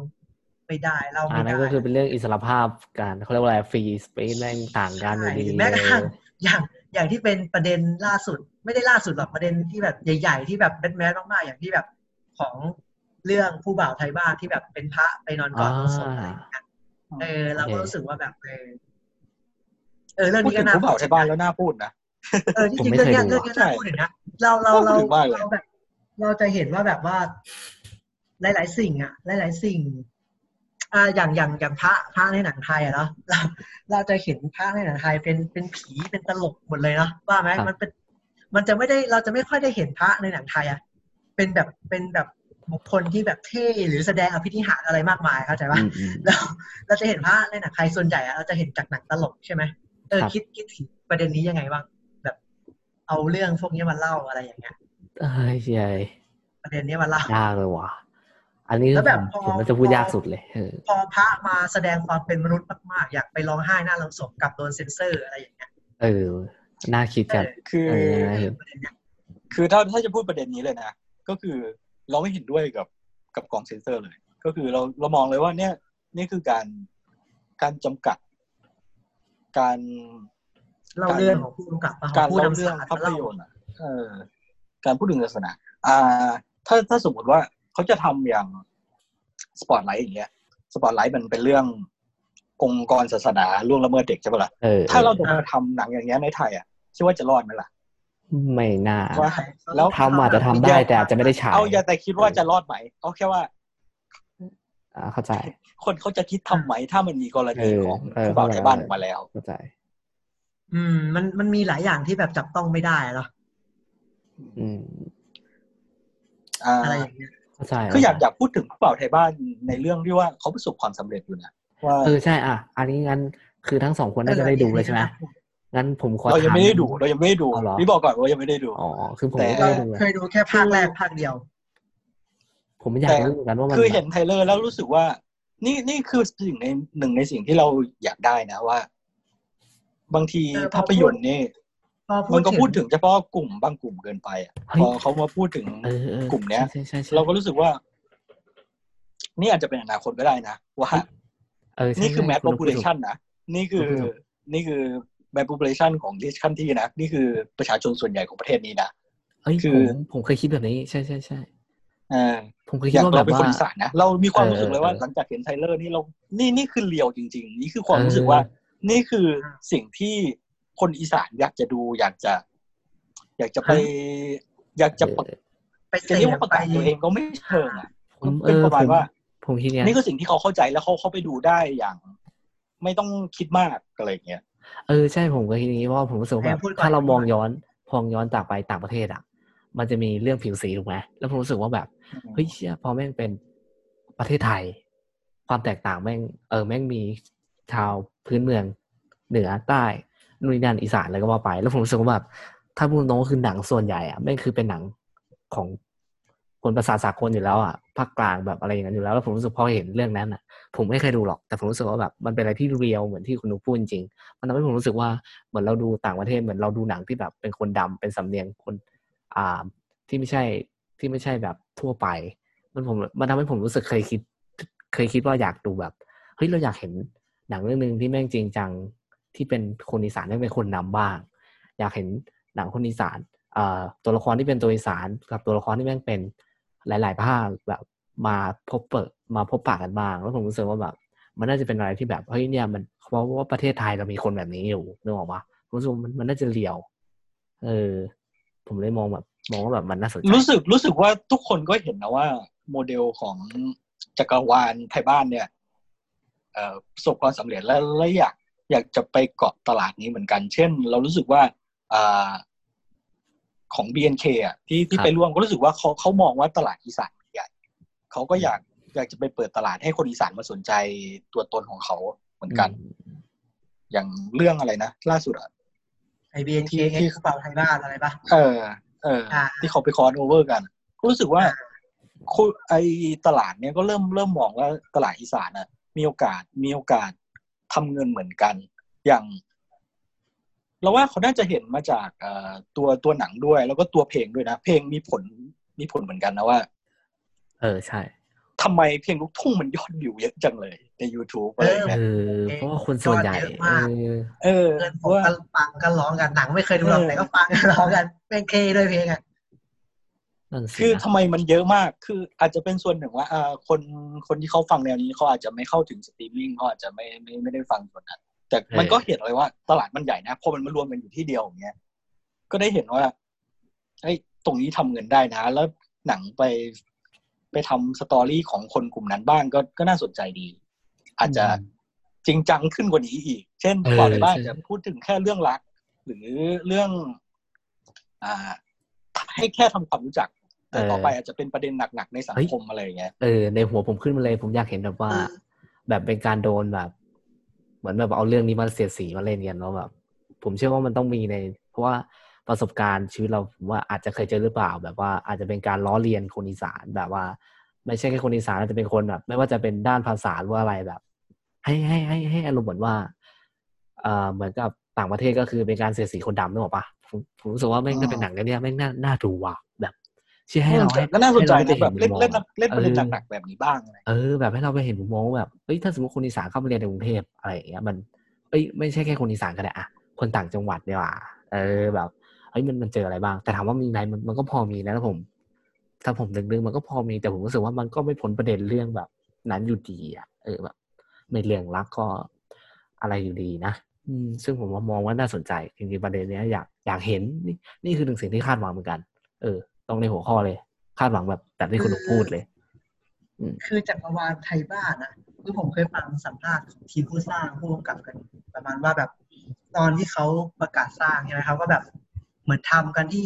ไม่ได้เล่าอัไม่นนั้นได้ก็คือเป็นเรื่องอิสรภาพการเขาเรียกว่าอะไรฟรีสเปซแม่งต่างกันอยู่ดีใช่แม้กระทั่งอย่างอย่างที่เป็นประเด็นล่าสุด ไม่ได้ล่าสุดหรอกประเด็นที่แบบใหญ่ ๆ ที่แบบแบทแมนมากๆอย่างที่แบบของเรื่องผู้บ่าวไทยบ้านที่แบบเป็นพระไปนอนกออ่าดโลงศพอะไรอย่างเงี้ยเออเราก็โอเครู้สึกว่าแบบเออเออเรื่องพูดนี้ถึก็งน่าผู้บ่าวไทยบ้านแล้วน่าพูดนะเออที่จริงผมไม่เรื่องเนี้ยเคยดูเรื่องเนี้ยใช่น่าพูดถึงนะ เราเราเราพูดถึงมากเลยเราแบบ เราจะเห็นว่าแบบว่า หลาย ๆ สิ่งอะหลาย ๆ สิ่ง อ่าอย่างอย่างอย่างพระพระในหนังไทยอะเนาะเราเราจะเห็นพระในหนังไทยเป็นเป็นผีเป็นตลกหมดเลยเนาะว่าไหมครับมันเป็นมันจะไม่ได้เราจะไม่ค่อยได้เห็นพระในหนังไทยอะเป็นแบบเป็นแบบบุคคลที่แบบเท่หรือแสดงอภินิหารอะไรมากมายเข้าใจปะอืมอืมเราเราจะเห็นพระในหนังไทยส่วนใหญ่อะเราจะเห็นจากหนังตลกใช่ไหมเออครับคิดคิดถึงประเด็นนี้ยังไงบ้างแบบ เอาเรื่องพวกนี้มาเล่าอะไรอย่างเงี้ยเอ้ยเย้ยประเด็นนี้มาเล่ายากเลยว่ะอันนี้แล้วแบบผมพอผมน่าจะพูดพอยากสุดเลยเออพอพระมาแสดงความเป็นมนุษย์มากๆ อยากไปร้องไห้หน้าโรงศพกลับโดนเซ็นเซอร์อะไรอย่างเงี้ยเออน่าคิดกันคือเออน่าเห็นประเด็นเนี้ยคือถ้าถ้าจะพูดประเด็นนี้เลยนะก็คือเราไม่เห็นด้วยกับกับกองเซนเซอร์เลย ก็คือเราเรามองเลยว่าเนี่ยนี่คือการการจำกัด การ เล่าเรื่องของผู้กำกับของการผู้เล่านำเรื่องสารภาพเล่ายนตร์อะเออการพูดถึงศาสนาอ่า ถ้าถ้าสมมติว่าเขาจะทำอย่างสปอตไลท์อย่างเงี้ยสปอตไลท์มันเป็นเรื่ององค์กรศาสนาล่วงละเมิดเด็กใช่ปะล่ะเออถ้าเราจะมาทำหนังอย่างเงี้ยในไทยอะคิดว่าจะรอดไหมล่ะไม่น่าว่าแล้วทำอาจจะทำได้แต่อาจจะไม่ได้ฉายเอาอย่าแต่คิดว่าจะรอดไหมเอาแค่ว่าอ่าเข้าใจ คนเขาจะคิดทำไหมถ้ามันมีกรณีของเออเออผู้บ่าวไทยบ้านออกมาแล้วเข้าใจ อืม มันมันมีหลายอย่างที่แบบจับต้องไม่ได้เนาะอืมอ่าอะไรอย่างเงี้ยเข้าใจคืออยากอยากพูดถึงผู้บ่าวไทยบ้านในเรื่องที่ว่าเขาประสบความสำเร็จอยู่นะว่าเออใช่อะ อันนี้งั้นคือทั้งสองคนน่าจะได้ดูเลยใช่ไหมงั้นผมขอเรายังถไม่ได้ดูเรายังไม่ได้ดูเอาเหรอนี่บอกก่อนว่ายังไม่ได้ดูอ๋อคือผมแต่ไม่เราได้ดูไงเคยดูแค่ภาคแรกภาคเดียว ผมอยากรู้เหมือนกันว่ามันคือเห็นไทเลอร์แล้วรู้สึกว่า นี่นี่คือสิ่งในหนึ่งในสิ่งที่เราอยากได้นะว่า บางทีเออพอภาพยนตร์นี่พอพูมัดนก็ถึงพูดถึงเฉพาะกลุ่มบางกลุ่มเกินไปอะเฮ้ยพอเขามาพูดถึงเออเออกลุ่มเนี้ยใช่ใช่ใช่เราก็รู้สึกว่า นี่อาจจะเป็นอนาคตก็ได้นะว่าเออใช่นี่คือใช่ mass ณพูดถูก population นะนี่คือคุณพูดถูกนี่คือ mass population ของ this country นะนี่คือประชาชนส่วนใหญ่ของประเทศนี้นะเอ้ยคืผอมผมเคยคิดแบบนี้ ใช่ใช่ใช่เออผมเคยอคิดย่างว่าแบเราบเป็นคนว่าอีสานนะเรามีความรู้สึกเลยว่าเออหลังจากเห็นไทเลอร์นี่เรา นี่นี่คือเรียวจริง ๆ นี่คือความเออรู้สึกว่า นี่คือสิ่งที่คนอีสานอยากจะดูอยากจะ อยากจะไป อยากจะประเออไปจะเสเรียกพว่าประไปกาศตัวเองก็ไม่เชิงอะผมเอเป็นอประมาณผมว่าผมคิดเนี้ยนี่คือสิ่งที่เขาเข้าใจแล้วเขาเขาไปดูได้อย่าง ไม่ต้องคิดมากอะไรอย่างเงี้ยเออใช่ผมก็คิดอย่างนี้เพราะว่าผมรู้สึกว่าแบบให้พูดก่อนถ้าเรามองย้อนพองย้อนจากไปต่างประเทศอะ มันจะมีเรื่องผิวสีถูกไหมแล้วผมรู้สึกว่าแบบเฮ้ยเชี่ยพอแม่งเป็นประเทศไทย ความแตกต่างแม่งเออแม่งมี ชาวพื้นเมืองเหนือใต้นู่นนี่นั่นอีสานอะไรก็ว่าไป แล้วผมรู้สึกว่าแบบถ้าพูดตรงก็คือหนังส่วนใหญ่อะแม่คือเป็นหนังของคนภาษาสากลอยู่แล้วอะภาคกลางแบบอะไรอย่างนั้นอยู่แล้วแล้วผมรู้สึกพอเห็นเรื่องนั้นอะ ผมไม่เคยดูหรอกแต่ผมรู้สึกว่าแบบมันเป็นอะไรที่เรียลเหมือนที่คุณนุพูดจริงมันทำให้ผมรู้สึกว่าเหมือนเราดูต่างประเทศเหมือนเราดูหนังที่แบบเป็นคนดำเป็นสำเนียงคนอ่าที่ไม่ใช่ที่ไม่ใช่แบบทั่วไป มันผมมันทำให้ผมรู้สึกเคยคิด เคยคิดว่าอยากดูแบบเฮ้ยเราอยากเห็น หนังเรื่องหนึ่งที่แม่งจริงจังที่เป็นคนอีสานที่เป็นคนนำบ้าง อยากเห็นหนังคนอีสานตัวละครที่เป็นตัวอีสานกับตัวละครที่แม่งเป็นหลาย ๆ ภาคแบบมาพบเปิดมาพบปะกันบ้าง แล้วผมรู้สึกว่าแบบมันน่าจะเป็นอะไรที่แบบเฮ้ยเนี่ยมันเพราะว่าประเทศไทยเรามีคนแบบนี้อยู่นึกออกปะรู้สึกมันมันน่าจะเลียว เออ ผมเลยมองแบบมองว่าแบบมันน่าสนใจรู้สึกรู้สึกว่าทุกคนก็เห็นนะว่า โมเดลของจักรวาลไทยบ้านเนี่ย ประสบความสำเร็จแล้วแล้วอยากอยากจะไปเกาะตลาดนี้เหมือนกัน เช่น เรารู้สึกว่าอ่าของ BNK อะที่ที่ครับไปร่วมก็รู้สึกว่าเขาเขามองว่าตลาดอีสานใหญ่เขาก็อยากอยากจะไปเปิดตลาดให้คนอีสานมาสนใจตัวตนของเขาเหมือนกัน อย่างเรื่องอะไรนะล่าสุดอะไอ BNK x เปล่าไทบ้านอะไรปะเออ เอออ่าที่เขาไป crossover กันก็รู้สึกว่าคุไอตลาดเนี้ยก็เริ่มเริ่มมองว่าตลาดอีสานอะ มีโอกาสมีโอกาสทำเงินเหมือนกัน อย่าง เราว่าเขาน่าจะเห็นมาจากเอ่อตัวตัวหนังด้วย แล้วก็ตัวเพลงด้วยนะ เพลงมีผลมีผลเหมือนกันนะว่า เออใช่ทำไมเพลงลูกทุ่งมันยอดวิวเยอะจังเลยใน YouTube อะไรอย่างเอเงี้ยอเพราะว่าคนส่วนใหญ่ยอดเยอะมากเออเออเพื่อนผมว่าก็ฟังก็ร้องกันหนังไม่เคยดูหรอกเออแต่ก็ฟังกันร้องกันเป็นเคด้วยเพลงอะนั่นสิ คือนะทำไมมันเยอะมาก คืออาจจะเป็นส่วนหนึ่งว่าอ่าคนคนที่เขาฟังแนวนี้เขาอาจจะไม่เข้าถึงสตรีมมิ่งเขาอาจจะไม่ไม่ไม่ได้ฟังส่วนนั้น แต่มันก็เห็นเลยว่าตลาดมันใหญ่นะพอมันมารวมกันอยู่ที่เดียวอย่างเงี้ย ก็ได้เห็นว่าไอ้ตรงนี้ทำเงินได้นะ แล้วหนังไปไปทำ story ของคนกลุ่มนั้นบ้างก็ก็น่าสนใจดี อาจจะจริงจังขึ้นกว่านี้อีก เช่นเออก่อนไทบ้านใช่จะพูดถึงแค่เรื่องรัก หรือเรื่อง อ่า ให้แค่ทำความรู้จัก แต่ต่อไปอาจจะเป็นประเด็นหนักๆในสังคมอะไรอย่างเงี้ยเออในหัวผมขึ้นมาเลย ผมอยากเห็นแบบว่าอืมแบบเป็นการโดนแบบ เหมือนแบบเอาเรื่องนี้มาเสียดสีมาเล่นกันแล้วแบบผมเชื่อว่ามันต้องมีใน เพราะว่าประสบการณ์ชีวิตเราผมว่าอาจจะเคยเจอหรือเปล่า แบบว่าอาจจะเป็นการล้อเลียนคนอีสานแบบว่า ไม่ใช่แค่คนอีสานอาจจะเป็นคนแบบ ไม่ว่าจะเป็นด้านภาษาหรือว่าอะไรแบบ ให้ให้ให้ให้อารมณ์เหมือนว่าเอ่อเหมือนกับต่างประเทศก็คือเป็นการเสียดสีคนดำนึกออกปะผมผมรู้สึกว่าแม่งอ๋อถ้าเป็นหนังเรื่องเนี้ยแม่งน่าน่าดูว่ะแบบเชื่อให้เราให้ก็น่าสนใจให้นะเราแบบเล่นได้เล่นห็มุมมองเล่นประเด็นเออหนักๆแบบนี้บ้างอะไรเออแบบให้เราไปเห็นมุมมองว่าแบบเอ้ยถ้าสมมติคนอีสานเข้ามาเรียนในกรุงเทพอะไรอย่างเงี้ยมันเอ้ยไม่ใช่แค่คนอีสานก็ได้อะคนต่างจังหวัดเนี่ยว่ะเออแบบเอ้ยมันมันเจออะไรบ้าง แต่ถามว่ามีไหมมันมันก็พอมีนะถ้าผม ถ้าผมดึงๆมันก็พอมีแต่ผมรู้สึกว่ามันก็ไม่พ้นประเด็นเรื่องแบบ นั้นอยู่ดีอะเออแบบไม่เรื่องรักก็อะไรอยู่ดีนะอืมซึ่งผมว่ามองว่าน่าสนใจจริงๆประเด็นเนี้ยอยากอยากเห็นนี่นี่คือหนึ่งสิ่งที่คาดหวังเหมือนกัน เออ ตรงในหัวข้อเลย คาดหวังแบบแบบที่คุณหนูพูดเลย คือจักรวาลไทยบ้านอะคือผมเคยฟังสัมภาษณ์ของทีมผู้สร้างผู้กำกับกัน ประมาณว่าแบบ ตอนที่เขาประกาศสร้างใช่ไหมเขาก็แบบเหมือนทำกันที่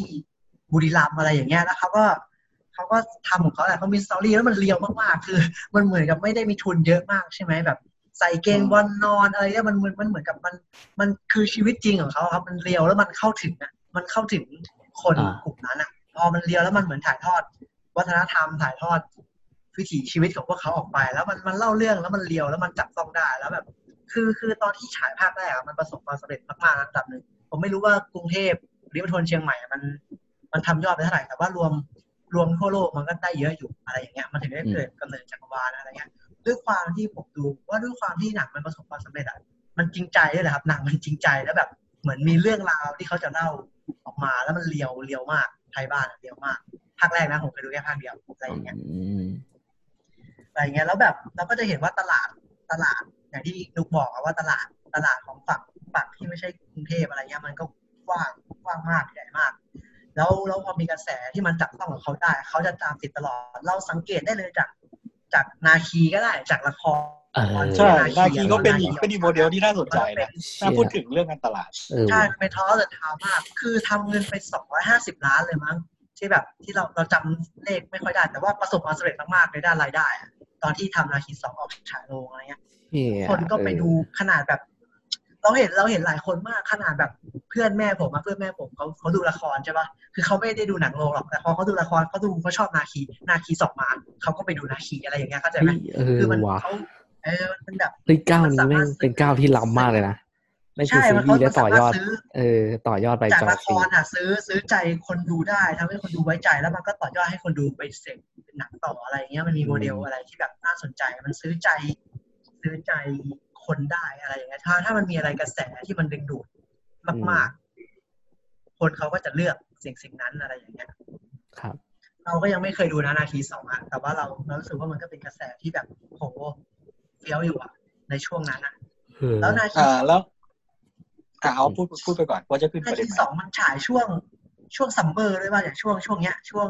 บุรีรัมย์อะไรอย่างเงี้ยแล้วเขาก็เขาก็ทำของเขาแหละเขามีสตอรี่แล้วมันเรียวมากๆ คือ มันเหมือนกับไม่ได้มีทุนเยอะมากใช่ไหมแบบ ใส่เกงบอลนอนอะไรเนี่ยมันมันมันเหมือนกับมัน มันคือชีวิตจริงของเขาครับ มันเรียวแล้วมันเข้าถึงอะมันเข้าถึงคนอ่ากลุ่มนั้นอะ พอมันเรียวแล้วมันเหมือนถ่ายทอด วัฒนธรรมถ่ายทอดวิถีชีวิตของพวกเขาออกไป แล้วมันมันเล่าเรื่องแล้วมันเรียวแล้วมันจับต้องได้แล้วแบบ คือคือตอนที่ฉายภาคแรกอะมันประสบความสำเร็จมากๆระดับหนึ่งผมไม่รู้ว่ากรุงเทพหรือมณฑลเชียงใหม่อะมัน มันทำยอดไปเท่าไหร่แต่ว่ารวมรวมทั่วโลกมันก็ได้เยอะอยู่อะไรอย่างเงี้ยมันถึงได้เกิดกำเนิดจักรวาลอะไรเงี้ยด้วยความที่ผมดูว่าด้วยความที่หนังมันประสบความสำเร็จอะมันจริงใจด้วยแหละครับหนังมันจริงใจแล้วแบบ เหมือนมีเรื่องราวที่เขาจะเล่าออกมาแล้วมันเลียวเลียวมาก ไทยบ้านอะเลียวมากภาคแรกนะผมเคยดูแค่ภาคเดียวอะไรอย่างเงี้ยอืมอะไรเงี้ยแล้วแบบเราก็จะเห็นว่าตลาดตลาดอย่างที่นุกบอกอะว่าตลาดตลาดของฝั่งฝั่งที่ไม่ใช่กรุงเทพอะไรเงี้ยมันก็กว้างกว้างมากใหญ่มาก แล้วแล้วพอมีกระแสที่มันจับต้องกับเขาได้ เขาจะตามติดตลอด เราสังเกตได้เลยจากจากนาคีก็ได้จากละครเออ ใช่นาคีนาคีก็เป็นนาคีอีกเป็นอีกโมเดลที่น่าสนใจนะถ้าพูดถึงเรื่องการตลาดเออใช่เป็นท้อเดอะทาวมากคือทำเงินไปสองร้อยห้าสิบล้านเลยมั้งที่แบบที่เราเราจำเลขไม่ค่อยได้ แต่ว่าประสบความสำเร็จมากๆในด้านรายได้อะตอนที่ทำนาคีสองออกฉายโรงอะไรเงี้ยเหี้ยคนก็ไปเออดูขนาดแบบ เราเห็นเราเห็นหลายคนมากขนาดแบบเพื่อนแม่ผมอะเพื่อนแม่ผมเขาเขาดูละครใช่ปะคือเขาไม่ได้ดูหนังโรงหรอกแต่พอเขาดูละครเขาดูเขาชอบนาคีนาคีสองมาเขาก็ไปดูนาคีอะไรอย่างเงี้ยเข้าใจไหมเฮ้ยเออคือมันว่ะเขา เออมันเป็นแบบเฮ้ยก้าวนี้มันสาแม่มารถงเป็นก้าวที่ล้ำมากเลยนะนั่นคือใช่ซีมันรีเขาส์และต่อยอดมันสามารถซื้อเออ ต่อยอดไปจากจอละคซีรอะ ซื้อซื้อใจคนดูได้ทำให้คนดูไว้ใจแล้วมันก็ต่อยอดให้คนดูไปเสพเป็นหนังต่ออะไรอย่างเงี้ยมันมีโมเดลอะไรที่แบบน่าสนใจ มันซื้อใจ ซื้อใจคนได้อะไรอย่างเงี้ยถ้าถ้ามันมีอะไรกระแสที่มันดึงดูดมาก ๆ คนเขาก็จะเลือกสิ่งสิ่งนั้นอะไรอย่างเงี้ยครับ เราก็ยังไม่เคยดูนะนาคีสองอะแต่ว่าเราเรารู้สึกว่ามันก็เป็นกระแสที่แบบโห เฟี้ยวอยู่อะในช่วงนั้นอะเออแล้วนาคีอ่าแล้วอ่าเอาพูดพูดไปก่อนว่าจะขึ้นปนาระเด็คีนไหนสองมันฉายช่วงช่วง summer ด้วยว่าอย่างช่วงช่วงเนี้ย ช่วง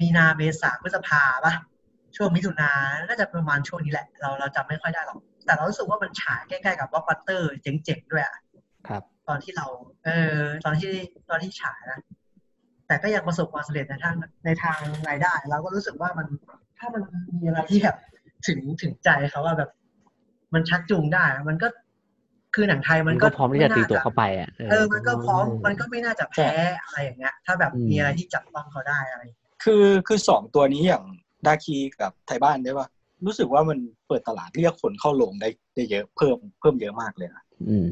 มีนาเมษาพฤษภาปะช่วงมิถุนาน่าจะประมาณช่วงนี้แหละ เราเราจำไม่ค่อยได้หรอกแต่เรารู้สึกว่ามันฉายใกล้ๆกับบล็อกบัตเตอร์เจ๋งๆด้วยอะครับ ตอนที่เรา เออ ตอนที่ตอนที่ฉายนะแต่ก็ยังประสบความสำเร็จในทางในทางรายได้ เราก็รู้สึกว่ามันถ้ามันมีอะไรที่แบบ ถึงถึงใจเขาว่าแบบ มันชักจูงได้ มันก็คือหนังไทยมัมันนก็ก็พร้อมที่จะตีตัวไน่าเข้าไปอะเออมันก็พร้อมมันก็ไม่น่าจะแพ้อะไรอย่างเงี้ย ถ้าแบบอืมมีอะไรที่จับต้องเขาได้อะไรอย่างเงี้ยคือคือสองตัวนี้อย่างดาคีกับไทยบ้านได้ปะรู้สึกว่ามันเปิดตลาดเรียกคนเข้าโรงได้ได้เยอะเพิ่มเพิ่มเยอะมากเลยนะอืม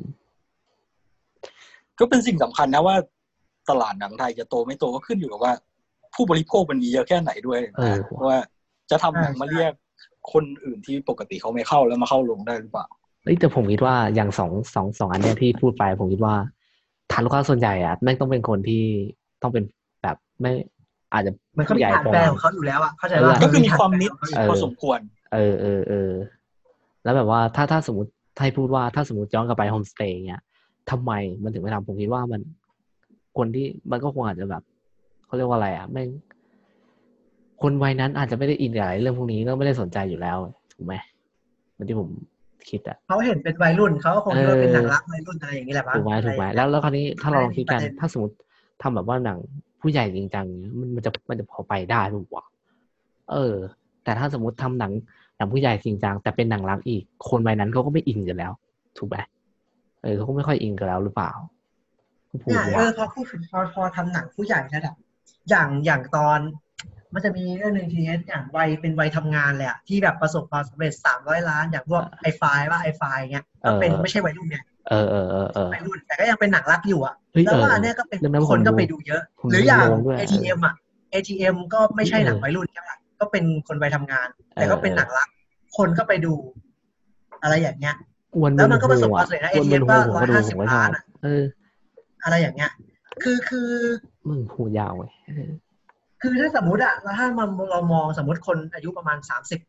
ก็เป็นสิ่งสำคัญนะว่า ตลาดหนังไทยจะโตไม่โตก็ขึ้นอยู่กับว่า ผู้บริโภคมันมีเยอะแค่ไหนด้วยเออนะเพราะว่าจะทำหนังมาเรียก คนอื่นที่ปกติเขาไม่เข้าแล้วมาเข้าโรงได้หรือเปล่าเอ้ยแต่ผมคิดว่าอย่างสองสองสองอันเนี้ยที่พูดไปผมคิดว่าฐานลูกค้าส่วนใหญ่อะไม่งต้องเป็นคนที่ต้องเป็นแบบไม่อาจจะมันก็มีผู้ใหญ่ฐานประแฟมาณนของเขาอยู่แล้วอะเข้าใจเออว่าก็คือมีความนิดเออพอสมควร เออเออเออแล้วแบบว่าถ้าถ้าสมมติให้พูดว่าถ้าสมมติย้อนกลับไปโฮมสเตย์เงี้ยทำไมมันถึงไม่ทำผมคิดว่ามันคนที่มันก็คงอาจจะแบบเขาเรียกว่าอะไรอะไม่ง คนวัยนั้นอาจจะไม่ได้อินกับอะไรเรื่องพวกนี้ก็ไม่ได้สนใจอยู่แล้วถูกไหมเหมันที่ผมคิดอะเขาเห็นเป็นวัยรุ่นเขาก็คงคิดว่าเป็นเออหนังรักวัยรุ่นอะไรอย่างนี้แหละมั้งถูกไหมถูกไหมอะไรแล้วแล้วคราวนี้ถ้าเราลองคิดกันประเด็นถ้าสมมติทำแบบว่าหนังผู้ใหญ่จริงจังเนี้ยมันมันจะมันจะพอไปได้หรือเปล่าเออ แต่ถ้าสมมติทำหนังหนังผู้ใหญ่จริงจังแต่เป็นหนังรักอีก คนวัยนั้นเขาก็ไม่อินกันแล้ว ถูกไหมเออเขาก็ไม่ค่อยอินกันแล้วหรือเปล่าพูดเนี่ยเอว่าอพอพูดถึงพอพอทำหนังผู้ใหญ่ระดับอย่างอย่างตอน มันจะมีเรื่องหนึ่งทีนี้อย่างวัยเป็นวัยทำงานเลยอะที่แบบประสบความสำเร็จสามร้อยล้านอย่างพวกไอไฟว่าไอไฟเงี้ยก็เป็นไม่ใช่วัยรุ่นเนี่ยเออเออเออเออวัยรุ่นแต่ก็ยังเป็นหนังรักอยู่อะเฮ้ยแล้วว่าเอออันเนี้ยก็เป็นเรื่องนั้นผมคนก็ดูไปดูเยอะผมหรืออย่างดูโรงด้วย ATM อะ ATM ก็ไม่ใช่หนังเออวัยรุ่นใช่ไหมก็เป็นคนวัยทำงาน แต่ก็เออเป็นหนังรัก คนก็ไปดู อะไรอย่างเงี้ยอ้วนแล้วมันก็ประสบความสำเร็จนะอ้วน ATM มึนก็หัวผมก็ดู150ผมก็ชอล้าบนอะเอออะไรอย่างเงี้ย คือคือมึงพูดยาวเว้ยเออ คือถ้าสมมติอะแล้วถ้ามันเรามองสมมติคนอายุประมาณสามสิบ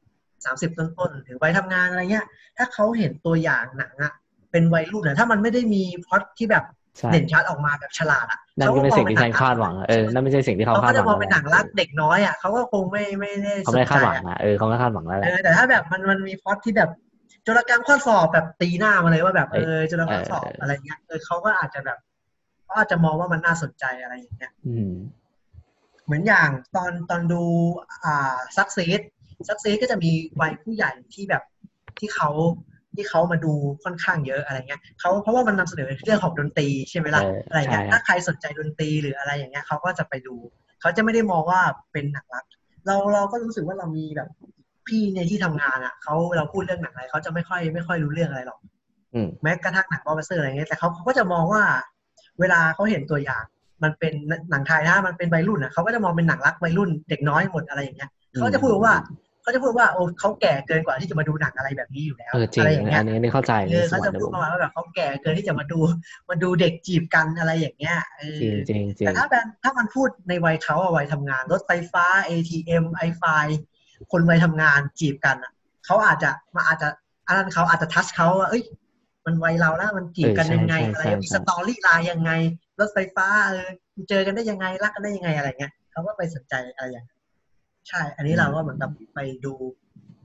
สามสิบต้นๆหรือวัยทำงานอะไรเงี้ย ถ้าเขาเห็นตัวอย่างหนังอะเป็นวัยรุ่นอะถ้ามันไม่ได้มีพล็อตที่แบบใช่เด่นชัดออกมาแบบฉลาดอะนั่นก็เป็นสิ่งที่ฉันคาดหวังอะเออนั่นไม่ใช่สิ่งที่เขาเขาคาก็ดหจะวังมองเป็นหนังรักเออเด็กน้อยอะเขาก็คงไม่ไม่ได้เขาสไม่นได้ใจคาดหวังอะนะเออเขาไม่ได้คาดหวังแล้วแหเอละอแต่ถ้าแบบมันมันมีพล็อตที่แบบโจรกรรมข้อสอบแบบตีหน้ามาเลยว่าแบบเอ้เอยอโจรกรรมข้อสอบเออออะไรเงี้ยเออเขาก็อาจจะแบบเขาอาจจะมองว่ามันน่าสนใจอะไรอย่างเงี้ยอืม เหมือนอย่างตอนตอนดูอ่าซักซีดซักซีดก็จะมีวัยผู้ใหญ่ที่แบบที่เขาที่เขามาดูค่อนข้างเยอะอะไรเงี้ยเขาเพราะว่ามันนำเสนอเรื่องของดนตรีใช่ไหมล่ะเอออะไรเงี้ยใช่ถ้าใครสนใจดนตรีหรืออะไรอย่างเงี้ยเขาก็จะไปดูเขาจะไม่ได้มองว่าเป็นหนังรัก เราเราก็รู้สึกว่าเรามีแบบพี่ในที่ทำงานอะเขาเราพูดเรื่องหนังอะไรเขาจะไม่ค่อยไม่ค่อยรู้เรื่องอะไรหรอกอืมแม้กระทั่งหนังบอสเซอร์อะไรเงี้ยแต่เขาเขาก็จะมองว่า เวลาเขาเห็นตัวอย่าง มันเป็นหนังไทยนะมันเป็นวัยรุ่นอะเขาก็จะมองเป็นหนังรักวัยรุ่นเด็กน้อยหมดอะไรอย่างเงี้ยเขาจะพูดว่าเขาจะพูดว่าโอ้เขาแก่เกินกว่าที่จะมาดูหนังอะไรแบบนี้อยู่แล้วเออจริงอะไรอย่างเงี้ย อันนี้อันนี้เข้าใจเออในส่เขาวนจะนะพูผดมประมาณว่าแบบเขาแก่เกินที่จะมาดูมาดูเด็กจีบกันอะไรอย่างเงี้ยเออจริงจริงจริงแต่ถ้าแบบถ้ามันพูดในวัยเขาอะวัยทำงานรถไฟฟ้า ATM I Fine คนวัยทำงานจีบกันอะเขาอาจจะมาอาจจะอันนั้นเขาอาจจะ touch เขาว่าเอ้ยมันวัยเราแล้วมันจีบกันยังไงอะไรมี storyline ยังไง รถไฟฟ้าเออเจอกันได้ยังไงรักกันได้ยังไงอะไรเงี้ยเขาก็ไปสนใจอะไรอย่างเงี้ยใช่ อันนี้เราก็เหมือนกับไปดู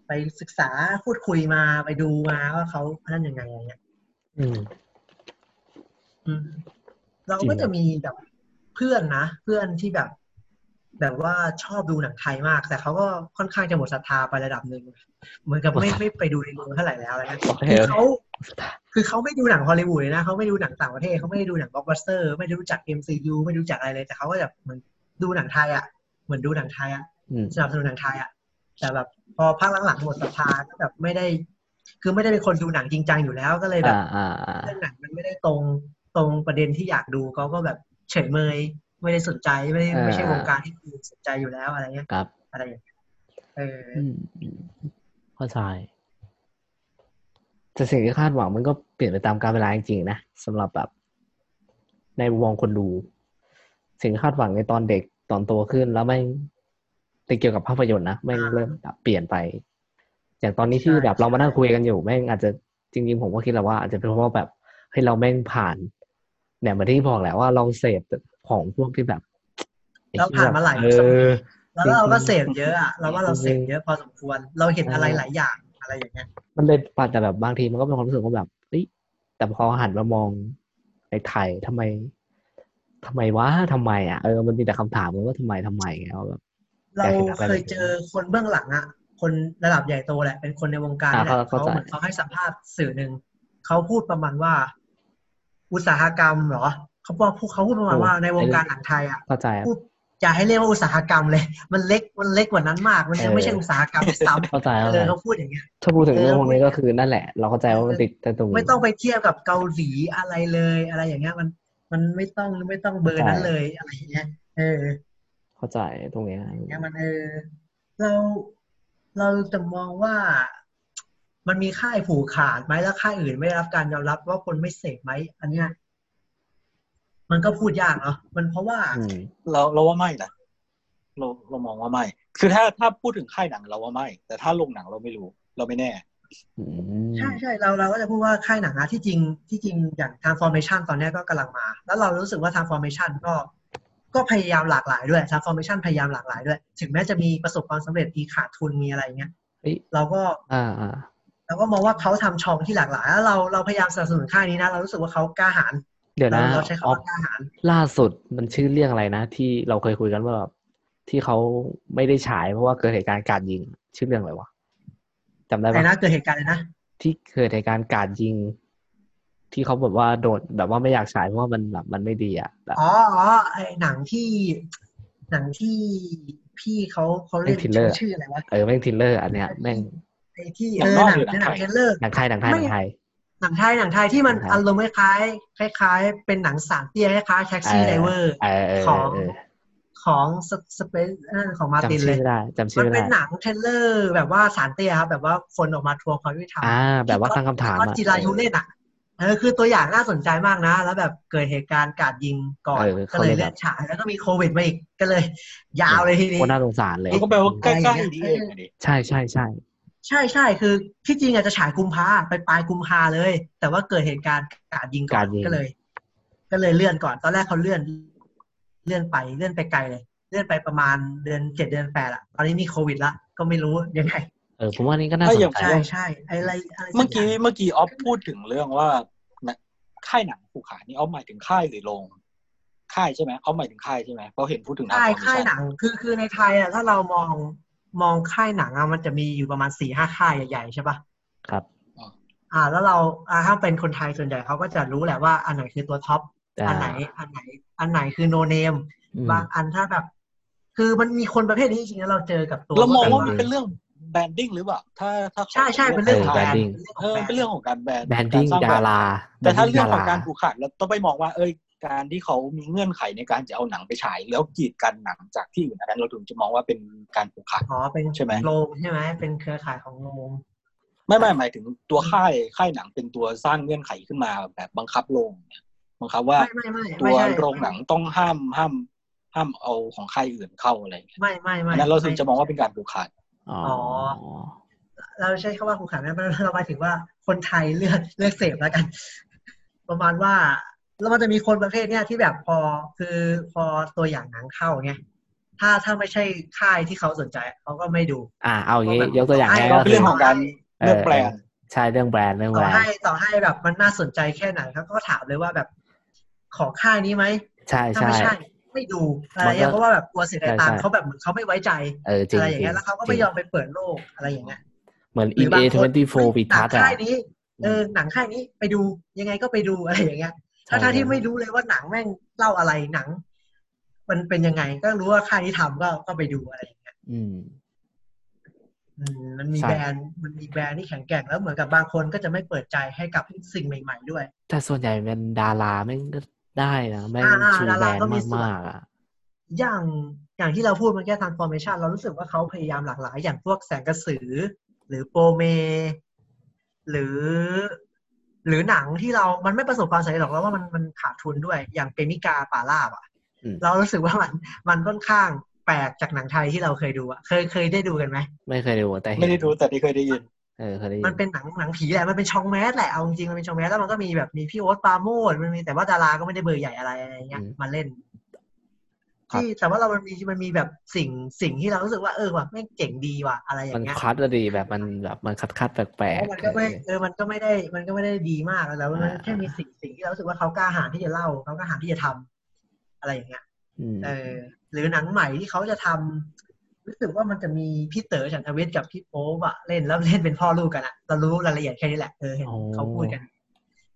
ไปศึกษาพูดคุยมาไปดูมาว่าเขานั่นยังไงอะไรเงี้ย อืม อืม เราจริงก็จะมีแบบเพื่อนนะ เพื่อนที่แบบ แบบว่าชอบดูหนังไทยมาก แต่เขาก็ค่อนข้างจะหมดศรัทธาไประดับหนึ่งเหมือนกับไม่ไม่ไปดูในโรงเท่าไหร่แล้วอะไรเงี้ยโอเคคือโอเคเขาคือเขาไม่ดูหนังฮอลลีวูดเลยนะเขาไม่ดูหนังต่างประเทศเขาไม่ได้ดูหนังบล็อกบัสเตอร์ ไม่ได้รู้จัก MCU ไม่รู้จักอะไรเลย แต่เขาก็แบบเหมือนดูหนังไทยอะเหมือนดูหนังไทยอะอืมสนับสนุนหนังไทยอะแต่แบบพอภาคหลังๆหมดศรัทธาก็แบบไม่ได้ คือไม่ได้เป็นคนดูหนังจริงจังอยู่แล้วก็เลยแบบอ่าอ่าอ่าเรื่องหนังมันไม่ได้ตรงตรงประเด็นที่อยากดูเขาก็แบบเฉยเมย ไม่ได้สนใจไม่ได้ไม่ใช่วงการที่คุณสนใจอยู่แล้วอะไรเงี้ยครับ อะไรอย่างเงี้ยเออออืมอืมเข้าใจแต่สิ่งที่คาดหวังมันก็เปลี่ยนไปตามกาลเวลาจริงๆนะสำหรับแบบ ในมุมมองคนดู สิ่งที่คาดหวังในตอนเด็กตอนโตขึ้นแล้วไม่แต่เกี่ยวกับภาพยนตร์นะไม่งเริ่มแบบเปลี่ยนไป อย่างตอนนี้ที่แบบเรามานั่งคุยกันอยู่แม่งอาจจะจริงๆผมก็คิดแล้วว่าอาจจะเป็นเพราะว่าแบบให้เราแม่งผ่านเนี่ยเหมือนที่บอกแหละว่าเราเสพ ของพวกที่แบบเราผ่านมาหลายเอยุคสมัอยแล้วเราก็เสพเยอะอะเราว่าเราเสพเยอะพอสมควร เราเห็นอะไรหลายอย่างอะไรอย่างเงี้ย มันเลยปัดแต่แบบบางทีมันก็เป็นความรู้สึกว่าแบบเอ้ยแต่พอหันมามองในไทยทำไมทำไมวะทำไม อะเออมันมีแต่คำถามเลยว่าทำไมทำไมไงว่าแบบเราอยากเห็นอะไรเคยเจอคนเบื้องหลังอะคนระดับใหญ่โตแหละ เป็นคนในวงการอ่านี่แหละเข้าเขาใจเหมือนเขาให้สัมภาษณ์สื่อหนึ่งเขาพูดประมาณว่า อุตสาหกรรมเหรอ เขาบอกเขาพูดประมาณว่าในวงการหนังไทยอะเข้าใจครับพูดอย่าให้เรียกว่าอุตสาหกรรมเลย มันเล็ก มันเล็กกว่านั้นมาก มันยังไม่ใช่อุตสาหกรรมด้วยซ้ำเข้าใจเอเข้าใจอเขาพูดอย่างเงี้ย ถ้าพูดถึงเออเรื่องพวกนี้ก็คือนั่นแหละ เราเข้าใจว่ามันติดแต่ตรงนี้ไม่ต้องไปเทียบกับเกาหลีอะไรเลย อะไรอย่างเงี้ย มัน มันไม่ต้อง ไม่ต้องเบอร์นั้นเลยอะไรอย่างเงี้ย เออ เข้าใจตรงเนี้ยอย่างเงี้ยมันเออ เรา เราจะมองว่า มันมีค่ายผูกขาดไหมแล้วค่ายอื่นไม่ได้รับการยอมรับว่าคนไม่เสพไหม อันเนี้ย มันก็พูดยากเนาะมันเพราะว่าอืมเราเราว่าไม่นะเราเรามองว่าไม่ คือถ้าถ้าพูดถึงค่ายหนังเราว่าไม่ แต่ถ้าลงหนังเราไม่รู้ เราไม่แน่อืมใช่ใช่เราเราก็จะพูดว่าค่ายหนังนะที่จริงที่จริงอย่าง transformation ตอนเนี้ยก็กำลังมา แล้วเรารู้สึกว่า transformation ก็ก็พยายามหลากหลายด้วย transformation พยายามหลากหลายด้วย ถึงแม้จะมีประสบความสำเร็จมีขาดทุนมีอะไรเงี้ยเฮ้ยเราก็อ่าอ่าเราก็มองว่าเขาทำช่องที่หลากหลายแล้วเราเราพยายามสนับสนุนค่ายนี้นะ เรารู้สึกว่าเขากล้าหาญ เดี๋ยวเรานะเราใช้อคำอฟว่ากล้าหาญล่าสุดมันชื่อเรื่องอะไรนะ ที่เราเคยคุยกันว่าแบบที่เขาไม่ได้ฉายเพราะว่าเกิดเหตุการณ์การยิง ชื่อเรื่องอะไรวะจำได้ไอ้ปะนะเกิดเหตุการณ์เลยนะ ที่เกิดเหตุการณ์การยิง ที่เขาแบบว่าโดดแบบว่าไม่อยากฉายเพราะว่ามันแบบมันไม่ดีอะแบบอ๋ออ๋อไอ้หนังที่หนังที่พี่เขาเขาเล่นเป็น thriller ชื่ออะไรวะเออแม่งทิลเลอร์อันเนี้ยแม่งไอ้ที่หนัเองอนอกหนังหรือหนังหนังไทยเทรลเลอร์หนังไทยหนังไทยหไม่นังไทย หนังไทยหนังไทยที่มันหนังไทยอารมณ์คล้ายๆคล้ายๆเป็นหนังสามเตี้ยคล้ายๆแท็กซี่ไดเวอร์เออเออของเออของสเปซของมาร์ตินจำเลชื่อยไม่ได้จำชื่มัอนไม่เป็นได้หนังเทรลเลอร์แบบว่าสารเตี้ยครับ แบบว่าคนออกมาทวงความยุติธรรมอ่า แบบว่าตั้งคำถามก็อะจิรายุเล่นอะเออคือตัวอย่างน่าสนใจมากนะ แล้วแบบเกิดเหตุการณ์กราดยิงก่อนเออก็เลยเขาเลยแบบเลื่อนฉายแล้วก็มีโควิดมาอีกก็เลย ยาวเลยทีนี้โคตรน่าสงสารเลยมันก็แปลว่าใกอะไรอย่างล้เงี้ยๆนี่เองอะดิใช่ใช่ใช่ ใช่ใช่คือที่จริงอาจจะฉายกุมภาไปปลายกุมภาเลย แต่ว่าเกิดเหตุการณ์กราดยิงก่อนก็เลย ก็เลยเลื่อนก่อน ตอนแรกเขาเลื่อน เลื่อนไปเลื่อนไปไกลเลย เลื่อนไปประมาณเดือนเจ็ดเดือนแปดอะตอนนี้มีโควิดละก็ไม่รู้ยังไงเออผมว่านี่ก็น่าสนใจใช่ใช่ไออะไรอะไรสัเมื่อกี้ย่างเมื่อกี้ออฟพูดถึงเรื่องว่านะค่ายหนังผูกขาดนี่ออฟหมายถึงค่ายหรือโรงค่ายใช่ไหมออฟหมายถึงค่ายใช่ไหมเพราะเห็นพูดถึงค่าย Transformation ค่ายหนังคือคือในไทยอะถ้าเรามอง มองค่ายหนังอะมันจะมีอยู่ประมาณสี่ห้าค่ายใหญ่ๆใช่ปะครับอ่า แล้วเราอ่าถ้าเป็นคนไทยส่วนใหญ่เขาก็จะรู้แหละว่าอันไหนคือตัวท็อปอ่าอันไหนอันไหน อันไหนคือโนเนมอืมบางอันถ้าแบบ คือมันมีคนประเภทนี้จริงๆแล้วเราเจอกับตัวเรามองว่าแบบมันเป็นเรื่อง branding หรือเปล่าถ้าถ้าใช่ใช่เป็นเรื่องของเออแบรนด์ branding เออเป็นเรื่องของการแบรนด์ branding กสร้ดาราแต่ถ้าเรื่องของ branding การผูกขาดเราต้องไปมองว่าเอ้ย การที่เขามีเงื่อนไขในการจะเอาหนังไปฉาย แล้วกีดกันหนังจากที่อื่นอันนั้นเราถึงจะมองว่าเป็นการผูกขาดอ๋อเป็นใช่ไหมโรงใช่ไหมเป็นเครือข่ายของโรงไม่ไม่หมายถึงตัวค่ายค่ายหนังเป็นตัวสร้างเงื่อนไขขึ้นมาแบบบังคับโรงเนี่ยบังคับว่าไม่ไม่ไม่ตัไม่วใช่โรงหนังต้องห้ามห้ามห้ามเอาของค่ายอื่นเข้าอะไรอย่างเงี้ยไม่ไม่ไม่อันนั้นเราถึงจะมองว่าเป็นการผูกขาดอ๋อเราใช้คำว่าผูกขาดไม่เราหมายถึงว่าคนไทยเลือกเลือกเสพแล้วกัน ประมาณว่า แล้วมันจะมีคนประเภทเนี้ยที่แบบพอคือพอตัวอย่างหนังเข้าไงถ้าถ้าไม่ใช่ค่ายที่เขาสนใจเขาก็ไม่ดู อ่าเอาอย่างงี้ยกตัวอย่างให้ง่ายก็ก็เป็นคืเรื่อองของการเลือกแบรนด์ใช่เรื่องแบรนด์เรื่องต่แบอรนให้ด์ต่อให้แบบมันน่าสนใจแค่ไหนเขาก็ถามเลยว่าแบบขอค่ายนี้ไหมใช่ถ้าใช่ไม่ใช่ไม่ดูอะไรมันก็เงี้ยเพราะว่าแบบกลัวเสียดายตังใช่ค์ใช่เขาแบบเหมือนเขาไม่ไว้ใจเออจริงอะไรอย่างจริเงี้งยแล้วเขาก็ไม่ยอมไปเปิดโลกอะไรอย่างเงี้ยเหมือนหรื in บาง a คน twenty four เฮ้ยวิหนัทังศน์อะค่ายนี้ เออหนังค่ายนี้ไปดูยังไงก็ไปดูอะไรอย่างเงี้ย ถ้าถ้าที่ไม่รู้เลยว่าหนังแม่งเล่าอะไรหนัง มันเป็นยังไง ก็รู้ว่าค่ายที่ทำก็ก็ไปดูอะไรอย่างเงี้ยอืมอืมมันมีใช่แบรนด์มันมีแบรนด์ที่แข็งแกร่งแล้วเหมือนกับบางคนก็จะไม่เปิดใจให้กับสิ่งใหม่ ๆ ด้วย แต่ส่วนใหญ่เป็นดาราแม่งก็ได้นะแม่งอ่าชูดาแบรรานก็ด์มีส่วนมากๆอะอย่างอย่างที่เราพูดเมื่อกี้ transformation เรารู้สึกว่าเขาพยายามหลากหลาย อย่างพวกแสงกระสือ หรือโปรเม หรือ หรือหนังที่เรา มันไม่ประสบความสำเร็จหรอกแล้วว่ามันมันขาดทุนด้วย อย่างเปมิกาป่าลาบอะอืมเรารู้สึกว่ามันมันค่อนข้างแปลกจากหนังไทยที่เราเคยดูอะ เคยเคยได้ดูกันไหม ไม่เคยดูแต่เห็นไม่ได้ดูแต่ที่เคยได้ยิน เออเคยได้ยิมันเป็นหนังหนังผีแหละ มันเป็นช่องแมสแหละ เอาจริงๆมันเป็นช่องแมสแล้วมันก็มีแบบมีพี่โอ๊ตปราโมดมันมีแต่ว่าดาราก็ไม่ได้เบอร์ใหญ่อะไรอะไรเงี้ยมาเล่นครับ ที่แต่ว่าเรามันมีมันมีแบบสิ่งสิ่งที่เรารู้สึกว่าเออว่ะแม่งเจ๋งดีว่ะอะไรอย่ามันงเงี้ยคัดอะดีแบบมันแบบมันคัดคัดๆแปลเพกราะมันๆก็ไม่เออเออมันก็ไม่ได้มันก็ไม่ได้ดีมากแล้วมันอ่าแค่มีสิ่งสิ่งที่เรารู้สึกว่าเขากล้าหาญที่จะเล่าเขากล้าหาญที่จะทำอะไรอย่างเงี้ยอืมเออ หรือหนังใหม่ที่เขาจะทำรู้สึกว่ามันจะมีพี่เต๋อฉันทวิทย์กับพี่โป๊บอะเล่นแล้วเล่นเป็นพ่อลูกกันอะเรารู้รายละเอียดแค่นี้แหละเออเห็นเขาพูดกัน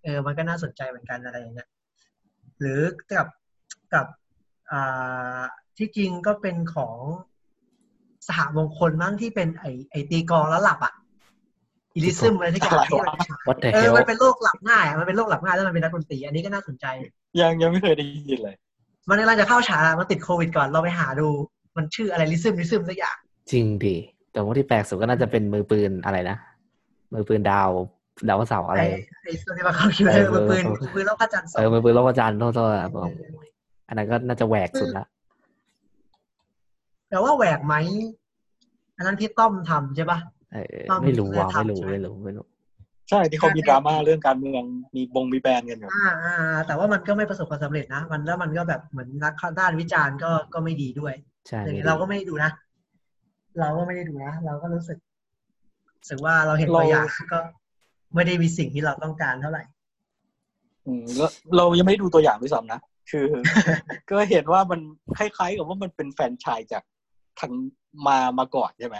เออ มันก็น่าสนใจเหมือนกันอะไรอย่างเงี้ยหรือกับกับอ่า ที่จริงก็เป็นของสหมงคลมั้งที่เป็นไอไอตีกลองแล้วหลับอะอิลิซึมอะไรที่อย่างที่มันฉาย What the เออ hell มันเป็นโรคหลับง่ายอะมันเป็นโรคหลับง่ายแล้วมันเป็นนักดนตรีอันนี้ก็น่าสนใจ ยังยังไม่เคยได้ยินเลย มันกำลังจะเข้าฉายอะมันติดโควิดก่อนเราไปหาดู มันชื่ออะไรลิซึมลิซึมสักอย่างจริงดิแต่ว่าที่แปลกสุดก็น่าจะเป็นมือปืนอะไรนะมือปืนดาวดาวเสาร์อะไรไอ้ไอ้ตัวที่มาเข้าคิวเลยเออมือปืนเออมือปืนแล้วพระจันทร์สอเองอมือปืนโลกอาจารย์โทษโทษ อะบอกอันนั้นก็น่าจะแหวกสุดละแต่ว่าแหวกไหมอันนั้นพี่ต้อมทำใช่ปะเออต้องไม่รู้ว่ะทำไม่รู้ใช่ไหมไม่รู้ไม่รู้ใช่ที่เขามีดราม่าเรื่องการเมืองมีบงมีแบนกันอยู่อ่าอ่าแต่ว่ามันก็ไม่ประสบความสำเร็จนะมันแล้วมันก็แบบเหมือนนักด้านวิจารณ์ก็ก็ไม่ดีด้วยใช่อย่างไม่นี้ดีเราก็ไม่ได้ดูนะ เราก็ไม่ได้ดูนะ เราก็รู้สึกรู้สึกว่าเราเห็นตัวอย่างก็ไม่ได้มีสิ่งที่เราต้องการเท่าไหร่ อืมแล้วเรายังไม่ได้ดูตัวอย่างด้วยซ้ำนะ คือ ก็เห็นว่ามันคล้ายๆ กับว่ามันเป็นแฟรนไชายจากทางมามาก่อนใช่ไหม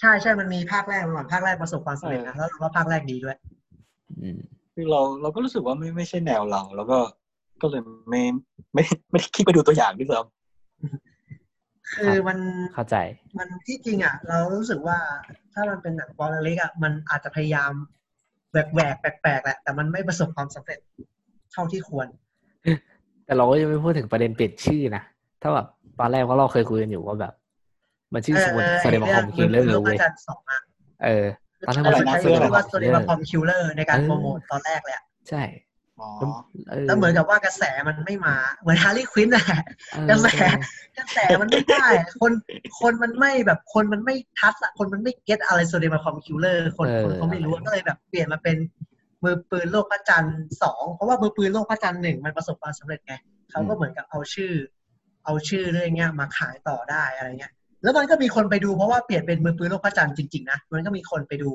ใช่ใช่มันมีภาคแรกมาก่อนภาคแรกประสบความสำเร็จนะแล้วเราว่าภาคแรกดีด้วยอืมคือเราเราก็รู้สึกว่าไม่ไม่ใช่แนวเรา แล้วก็ก็เลยไม่ไม่ไม่ได้คิดไปดูตัวอย่างด้วยซ้คือมันเข้าใจ มันที่จริงอะ เรารู้สึกว่าถ้ามันเป็นหนังปอนเล็กอะมันอาจจะพยายามแหวกแหวกๆแปลกๆแหละแต่มันไม่ประสบความสำเร็จเท่าที่ควร แต่เราก็ยังไม่พูดถึงประเด็นเปลี่ยนชื่อนะ ถ้าแบบตอนแรกเพราะเราเคยคุยกันอยู่ว่าแบบ มันชื่อเอสอวเออสเดมาคอมคิลเลอร์เรื่องเว้ยอาจารย์สองอะเออตอนนั้นเอมันอชื่อใช้ชื่อว่า Cinema สเตมาคอมคิลเลอร์ในการเออโปรโมทตอนแรกเลยอะใช่ำอ๋อเออแล้วเหมือนกับว่ากระแสมันไม่มา เหมือนฮาร์ลีควินน่ะเออกระแสกระแสมันไม่ได้อะคนคนมันไม่แบบคนมันไม่ทัชอะคนมันไม่เก็ตอะไรโซเดมาคอมคิลเลอร์คนคนเขาไม่รู้ก็เลยแบบเปลี่ยนมาเป็น มือปืนโลกพระจันทร์สองเพราะว่ามือปืนโลกพระจันทร์หนึ่งมันประสบความสำเร็จไงเขาก็เหมือนกับเอาชื่อ เอาชื่อเรื่องเงี้ยมาขายต่อได้อะไรเงี้ย แล้วมันก็มีคนไปดูเพราะว่าเปลี่ยนเป็นมือปืนโลกพระจันทร์จริงๆนะมันก็มีคนไปดู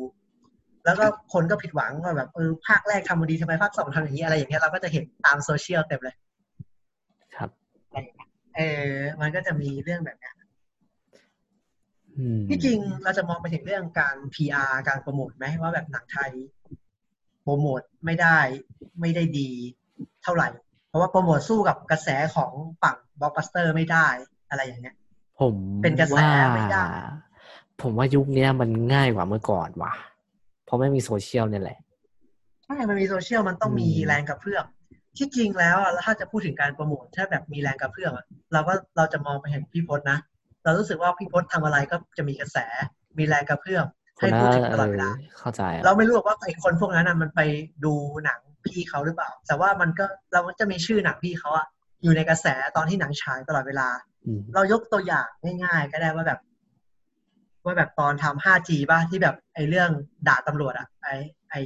แล้วก็คนก็ผิดหวังว่าแบบเออภาคแรกทำมาดีทำไมภาคสองทำอย่างนี้อะไรอย่างเงี้ยเราก็จะเห็นตามโซเชียลเต็มเลย ครับเออมันก็จะมีเรื่องแบบเนี้ยอืมที่จริงเราจะมองไปถึงเรื่องการ PR การโปรโมทไหมว่าแบบหนังไทย โปรโมทไม่ได้ไม่ได้ดีเท่าไหร่ เพราะว่าโปรโมทสู้กับกระแสของฝั่งบล็อกบัสเตอร์ไม่ได้อะไรอย่างเงี้ย ผมเป็นกระแสว่าไม่ได้ ผมว่ายุคเนี้ยมันง่ายกว่าเมื่อก่อนว่ะ เพราะไม่มีโซเชียลเนี่ยแหละใช่มันมีโซเชียลมันต้องมีอืมแรงกระเพื่อมที่จริงแล้วอะถ้าจะพูดถึงการโปรโมทถ้าแบบมีแรงกระเพื่อมอะเราก็เราจะมองไปเห็นพี่พจน์นะ เรารู้สึกว่าพี่พจน์ทำอะไรก็จะมีกระแสมีแรงกระเพื่อมคน ให้นั้พูดนถึงตเอลอดเวอลาเข้าใจอะเราไม่รู้หรอกว่าไอ้คนพวกนั้นน่ะมันไปดูหนังพี่เขาหรือเปล่า แต่ว่ามันก็เราก็จะมีชื่อหนังพี่เขาอะอยู่ในกระแสตอนที่หนังฉายตลอดเวลาอืมเรายกตัวอย่างง่าย ๆ ก็ได้ว่าแบบ ว่าแบบตอนทำ 5G ป่ะที่แบบไอ้เรื่องด่าตำรวจอะไอ้ไอ้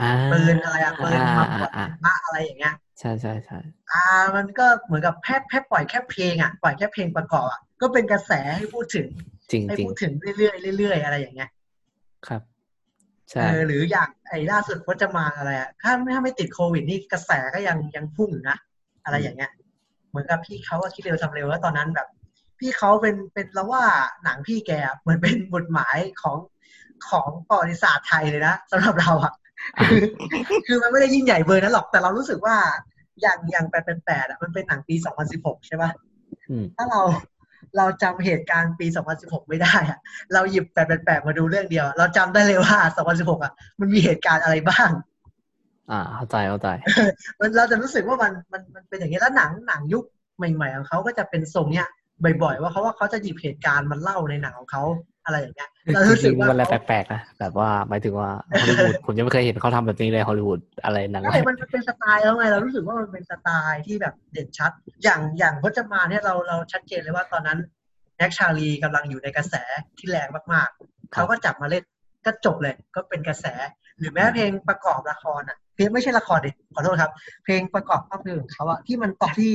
อ่าปืนอะไรอะปืนมาปวดอ่าบ้าอะไรอย่างเงี้ยใช่ใช่ใช่อ่า มันก็เหมือนกับแค่แค่ปล่อยแค่เพลงอะปล่อยแค่เพลงประกอบอะก็เป็นกระแสให้พูดถึงจริงให้จริงพูดถึงเรื่อยๆเรื่อยๆอะไรอย่างเงี้ย ครับใช่เออหรืออย่างไอ้ล่าสุดพจมานอะไรอะถ้าไม่ถ้าไม่ติดโควิดนี่กระแสก็ยังยังพุ่งอยู่นะ อะไรอย่างเงี้ย เหมือนกับพี่เขาก็คิดเร็วทำเร็วแล้วตอนนั้นแบบ พี่เขาเป็นเป็นแล้วว่าหนังพี่แกอะเหมือนเป็นบทหมายของของประวัติศาสตร์ไทยเลยนะสำหรับเราอะคือคือมันไม่ได้ยิ่งใหญ่เบอร์นั้นหรอกแต่เรารู้สึกว่าอย่างอย่างแปดเป็นแปดอะมันเป็นหนังปี2016ใช่ปะอืมถ้าเรา เราจำเหตุการณ์ปี 2016 ไม่ได้อะเราหยิบแปดเป็นแปดมาดูเรื่องเดียว เราจำได้เลยว่า 2016อะมันมีเหตุการณ์อะไรบ้าง อ่า เข้าใจ เข้าใจ มันเราจะรู้สึกว่ามัน มัน มันเป็นอย่างนี้ แล้วหนัง หนังยุคใหม่ ๆ ของเขาก็จะเป็นทรงเนี้ย บ่อย ๆ ว่าเขาว่าเขาจะหยิบเหตุการณ์มันเล่าในหนังของเขา อะไรอย่างเงี้ยเราจรู้สึริกงว่าๆมันอะไรเขาแปลกๆนะแบบว่าหมายถึงว่าฮอลลีวูดผมยังไม่เคยเห็นเขาทำแบบนี้เลยฮอลลีวูดอะไรหนังใช่มันมันเป็นสไตล์แล้วไงเรารู้สึกว่ามันเป็นสไตล์ที่แบบเด่นชัด อย่างอย่างพจมานเนี่ยเราเราชัดเจนเลยว่าตอนนั้นแน็กชาลีกำลังอยู่ในกระแสที่แรงมากๆเขาก็จับมาเล่นก็จบเลยก็เป็นกระแส หรือแม้เพลงประกอบละครอะเพลงไม่ใช่ละครดิขอโทษครับ เพลงประกอบภาพยนตร์ของเขาอะที่มันตอนที่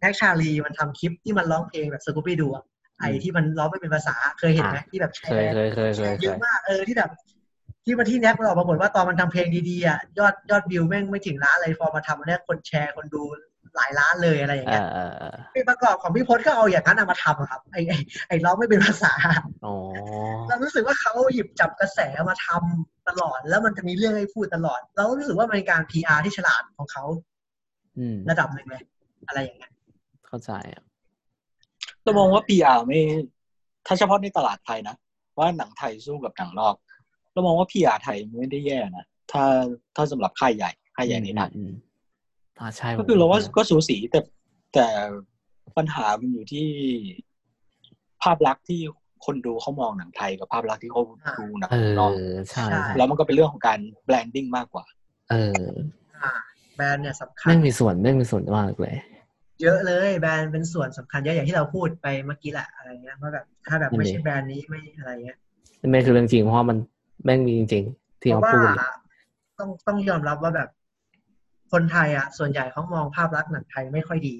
แน็กชาลีมันทำคลิปที่มันร้องเพลงแบบสกูปี้ดูอะ ไอที่มันร้องไม่เป็นภาษาเคยเห็นไหมที่แบบแชเคยร์เคยเคยเคยเยเคอะยมากเออที่แบบ ที่มาที่แน็กมันออกมาบ่นว่าตอนมันทำเพลงดีๆอะยอดยอดวิวแม่งไม่ถึงล้านเลยพอมาทำอันเนี้ยคนแชร์คนดูหลายล้านเลยอะไรอย่างเอเงี้ยอเออเออเพลงประกอบของพี่พศก็เอาอย่างนั้นเอามาทำอะครับ ไอไอไอร้องไม่เป็นภาษาอ๋อเรารู้สึกว่าเขาหยิบจับกระแสมาทำตลอด แล้วมันจะมีเรื่องให้พูดตลอด เรารู้สึกว่ามันเป็นการ PR ที่ฉลาดของเขาอืมระดับหนึ่งเลย อะไรอย่างเงี้ยเข้าใจอะ เรามองว่า PR ไม่ ถ้าเฉพาะในตลาดไทยนะ ว่าหนังไทยสู้กับหนังนอกเรามองว่า PR ไทยไม่ได้แย่นะ ถ้าถ้าสำหรับค่ายใหญ่ค่ายใหญ่ในหนังอืมอ่าใช่ก็คือเราว่าผมก็สูสีแต่แต่ปัญหามันอยู่ที่ภาพลักษณ์ที่คนดูเขามองหนังไทยกับภาพลักษณ์ที่เขาดูหนังเออนอกใช่ใช่แล้วมันก็เป็นเรื่องของการแบรนดิ้งมากกว่า เอออ่าแบรนด์เนี่ยสำคัญไม่งมีส่วนไม่งมีส่วนมากเลย เยอะเลยแบรนด์เป็นส่วนสำคัญเยอะอย่างที่เราพูดไปเมื่อกี้แหละอะไรเงี้ยว่าแบบถ้าแบบไม่ใช่แบรนด์นี้ไม่อะไรเงี้ยไม่คือเรื่องจริงเพราะว่ามันแม่งมีจริงๆที่เพเขาราะว่าพูดเลยต้องต้องยอมรับว่าแบบคนไทยอะ ส่วนใหญ่เขามองภาพลักษณ์หนังไทยไม่ค่อยดี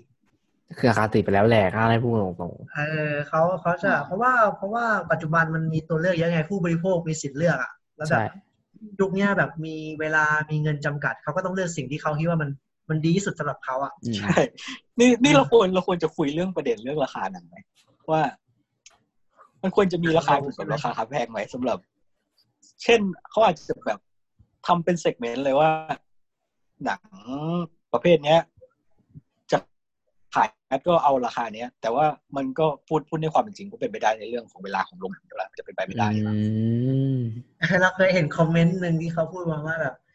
คืออาคาติไปแล้วแหละอะไรพูดตรงเออเขาเขาจะ เพราะว่าเพราะว่าปัจจุบันมันมีตัวเลือกเยอะไงผู้บริโภคมีสิทธิ์เลือกอะแล้วๆแบบใช่ยุคเนี้ยแบบมีเวลามีเงินจำกัดเขาก็ต้องเลือกสิ่งที่เขาคิดว่ามัน มันดีที่สุดสำหรับเขาอะอืมใช่นี่นี่เราควรเราควรจะคุยเรื่องประเด็นเรื่องราคาหนังไหมว่า มันควรจะมีราคาถูกกับราคาแพงไหมสำหรับ เช่นเขาอาจจะแบบทำเป็นเซกเมนต์เลยว่า หนังประเภทเนี้ยจะขายก็เอาราคาเนี้ย แต่ว่ามันก็พูดพูดในความเป็นจริงก็เป็นไปได้ในเรื่องของเวลาของโรงหนังด้วยมันจะเป็นไปไม่ได้อืมเราเคยเห็นคอมเมนต์หนึ่งที่เขาพูดมาว่าแบบอ้าว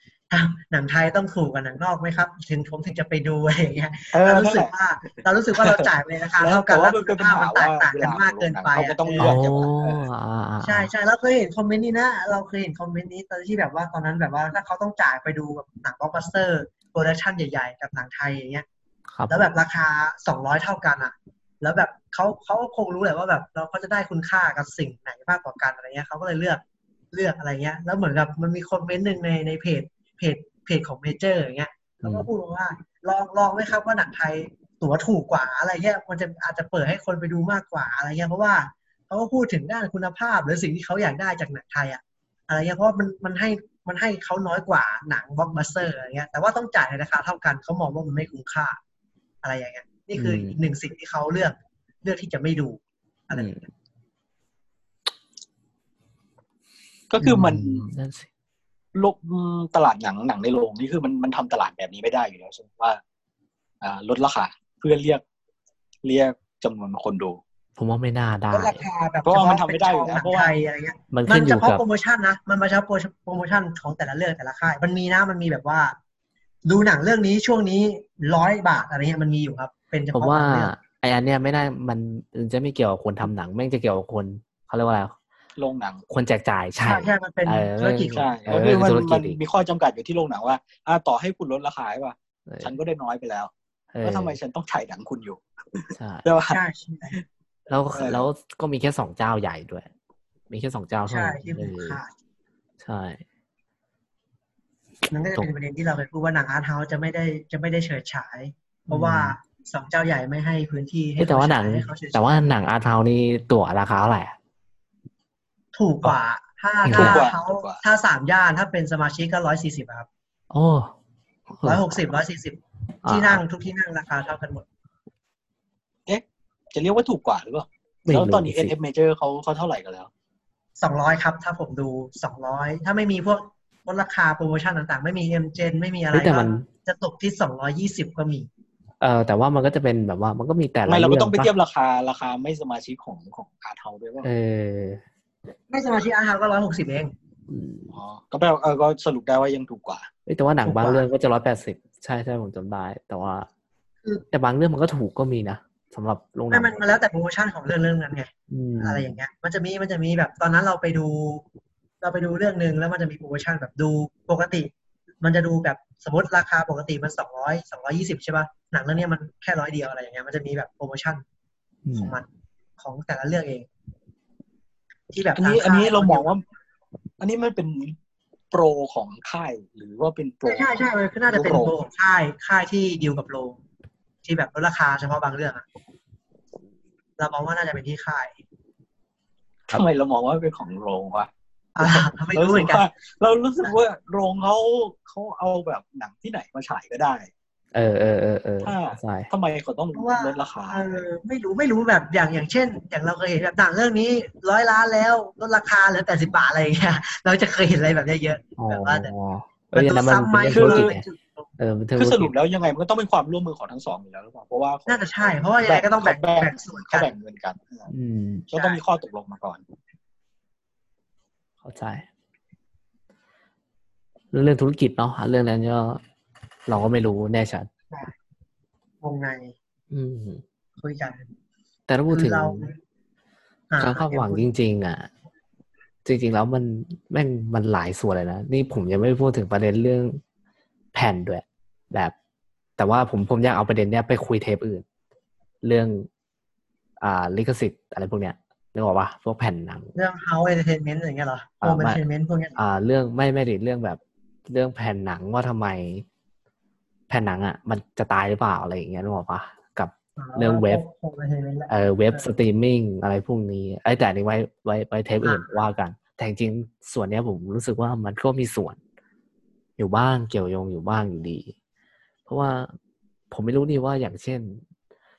หนังไทยต้องถูกกว่าหนังนอกไหมครับ ถึงผมถึงจะไปดูอะไรอย่างเงี้ยเออเรานั่รู้นสึแหกละว่าเรารู้สึกว่าเราจ่ายไปในราคาเท่ากันแต่แล้ว่าวมันเป็นปัญหามันแตกต่างกันมากเกินไปเขาก็ต้องเลือ๋อกอเอออ่าอ่าใช่ใช่เราเคยเห็นคอมเมนต์นี้นะเราเคยเห็นคอมเมนต์นี้ตอนที่แบบว่าตอนนั้นแบบว่าถ้าเขาต้องจ่ายไปดูแบบหนังบล็อกบัสเตอร์ production ใหญ่ๆ กับหนังไทยอย่างเงี้ยครับแล้วแบบราคาสองร้อยเท่ากันอะ แล้วแบบเขาเขาคงรู้แหละว่าแบบเราเขาจะได้คุณค่ากับสิ่งไหนมากกว่ากันอะไรเงี้ยเขาก็เลยเลือกเลือกอะไรเงี้ย แล้วเหมือนกับมันมีคอมเมนต์หนึ่งในในเพจ เพจเพจของเมเจอร์อย่างเงี้ยเขาก็พูดว่าลองลองไหมครับว่าหนังไทยตั๋วถูกกว่าอะไรเงี้ยมันจะอาจจะเปิดให้คนไปดูมากกว่าอะไรเงี้ยเพราะว่าเขาก็พูดถึงด้านคุณภาพหรือสิ่งที่เขาอยากได้จากหนังไทยอะอะไรเงี้ยเพราะว่ามันมันให้มันให้เขาน้อยกว่าหนังบล็อกบัสเตอร์อะไรเงี้ยแต่ว่าต้องจ่ายในราคาเท่ากันเขามองว่ามันไม่คุ้มค่า อะไรอย่างเงี้ยนี่คืออีกหนึ่งสิ่งที่เขาเลือกเลือกที่จะไม่ดูอะไรอย่างเงี้ยก็คือมันนั่นสิ โลกตลาดหนังหนังในโรงนี่คือมันมันทำตลาดแบบนี้ไม่ได้อยู่แล้วใช่ไหมว่าอ่าลดราคาเพื่อเรียกเรียกจำนวนคนดู ผมว่าไม่น่าได้ลดราคาแบบเพราะว่ามันทำไม่ได้อยู่เฉแล้วพาะเป็นช่องหนังไทยอะไรเงี้ยมันมัขึ้นนอเฉยู่พาะกับโปรโมชั่นนะมันมาเฉพาะโปรโมชั่นของแต่ละเรื่องแต่ละค่าย มันมีนะมันมีแบบว่า ดูหนังเรื่องนี้ช่วงนี้ร้อยบาทอะไรเงี้ยมันมีอยู่ครับ เป็นเฉผมพาะว่าบางเรื่องไออันเนี้ยไม่ได้มันมันจะไม่เกี่ยวกับคนทำหนังแม่งจะเกี่ยวกับคนเขาเรียกว่าอะไร โรงหนังคนแจกจ่ายใช่ใช่ใช่มันเป็นเออธุรกิจใช่เออก็คือมันธุรกิมัจนอีกมีข้อจำกัดอยู่ที่โรงหนังว่าอ่าต่อให้คุณลดราคาใช่ป่ะเออฉันก็ได้น้อยไปแล้วเออแล้วทำไมฉันต้องถ่ายหนังคุณอยู่ใช่ใช่ป่ะใช่ใช่แล้วเออแล้วก็มีแค่สองเจ้าใหญ่ด้วย มีแค่สองเจ้าเท่าใช่นั้นที่คุ้มเออค่าใช่มันก็จะเป็นประเด็นที่เราเคยพูดว่าหนัง art house จะไม่ได้จะไม่ได้เฉิดฉาย เพราะว่าสองเจ้าใหญ่ไม่ให้พื้นที่ให้เอ้ยแต่ว่าหนังเขฉยให้เขเฉิดฉยแต่ว่าหนัง art house นี่ตั๋วราคาเท่าไหร่อะ ถูกกว่า ถ้าถูถ้ากกว่าเขาถูกกว่าถ้าสามย่านถ้าเป็นสมาชิกก็ร้อยสี่สิบครับโอ้ร้อยหกสิบร้อยสี่สิบอ่าที่นั่งทุกที่นั่งราคาเท่ากันหมดจะเรียกว่าถูกกว่าหรือเปล่าไม่แล้วรู้ตอนนี้สิ SF Major เขาเขาเท่าไหร่กันแล้วสองร้อยครับ ถ้าผมดูสองร้อยถ้าไม่มีพวกลดราคาโปรโมชั่นต่างๆ ไม่มี M Gen ไม่มีอะไรเฮ้ยแต่ก็มันจะตกที่สองร้อยี่สิบก็มีเออแต่ว่ามันก็จะเป็นแบบว่ามันก็มีแต่ละไม่เราก็เรื่ต้องไปเทียบปะราคาราคาไม่สมาชิกของของ art house ด้วยว่าเออ ไม่สมาชิกอาร์ฮาก็ร้อยหกสิบเองอืมอ๋อก็แปลว่าเออก็สรุปได้ว่ายังถูกกว่าเอ้ยแต่ว่าหนังถูกกว่าบางเรื่องก็จะร้อยแปดสิบใช่ใช่ผมจำได้ แต่ว่าคือแต่บางเรื่องมันก็ถูกก็มีนะสำหรับโรงหนัไม่งมันมันแล้วแต่โปรโมชั่นของเรื่องเรื่องนั้นไงอืมอะไรอย่างเงี้ย มันจะมีมันจะมีแบบตอนนั้นเราไปดู เราไปดูเรื่องหนึ่งแล้วมันจะมีโปรโมชั่นแบบดูปกติ มันจะดูแบบสมมติราคาปกติมันสองร้อยสองร้อยี่สิบใช่ป่ะหนังเรื่องเนี้ยมันแค่ร้อยเดียวอะไรอย่างเงี้ยมันจะมีแบบโปรโมชั่นอืขมองมันของแต่ละเรื่องเอง ที่แบบอันนี้ทงอันนี้ค่ยเรามองว่า อันนี้มันเป็นโปรของค่ายหรือว่าเป็นโปรใช่ใช่ใช่มันก็น่าจะเป็นโปรโปรของค่ายค่ายที่ดีลกับโรงที่แบบลดราคาเฉพาะบางเรื่องอะเรามองว่าน่าจะเป็นที่ค่ายทำไมเรามองว่าเป็นของโรงวะอ่าไม่รู้เหมือนกัน เรารู้สึกว่าโรงเขาเขาเอาแบบหนังที่ไหนมาฉายก็ได้ เออเออเออเออถ้าใช่ทำไมเขาต้องเพราะว่าลดราคาเออไม่รู้ไม่รู้แบบอย่างอย่างเช่น อย่างเราเคยเห็นแบบหนังเรื่องนี้ร้อยล้านแล้วลดราคาเหลือแปดสิบาทอะไรอย่างเงี้ยเราจะเคยเห็นอะไรแบบเนี้ยเยอะอ๋อแบบว่าแต่เอออย่างนั้นมันซ้ำไหมเป็นเรื่องธุรกิจไงคือเออเป็นธุรคือสรุกิปจแล้วยังไงมันก็ต้องเป็นความร่วมมือของทั้งสองอยู่แล้วหรือเปล่าเพราะว่าน่าจะใช่เพราะว่ายังไงก็ต้องแบ่งเขาแบ่งแบ่งส่วนเขากันแบ่งเงินกันอืมก็ต้องมีข้อตกลงมาก่อน เข้าใจ เรื่องธุรกิจเนาะเรื่องนั้นก็ เราก็ไม่รู้แน่ชัดวงใน อืมคุยกัน แต่ถ้าพูดถึงคือเราอ่ความคาดหวังจริง ๆ อะ จริง ๆ แล้วมันแม่งมันหลายส่วนเลยนะ นี่ผมยังไม่พูดถึงประเด็นเรื่องแผ่นด้วย แบบ แต่ว่าผมผมอยากเอาประเด็นเนี้ยไปคุยเทปอื่น เรื่อง อ่าลิขสิทธิ์อะไรพวกเนี้ยนึกออกปะพวกแผ่นหนัง เรื่อง house entertainment อย่างเงี้ยเหรออ่า home ไม่ entertainment พวกเนี้ยอ่า เรื่องไม่ไม่ดิเรื่องแบบ เรื่องแผ่นหนังว่าทำไม แผ่นหนังอะ มันจะตายหรือเปล่าอะไรอย่างเงี้ยนึกออกปะกับเรื่องเว็บ home entertainment แหละเออเว็บสตรีมมิ่งอะไรพวกนี้ไอ้ยแต่อันนี้ไว้ไว้ไว้เทปอื่นว่ากัน แต่จริงๆส่วนเนี้ยผมรู้สึกว่ามันก็มีส่วน อยู่บ้างเกี่ยวโยงอยู่บ้างอยู่ดี เพราะว่าผมไม่รู้นี่ว่าอย่างเช่น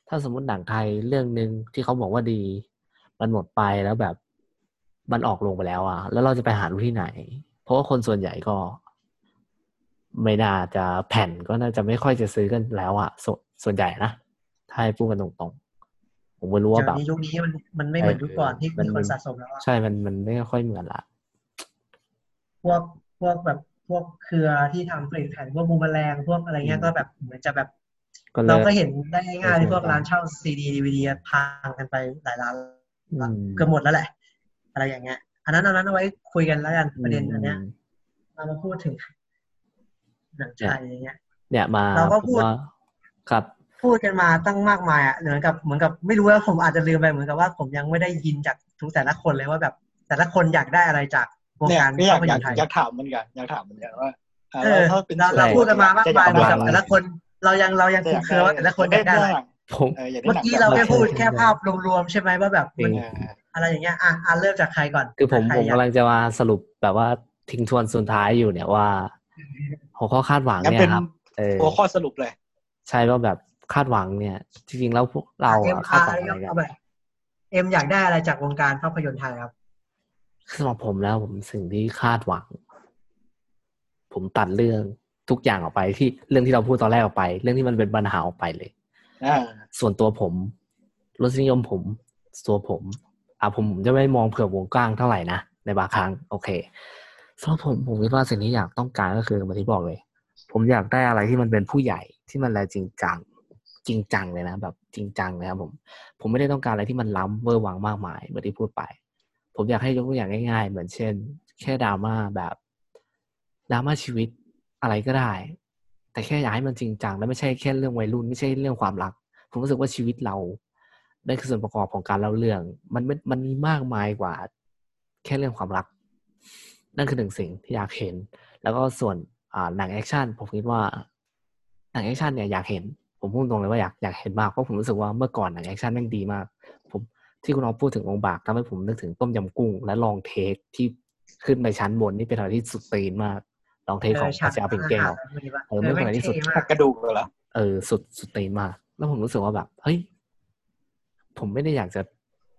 ถ้าสมมติหนังไทยเรื่องหนึ่งที่เขาบอกว่าดี มันหมดไปแล้วแบบมันออกลงไปแล้วอะแล้วเราจะไปหาดูที่ไหน เพราะว่าคนส่วนใหญ่ก็ ไม่น่าจะแผ่นก็น่าจะไม่ค่อยจะซื้อกันแล้วอะส่วนส่วนใหญ่นะถ้าให้พูดกันตรงๆ ผมไม่รู้ว่าเดี๋ยแบบวนี้ยุคนี้มันมันไม่เหมือนยุคก่อนที่มันมีคมันนสะสมแล้วอะใช่มันมันไม่ค่อยเหมือนละพวกพวกแบบพวกเครือที่ทำผลิตแผ่นพวกบูมแมลงพวกอะไรเงี้ยอืมก็แบบเหมือนจะแบบก็เลเรายก็เห็นได้ง่ายๆที่พวกเออร้านเช่าซีดีดีวีดีพังกันไปหลายร้านอืมเกือบหมดแล้วแหละ อะไรอย่างเงี้ย อันนั้นอันนั้นเอาไว้คุยกันแล้วกันประเด็นอันเนี้ยมเรามาพูดถึง หนังไทยอย่างเงี้ย เนี่ยมาเราก็ผมพูดว่าครับพูดกันมาตั้งมากมายอะเหมือนกับเหมือนกับไม่รู้ว่าผมอาจจะลืมไปเหมือนกับว่าผมยังไม่ได้ยินจากทุกแต่ละคนเลยว่าแบบ แต่ละคนอยากได้อะไรจากวงเนี่ยการก็อยากภาพอยานกตร์ไทยอยากถามเหมือนกันอยากถามเหมือนกันว่าอ่าเออถ้าเป็นเราเราส่วนพูดกันมามากมายเหมือนกับจะแต่ละคนเรายังเรายังคุมเครือว่าแต่ละคนอยากได้อะไรผมเอออยากได้เมื่อหนังกี้แบบเราไหนแค่พูดแค่ภาพรวมๆใช่ไหมว่าแบบจริมันงเอออะไรอย่างเงี้ยอะอะเริ่มจากใครก่อน คือผมใครผมอยากกำลังจะมาสรุปแบบว่าทิ้งทวนสุดท้ายอยู่เนี่ยว่า หัวข้อคาดหวังงั้นเนี่เป็ยนครับเออหัวข้อสรุปเลย ใช่ว่าแบบคาดหวังเนี่ย จริงๆแล้วพวกเราเอ็มอะคาดอาหวังร์อะไรกันเอาไปเอ็มอยากได้อะไรจากวงการภาพยนตร์ไทยครับสำหรับผมแล้วผมสิ่งที่คาดหวัง ผมตัดเรื่องทุกอย่างออกไปที่เรื่องที่เราพูดตอนแรกออกไป เรื่องที่มันเป็นปัญหาออกไปเลยอ่าส่วนตัวผมรสนิยมผมตัวผม อะผมผมจะไม่มองเผื่อวงกว้างเท่าไหร่นะในบางครั้ง โอเค สำหรับผมผมคิดว่าสิ่งที่อยากต้องการก็คือเหมือนที่บอกเลย ผมอยากได้อะไรที่มันเป็นผู้ใหญ่ที่มันแลจริงจัง จริงจังเลยนะแบบจริงจังเลยครับผม ผมไม่ได้ต้องการอะไรที่มันล้ำเวอร์วังมากมายเหมือนที่พูดไป ผมอยากให้ยกตัวอย่างง่าย ๆ เหมือนเช่น แค่ดราม่าแบบดราม่าชีวิตอะไรก็ได้ แต่แค่อยากให้มันจริงจังและไม่ใช่แค่เรื่องวัยรุ่นไม่ใช่เรื่องความรัก ผมรู้สึกว่าชีวิตเราได้คือส่วนประกอบของการเล่าเรื่อง มันมันมันมีมากมายกว่า แค่เรื่องความรัก นั่นคือหนึ่งสิ่งที่อยากเห็น แล้วก็ส่วนอ่าหนังแอคชั่นผมคิดว่าหนังแอคชั่นเนี่ยอยากเห็น ผมพูดตรงเลยว่าอยากอยากเห็นมากเพราะผมรู้สึกว่าเมื่อก่อนหนังแอคชั่นแม่งดีมาก ผมที่คุณน้องพูดถึงองค์บากทำให้ผมนึกถึงต้มยำกุ้ง และ long take ที่ขึ้นไปชั้นบนนี่เป็นอะไรที่สุดตีนมาก long take ของฉากอาเซียปิงแก้วเออไม่เป็นไรที่สุดเท่มาหักกกระดูกเหรอเออสุดสุดตีนมาก แล้วผมรู้สึกว่าแบบเฮ้ยผมไม่ได้อยากจะ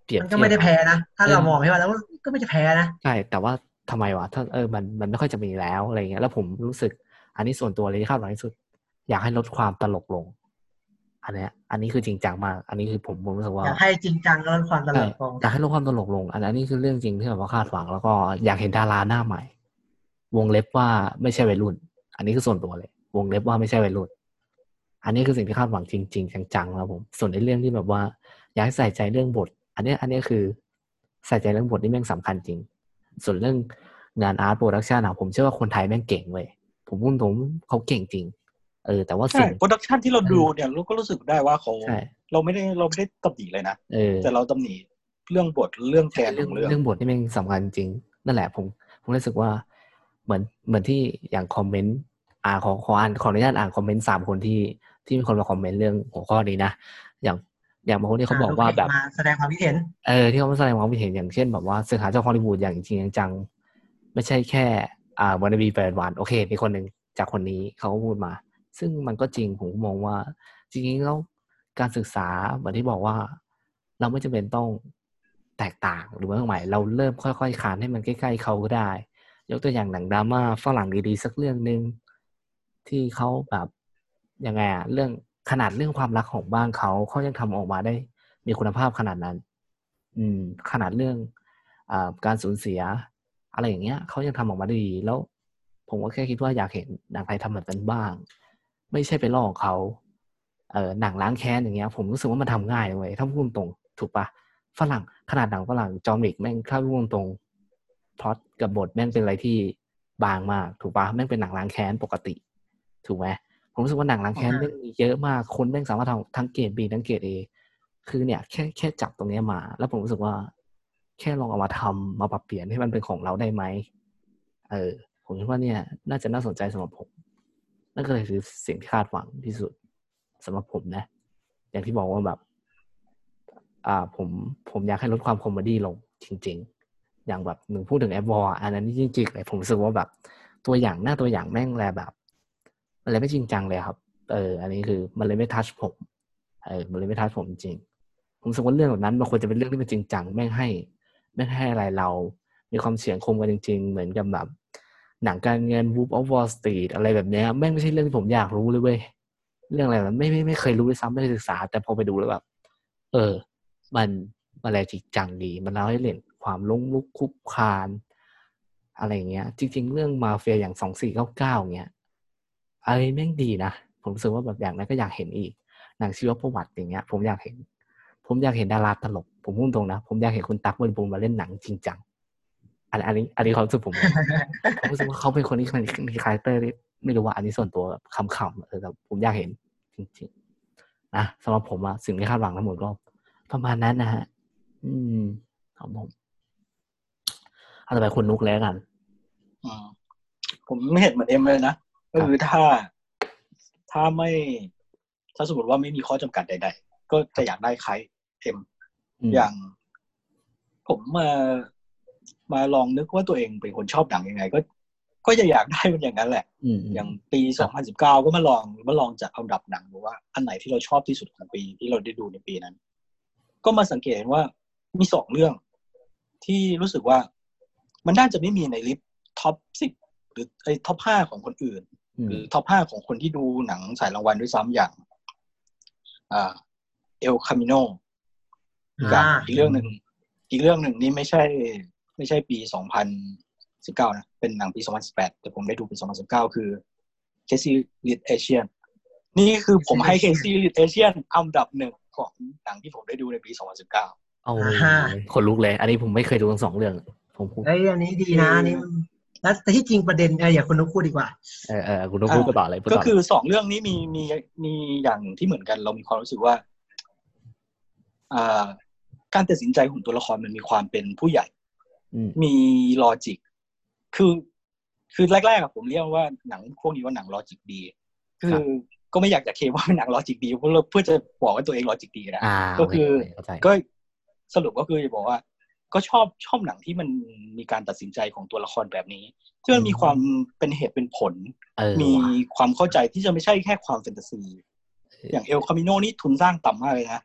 เปรียบมันเทีก็ยบไม่ได้แพ้นะ ถ้าเราเออมองให้ว่าแล้วก็ไม่ได้แพ้นะ ใช่ แต่ว่า ทำไมวะถ้าเออมันมันไม่ค่อยจะมีแล้วอะไรเงี้ยแล้วผมรู้สึก อันนี้ส่วนตัวเลยที่คาดหวังที่สุด อยากให้ลดความตลกลง อันเนี้ย อันนี้คือจริงจังมาก อันนี้คือผมผมรู้สึกว่าอยากให้จริงจังแล้วลดความตลใช่กลงอยากให้ลดความตลกลง อันนี้คือเรื่องจริงที่แบบว่าคาดหวัง แล้วก็อยากเห็นดาราหน้าใหม่ วงเล็บว่าไม่ใช่วัยรุ่น อันนี้คือส่วนตัวเลย วงเล็บว่าไม่ใช่วัยรุ่น อันนี้คือสิ่งที่คาดหวังจริง ๆ จังๆครับผม ส่วนในเรื่องที่แบบว่า อยากให้ใส่ใจเรื่องบท อันเนี้ยอันเนี้ยคือใส่ใจเรื่องบทนี่แม่งสำคัญจริง ส่วนเรื่องงาน art production อะผมเชื่อว่าคนไทยแม่งเก่งเว้ยผมพูดตรงเขาเก่งจริง เออ แต่ว่าใช่สิ่งโปรดักชันที่เราดูเนี่ยเราก็รู้สึกได้ว่าเขาใช่เราไม่ได้เราไม่ได้ตำหนิเลยนะเออแต่เราตำหนิเรื่องบทเรื่องแกนขเรื่อองงเรื่องเรื่องบทนี่แม่งสำคัญจริง นั่นแหละผมผมรู้สึกว่าเหมือนเหมือนที่อย่างคอมเมนต์อ่าขอขออ่านขออนุญาตอ่านคอมเมนต์สามคนที่ที่มีคนมาคอมเมนต์เรื่องหัวข้อนี้นะอย่าง อย่างบางคนที่เขาบอกว่าแบบมาแสดงความคิดเห็นเออที่เขามาแสดงความคิดเห็นอย่างเช่นแบบว่าสื่อหาเจ้าฮอลลีวูดอย่างจริงจังๆไม่ใช่แค่อ่าวันบีแปดวันโอเค มีคนหนึ่งจากคนนี้เขาก็พูดมา ซึ่งมันก็จริงผมมองว่า จริงๆแล้วการศึกษาเหมือนที่บอกว่า เราไม่จำเป็นต้องแตกต่างหรือว่าใหม่เราเริ่มค่อยๆคานให้มันใกล้ๆเขาก็ได้ ยกตัวอย่างหนังดราม่าฝรั่งดีๆสักเรื่องหนึ่งที่เขาแบบยังไงอะเรื่อง ขนาดเรื่องความรักของบ้านเขาเขายังทำออกมาได้ มีคุณภาพขนาดนั้น อืม ขนาดเรื่องอการสูญเสีย อะไรอย่างเงี้ยเขายังทำออกมาได้ดีแล้ว ผมก็แค่คิดว่าอยากเห็นหนังไทยทำแบบนั้นบ้าง ไม่ใช่ไปลอกเขาเออหนังล้างแค้นอย่างเงี้ย ผมรู้สึกว่ามันทำง่ายเลยถ้าพูดตรงถูกปะฝรั่งขนาดหนังฝรั่งจอมิกแม่งถ้าพูดตรงพล็อตกับบทแม่งเป็นอะไรที่บางมาก ถูกปะแม่งเป็นหนังล้างแค้นปกติ ถูกไหม ผมรู้สึกว่าหนังล้างแค้นอ่าแม่งมีเยอะมากคนแม่งสามารถทำทั้งเกรดบีทั้งเกรดเอคือเนี่ยแค่แค่จับตรงเนี้ยมา แล้วผมรู้สึกว่า แค่ลองเอามาทำมาปรับเปลี่ยนให้มันเป็นของเราได้ไหมเออ ผมคิดว่าเนี่ย น่าจะน่าสนใจสำหรับผมนั่นก็เลยคือสิ่งที่คาดหวังที่สุดสำหรับผมนะ อย่างที่บอกว่าแบบ อ่า ผมผมอยากให้ลดความ comedy ลงจริง ๆ อย่างแบบหนึ่งพูดถึง App War อันนั้นจริงๆเลยผมรู้สึกว่าแบบ ตัวอย่างหน้าตัวอย่างแม่งแลแบบ มันเลยไม่จริงจังเลยครับ เออ อันนี้คือมันเลยไม่ touch ผม เออ มันเลยไม่ทัชผมจริง ผมสึกว่าเรื่องแบบนั้นมันควรจะเป็นเรื่องที่มันจริงจังแม่งให้แม่งให้อะไรเรา มีความเสี่ยงคมกันจริง ๆ เหมือนกับแบบหนังการเงิน Wolf of Wall Street อะไรแบบนี้แม่งไม่ใช่เรื่องที่ผมอยากรู้เลยเว้ยเรื่องอะไรแบบนั้นไม่ไม่ไม่เคยรู้ด้วยซ้ำไม่เคยศึกษา แต่พอไปดูแล้วแบบ เออ มันมันอะไรจริงจังดี มันเล่าให้เห็นความล้มลุกคุกคาน อะไรเงี้ย จริง ๆ เรื่องมาเฟียอย่างสองสี่เก้าเก้าเงี้ย อะไรแม่งดีนะ ผมรู้สึกว่าแบบอย่างนั้นก็อยากเห็นอีก หนังชีวประวัติอย่างเงี้ย ผมอยากเห็น ผมอยากเห็นดาราตลก ผมพูดตรงนะ ผมอยากเห็นคุณตั๊กบริบูรณ์มาเล่นหนังจริงจัง อันอันนี้อันนี้ความรู้สึกผมผมรู้สึกว่าเขาเป็นคนที่มี character ที่ไม่รู้ว่าอันนี้ส่วนตัวแบบคำๆเออแต่ผมอยากเห็นจริงๆนะสำหรับผมอะสิ่งที่คาดหวังทั้งหมดก็ประมาณนั้นนะฮะ อืมของผมเอาต่อไปคุณนุกแล้วกันผมไม่เห็นเหมือนเอ็มเลยนะ ก็คือถ้าถ้าไม่ถ้าสมมติว่าไม่มีข้อจำกัดใด ๆ ก็จะอยากได้ใครเอ็มอืมอย่าง ผมมามาลองนึกว่าตัวเองเป็นคนชอบหนังยังไง ก็ ก็จะอยากได้มันอย่างนั้นแหละอืมอย่างปี2019ก็มาลองมาลองจากอันดับหนังดูว่า อันไหนที่เราชอบที่สุดของปีที่เราได้ดูในปีนั้น ก็มาสังเกตเห็นว่ามีสองเรื่อง ที่รู้สึกว่า มันน่าจะไม่มีใน list top สิบหรือไอ้ top ห้าของคนอื่นอืม หรือ top ห้าของคนที่ดูหนังสายรางวัลด้วยซ้ำอย่างอ่า El Camino กับอ่าอีกเรื่องหนึ่งอีกเรื่องหนึ่งนี่ไม่ใช่ ไม่ใช่ปี2019นะ เป็นหนังปี2018แต่ผมได้ดูปี2019คือ Crazy Rich Asians นี่คือผมให้ Crazy Rich Asians อันดับหนึ่งของหนังที่ผมได้ดูในปี2019เอาอ่าคนลุกเลย อันนี้ผมไม่เคยดูทั้งสองเรื่อง ผมพูดเอ้ยอันนี้ดีนะอันนี้มัน แล้วแต่ที่จริงประเด็นเอออย่าคุณนุกพูดดีกว่าเออเออคุณนุกพูดต่อเลยพูดก็ต่อคือสองเรื่องนี้มีมีมีอย่างที่เหมือนกันเรามีความรู้สึกว่าอ่าการตัดสินใจของตัวละครมันมีความเป็นผู้ใหญ่อืมมีลอจิก คือ คือแรกๆอะผมเรียกว่าหนังพวกนี้ว่าหนังลอจิกดี คือก็ไม่อยากจะเคลมว่าเป็นหนัง logic ดีเพราะเราเพื่อจะบอกว่าตัวเอง logic ดีนะอ่าก็คือโเเข้าใจก็สรุปก็คือจะบอกว่า ก็ชอบชอบหนังที่มันมีการตัดสินใจของตัวละครแบบนี้ที่มันมีความเป็นเหตุเป็นผลเออมีว่ะความเข้าใจที่จะไม่ใช่แค่ความแฟนตาซี อย่าง El Camino นี่ทุนสร้างต่ำมากเลยนะ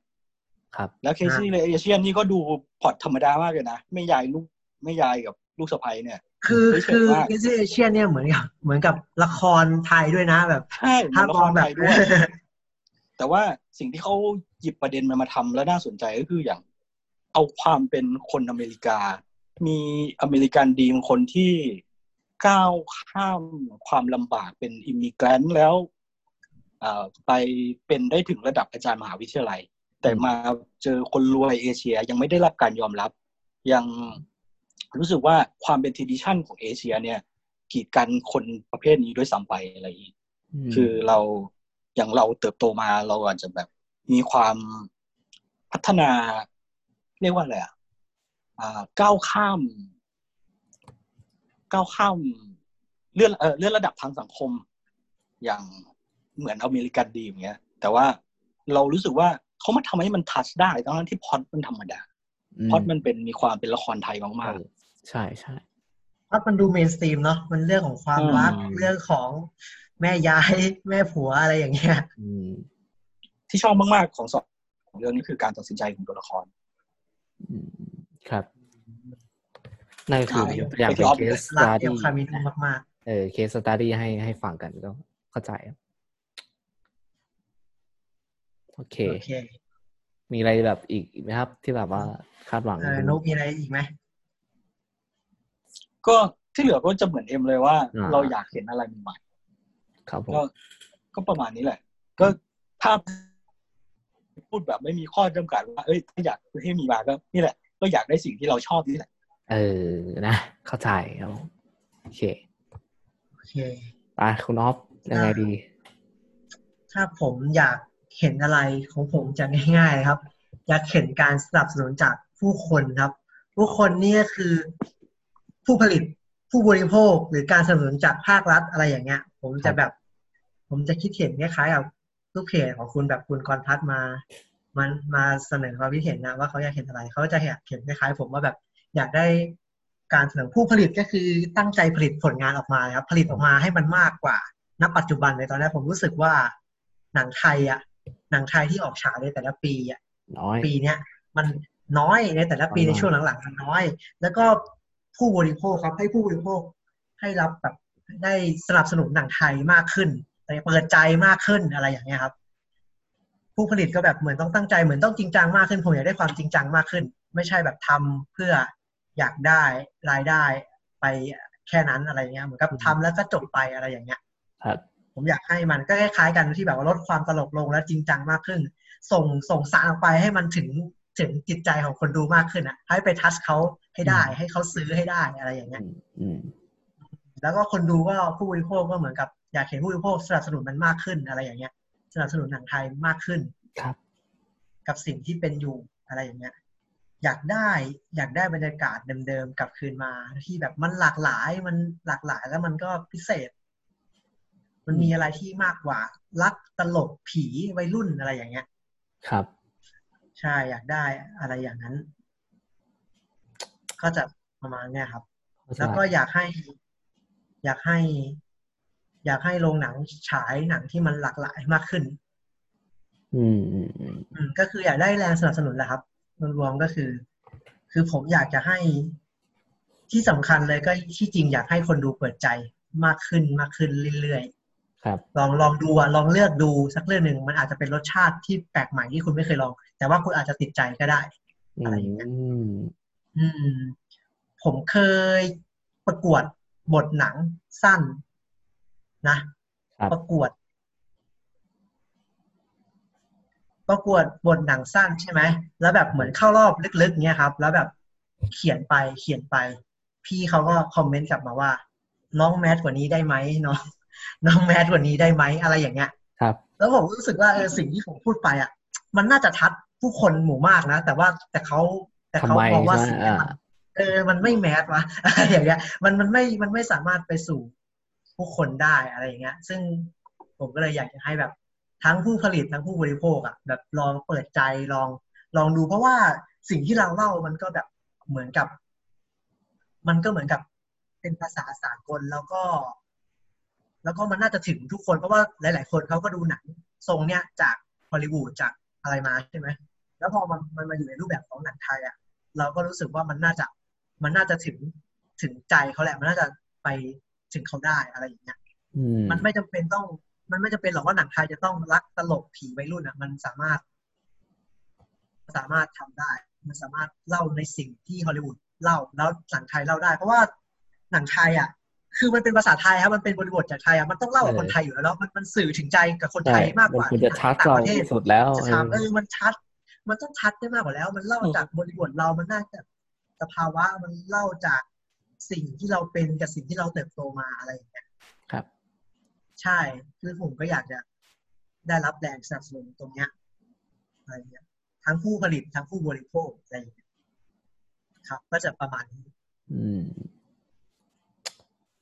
ครับ แล้ว Crazy Rich Asians นี่ก็ดูพล็อตธรรมดามากเลยนะแม่ยายลูกแม่ยายกับลูกสะใภ้เนี่ย คือเฉยๆคือมากเอเชียเนี่ยเหมือนกับเหมือนกับละครไทยด้วยนะแบบใช่เหมืถ้าอนละมคองรแบไทบยด้วยแต่ว่าสิ่งที่เขาหยิบประเด็นมามาทำแล้วน่าสนใจก็คืออย่าง เอาความเป็นคนอเมริกา มีอเมริกันดีมคนที่ก้าวข้ามความลำบากเป็นอิมิเกรนต์แล้วเอ่อไปเป็นได้ถึงระดับอาจารย์มหาวิทยาลัย แต่มาเจอคนรวยเอเชียยังไม่ได้รับการยอมรับ ยังรู้สึกว่าความเป็นทีดิชันของเอเชีย เนี่ย กีดกันคนประเภทนี้ด้วยซ้ำไปอะไรอย่างนี้มคือเราอย่างเราเติบโตมาเราอาจจะแบบมีความพัฒนา เรียกว่าอะไรอะอ่าก้าวข้ามก้าวข้ามเลื่อนเออเลื่อนระดับทางสังคม อย่างเหมือน American Dream อย่างเงี้ย แต่ว่าเรารู้สึกว่าเขามาทำให้มัน touch ได้ทั้งที่พล็อตมันธรรมดาพล็อตมันเป็นมีความเป็นละครไทยมากใช่ใช่เพราะมันดู mainstream เนาะมันเรื่องของความรักอืมเรื่องของแม่ยายแม่ผัวอะไรอย่างเงี้ยอืมๆที่ชอบมากๆของสองเรื่องนี้คือการตัดสินใจของตัวละครอืม ครับนั่นก็คือเอายกตัวอย่างไปเป็นรอบ case study El Camino มากเออ case study ให้ให้ฟังกันก็เข้าใจครับโอเคๆโอเค มีอะไรแบบอีกอีกไหมครับ ที่แบบว่าคาดหวังเออนุกมีอะไรอีกไหมก็ที่เหลือก็จะเหมือนเอ็มเลยว่าอ่าเราอยากเห็นอะไรใหม่ครับผๆมก็ก็ประมาณนี้แหละ ก็ภาพ พูดแบบไม่มีข้อจำกัดว่าเอ้ยถ้าอยากให้มีมาก็นี่แหละ ก็อยากได้สิ่งที่เราชอบนี่แหละ เออนะ เข้าใจครับผมโอเคโอเคไปคุณออฟยังไงดี ถ้าผมอยากเห็นอะไรของผมจะง่าย ๆ ครับ อยากเห็นการสนับสนุนจากผู้คนครับ ผู้คนนี่ก็คือผู้ผลิตผู้บริโภคหรือการสนับสนุนจากภาครัฐอะไรอย่างเงี้ย ผมจะแบบ ผมจะคิดเห็นคล้ายๆกับ ลูกเพจของคุณแบบคุณกรพัฒน์มา มันมาเสนอความคิดเห็นนะว่าเขาอยากเห็นอะไรเขาจะอยากเห็นคล้ายๆผมว่าแบบอยากได้การเสนอผู้ผลิตก็คือตั้งใจผลิตผลงานออกมาครับผลิตออกมาให้มันมากกว่า ณ ปัจจุบันในตอนนี้ผมรู้สึกว่าหนังไทยอะหนังไทยที่ออกฉายในแต่ละปีอะน้อยปีเนี้ยมันน้อยในแต่ละปีน้อยในช่วงหลังๆมันน้อย แล้วก็ผู้บริโภคครับให้ผู้บริโภคให้รับแบบได้สนับสนุนหนังไทยมากขึ้น เปิดใจมากขึ้นอะไรอย่างเงี้ยครับ ผู้ผลิตก็แบบเหมือนต้องตั้งใจเหมือนต้องจริงจังมากขึ้นผมอยากได้ความจริงจังมากขึ้น ไม่ใช่แบบทำเพื่ออยากได้รายได้ไปแค่นั้นอะไรเงี้ยเหมือนกับทำแล้วก็จบไปอะไรอย่างเงี้ยครับผมอยากให้มันก็คล้ายๆกันที่แบบว่าลดความตลกลงและจริงจังมากขึ้น ส่งส่งสารออกไปให้มันถึงถึงจิตใจของคนดูมากขึ้นอะ ให้ไปทัชเขาให้ได้อืมให้เขาซื้อให้ได้อะไรอย่างเงี้ยอืมอืมแล้วก็คนดูก็ผู้บริโภคก็เหมือนกับ อยากเห็นผู้บริโภคสนับสนุนมันมากขึ้นอะไรอย่างเงี้ย สนับสนุนหนังไทยมากขึ้นครับ กับสิ่งที่เป็นอยู่อะไรอย่างเงี้ย อยากได้อยากได้บรรยากาศเดิมๆกลับคืนมาที่แบบมันหลากหลายมันหลากหลายแล้วมันก็พิเศษ มันมีอะไรที่มากกว่า รักตลกผีวัยรุ่นอะไรอย่างเงี้ย ครับ ใช่อยากได้อะไรอย่างนั้น ก็จะประมาณเนี้ยครับเข้าใจแล้วก็อยากให้ อยากให้ อยากให้โรงหนังฉายหนังที่มันหลากหลายมากขึ้นอืมอืมอืมอืมก็คืออยากได้แรงสนับสนุนแหละครับรวมๆก็คือ คือผมอยากจะให้ที่สำคัญเลยก็ที่จริงอยากให้คนดูเปิดใจมากขึ้นมากขึ้นเรื่อยครับๆลองลองดูอะลองเลือกดูสักเรื่องหนึ่งมันอาจจะเป็นรสชาติที่แปลกใหม่ที่คุณไม่เคยลอง แต่ว่าคุณอาจจะติดใจก็ได้อะไรอย่างเงี้ยอืมอืมผมเคยประกวดบทหนังสั้น นะครับประกวด ประกวดบทหนังสั้นใช่ไหม แล้วแบบเหมือนเข้ารอบลึกๆเนี้ยครับ แล้วแบบเขียนไปเขียนไป พี่เขาก็คอมเมนต์กลับมาว่า น้องแมสกว่านี้ได้ไหมน้องน้องแมสกว่านี้ได้ไหมอะไรอย่างเงี้ย ครับ แล้วผมรู้สึกว่าเออสิ่งที่ผมพูดไปอะ มันน่าจะทัดผู้คนหมู่มากนะ แต่ว่าแต่เขาแต่เขาทำไมมองว่าใช่สิ่งไหมเนี้ยอ่ามันเออ มันไม่แมสวะอะไรอย่างเงี้ย มันมันไม่ มันไม่สามารถไปสู่ ผู้คนได้อะไรอย่างเงี้ย ซึ่งผมก็เลยอยากจะให้แบบทั้งผู้ผลิตทั้งผู้บริโภคอะแบบลองเปิดใจลองลองดูเพราะว่าสิ่งที่เราเล่ามันก็แบบเหมือนกับ มันก็เหมือนกับเป็นภาษาสากลแล้วก็ แล้วก็มันน่าจะถึงทุกคนเพราะว่าหลาย ๆ คนเขาก็ดูหนังทรงเนี้ยจากฮอลลีวูดจากอะไรมาใช่ไหมแล้วพอมันมันมาอยู่ในรูปแบบของหนังไทยอะเราก็รู้สึกว่ามันน่าจะมันน่าจะถึงถึงใจเขาแหละมันน่าจะไป ถึงเขาได้อะไรอย่างเงี้ยอืมมันไม่จำเป็นต้อง มันไม่จำเป็นหรอกว่าหนังไทยจะต้องรักตลกผีวัยรุ่นอะ มันสามารถ สามารถทำได้ มันสามารถเล่าในสิ่งที่ฮอลลีวูดเล่าแล้วหนังไทยเล่าได้ เพราะว่าหนังไทยอะ คือมันเป็นภาษาไทยครับมันเป็นบริบทจากไทยอะมันต้องเล่ากับคนไทยอยู่แล้วแล้วมันมันสื่อถึงใจกับคนไทใช่ยมากกมันว่าควรจะชัดต่างเราประเทศที่สุดแล้วจะเอถามอเออมันชัด มันต้องชัดได้มากกว่าแล้ว มันเล่าจากบริบทเรามันน่าจะสภาวะมันเล่าจาก สิ่งที่เราเป็นกับสิ่งที่เราเติบโตมาอะไรอย่างเงี้ยครับ ใช่คือผมก็อยากจะได้รับแรงสนับสนุนตรงเนี้ยอะไรอย่างเงี้ยทั้งผู้ผลิตทั้งผู้บริโภคอะไรอย่างเงี้ยครับ ก็จะประมาณนี้อืม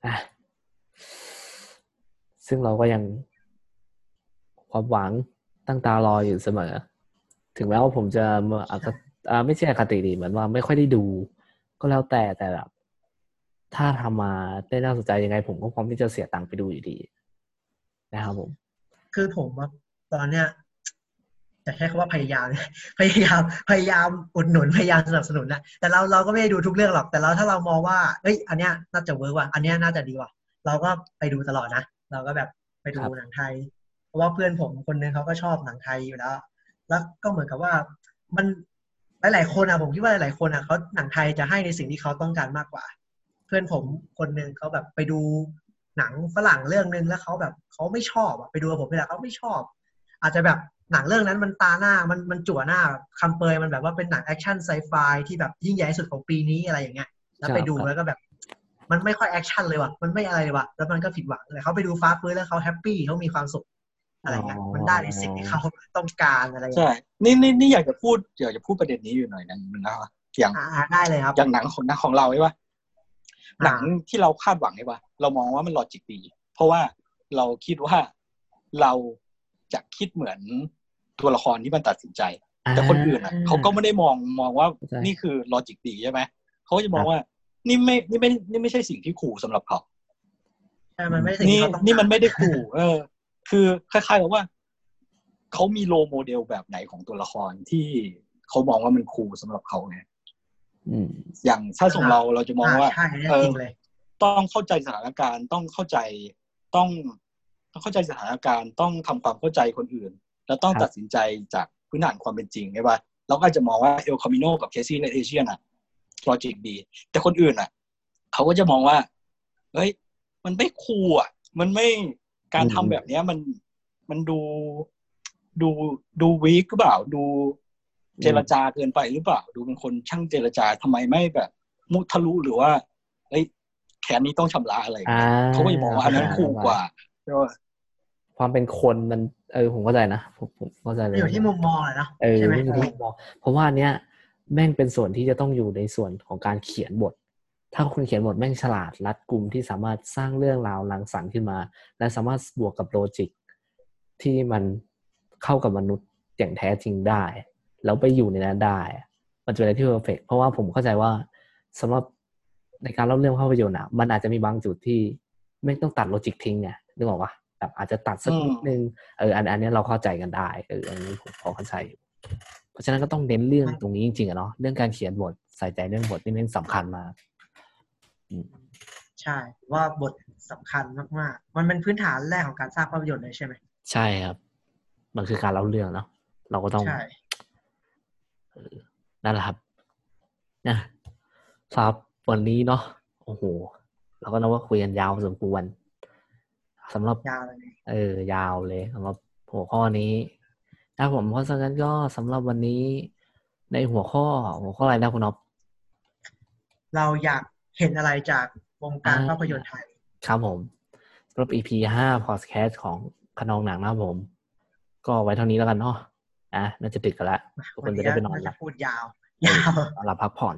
อะซึ่งเราก็ยังความหวังตั้งตารออยู่เสมอ ถึงแม้ว่าผมจะมาอาจจะอ่าไม่ใช่อคติดีเหมือนว่าไม่ค่อยได้ดู ก็แล้วแต่แต่แบบ ถ้าทำมาได้น่าสนใจยังไง ผมก็พร้อมที่จะเสียตังค์ไปดูอยู่ดี นะครับผม คือผมว่าตอนเนี้ยจะใช้คำว่าพยายามพยายามพยายามอุดหนุนพยายามสนับสนุนนะแต่เราเราก็ไม่ได้ดูทุกเรื่องหรอก แต่เราถ้าเรามองว่าเอ้ย อันเนี้ยน่าจะเวิร์กว่ะอันเนี้ยน่าจะดีว่ะเราก็ไปดูตลอดนะเราก็แบบไปดูครับหนังไทย เพราะว่าเพื่อนผมคนนึงเขาก็ชอบหนังไทยอยู่แล้ว แล้วก็เหมือนกับว่ามันหลายๆคนอะผมคิดว่าหลายๆคนอะเขาหนังไทยจะให้ในสิ่งที่เขาต้องการมากกว่า เพื่อนผมคนหนึ่งเขาแบบไปดูหนังฝรั่งเรื่องนึงแล้วเขาแบบเขาไม่ชอบอะไปดูผมนี่แหละเขาไม่ชอบ อาจจะแบบหนังเรื่องนั้นมันตาหน้ามันมันจั่วหน้าแบบคำโปรยมันแบบว่าเป็นหนังแอคชั่นไซไฟที่แบบยิ่งใหญ่ที่สุดของปีนี้อะไรอย่างเงี้ยแล้วไปดูแล้วก็แบบ มันไม่ค่อยแอคชั่นเลยว่ะมันไม่อะไรเลยว่ะแล้วมันก็ผิดหวังเลยเขาไปดู Fast & Furious แล้วเขา happy เขามีความสุขอะไรเงี้ยมันได้ในสิ่งที่เขาต้องการอะไรอย่างใช่เงี้ยนี่นี่นี่อยากจะพูดอยากจะพูดประเด็นนี้อยู่หน่อยนึงนะครับอย่างได้เลยครับอย่างหนังของหนังของเราใช่ปะอ่า หนังที่เราคาดหวังใช่ปะเรามองว่ามัน logic ดี เพราะว่าเราคิดว่าเราจะคิดเหมือนตัวละครที่มันตัดสินใจ แต่คนอื่นอะเขาก็ไม่ได้มองมองว่าเข้าใจนี่คือ logic ดีใช่ไหมเขาก็จะมองครับว่านี่ไม่นี่ไม่นี่ไม่ใช่สิ่งที่ cool สำหรับเขาใช่มันไม่ใช่สิ่งนี่ที่เขาต้องการนี่มันไม่ได้ cool เออ คือคล้ายๆกับว่าเขามี role model แบบไหนของตัวละครที่เขามองว่ามัน cool สำหรับเขาไง อืมอย่างถ้าส่งเราเราจะมองว่าใช่เนี่ยเออจริงเลยต้องเข้าใจสถานการณ์ ต้องเข้าใจต้องต้องเข้าใจสถานการณ์ต้องทำความเข้าใจคนอื่น แล้วต้องครับตัดสินใจจากพื้นฐานความเป็นจริงใช่ปะเราก็อาจจะมองว่า El Camino กับ Crazy Rich Asians อะ logic ดี แต่คนอื่นอะเขาก็จะมองว่าเฮ้ยมันไม่ cool อะมันไม่การทำอืมแบบเนี้ยมันมันดูดูดู weak หรือเปล่าดู เจรจาเกินไปหรือเปล่า ดูเป็นคนช่างเจรจาทำไมไม่แบบมุทะลุหรือว่าเฮ้ยแขนนี้ต้องชำระอะไรอย่างอ่าเงี้ยเขาก็จะมองว่าอันนั้นคูลกว่าใช่ปะความเป็นคนมันเออผมเข้าใจนะผมผมเข้าใจเลยอยู่ที่มุมมองเลยเนาะเออใช่ไหมไม่มีที่มองเพราะว่าอันเนี้ยแม่งเป็นส่วนที่จะต้องอยู่ในส่วนของการเขียนบท ถ้าคุณเขียนบทแม่งฉลาดรัดกุมที่สามารถสร้างเรื่องราวรังสรรค์ขึ้นมา และสามารถบวกกับโลจิกที่มันเข้ากับมนุษย์อย่างแท้จริงได้ แล้วไปอยู่ในนั้นได้ มันจะเป็นอะไรที่ perfect เพราะว่าผมเข้าใจว่าสำหรับในการเล่าเรื่องภาพยนตร์อะมันอาจจะมีบางจุดที่ไม่ต้องตัด logic ทิ้งไงนึกออกปะแบบอาจจะตัดสักนิดนึงเอออันอันเนี้ยเราเข้าใจกันได้เอออันนี้ผมพอเข้าใจอยู่เพราะฉะนั้นก็ต้องเน้นเรื่องตรงนี้จริงๆอะเนาะเรื่องการเขียนบทใส่ใจเรื่องบทนี่เป็นสำคัญมากอืมใช่ว่าบทสำคัญมากๆ มันเป็นพื้นฐานแรกของการสร้างภาพยนตร์เลยใช่ไหมใช่ครับ มันคือการเล่าเรื่องเนาะเราก็ต้องใช่เออ นั่นแหละครับนะครับวันนี้เนาะโอ้โหเราก็นับว่าคุยกันยาวพอสมควรสำหรับยาวเลยเออ ยาวเลยสำหรับหัวข้อนี้ถ้าผมเพราะฉะนั้นก็สำหรับวันนี้ในหัวข้อหัวข้ออะไรนะคุณน็อปเราอยากเห็นอะไรจากวงการอ่าภาพยนตร์ไทย ครับผมสำหรับ EP ห้าพอดแคสต์ของขนองหนังนะครับผม ก็ไว้เท่านี้แล้วกันเนาะ อะน่าจะดึกกันแล้วทุกคนจะได้ไปนอนวัหลัจะบพูดยาวยาวนอนหลับพักผ่อน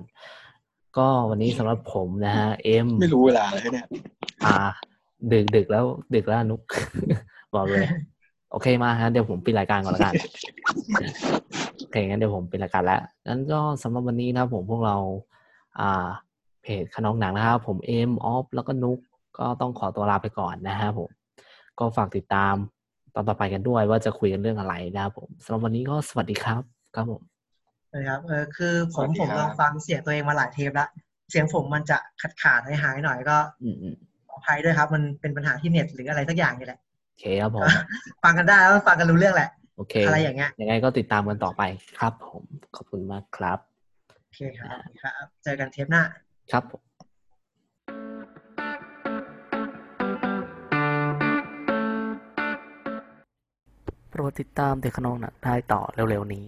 ก็วันนี้สำหรับผมนะฮะเอ็มไม่รู้เวลาเลยเนี่ยอ่า ดึกดึกแล้ว ดึกแล้วนุกบอกเลย โอเคมาฮะเดี๋ยวผมปิดรายการก่อนแล้วกันโอเคงั้นเดี๋ยวผมปิดรายการแล้วงั้นก็สำหรับวันนี้นะครับผมพวกเรา อ่า เพจขนองหนังนะครับผมเอ็มออฟแล้วก็นุกก็ต้องขอตัวลาไปก่อนนะฮะผม ก็ฝากติดตาม ตอนต่อไปกันด้วยว่าจะคุยกันเรื่องอะไรนะครับผมสำหรับวันนี้ก็สวัสดีครับครับผมนะครับเออคือผมสวัสดีผมครับลองฟังเสียงตัวเองมาหลายเทปแล้วเสียงผมมันจะขาดขาดหายหายๆหน่อยก็อืมอืมขออภัยด้วยครับ มันเป็นปัญหาที่เน็ตหรืออะไรสักอย่างนี่แหละโอเคครับผมฟังกันได้แล้วฟังกันรู้เรื่องแหละโอเคอะไรอย่างเงี้ยยังไงก็ติดตามกันต่อไปครับ ผมขอบคุณมากครับโอเคครับครับเจอกันเทปหน้าครับผม รดติดตามเด็กขนองหนักได้ต่อเร็วๆนี้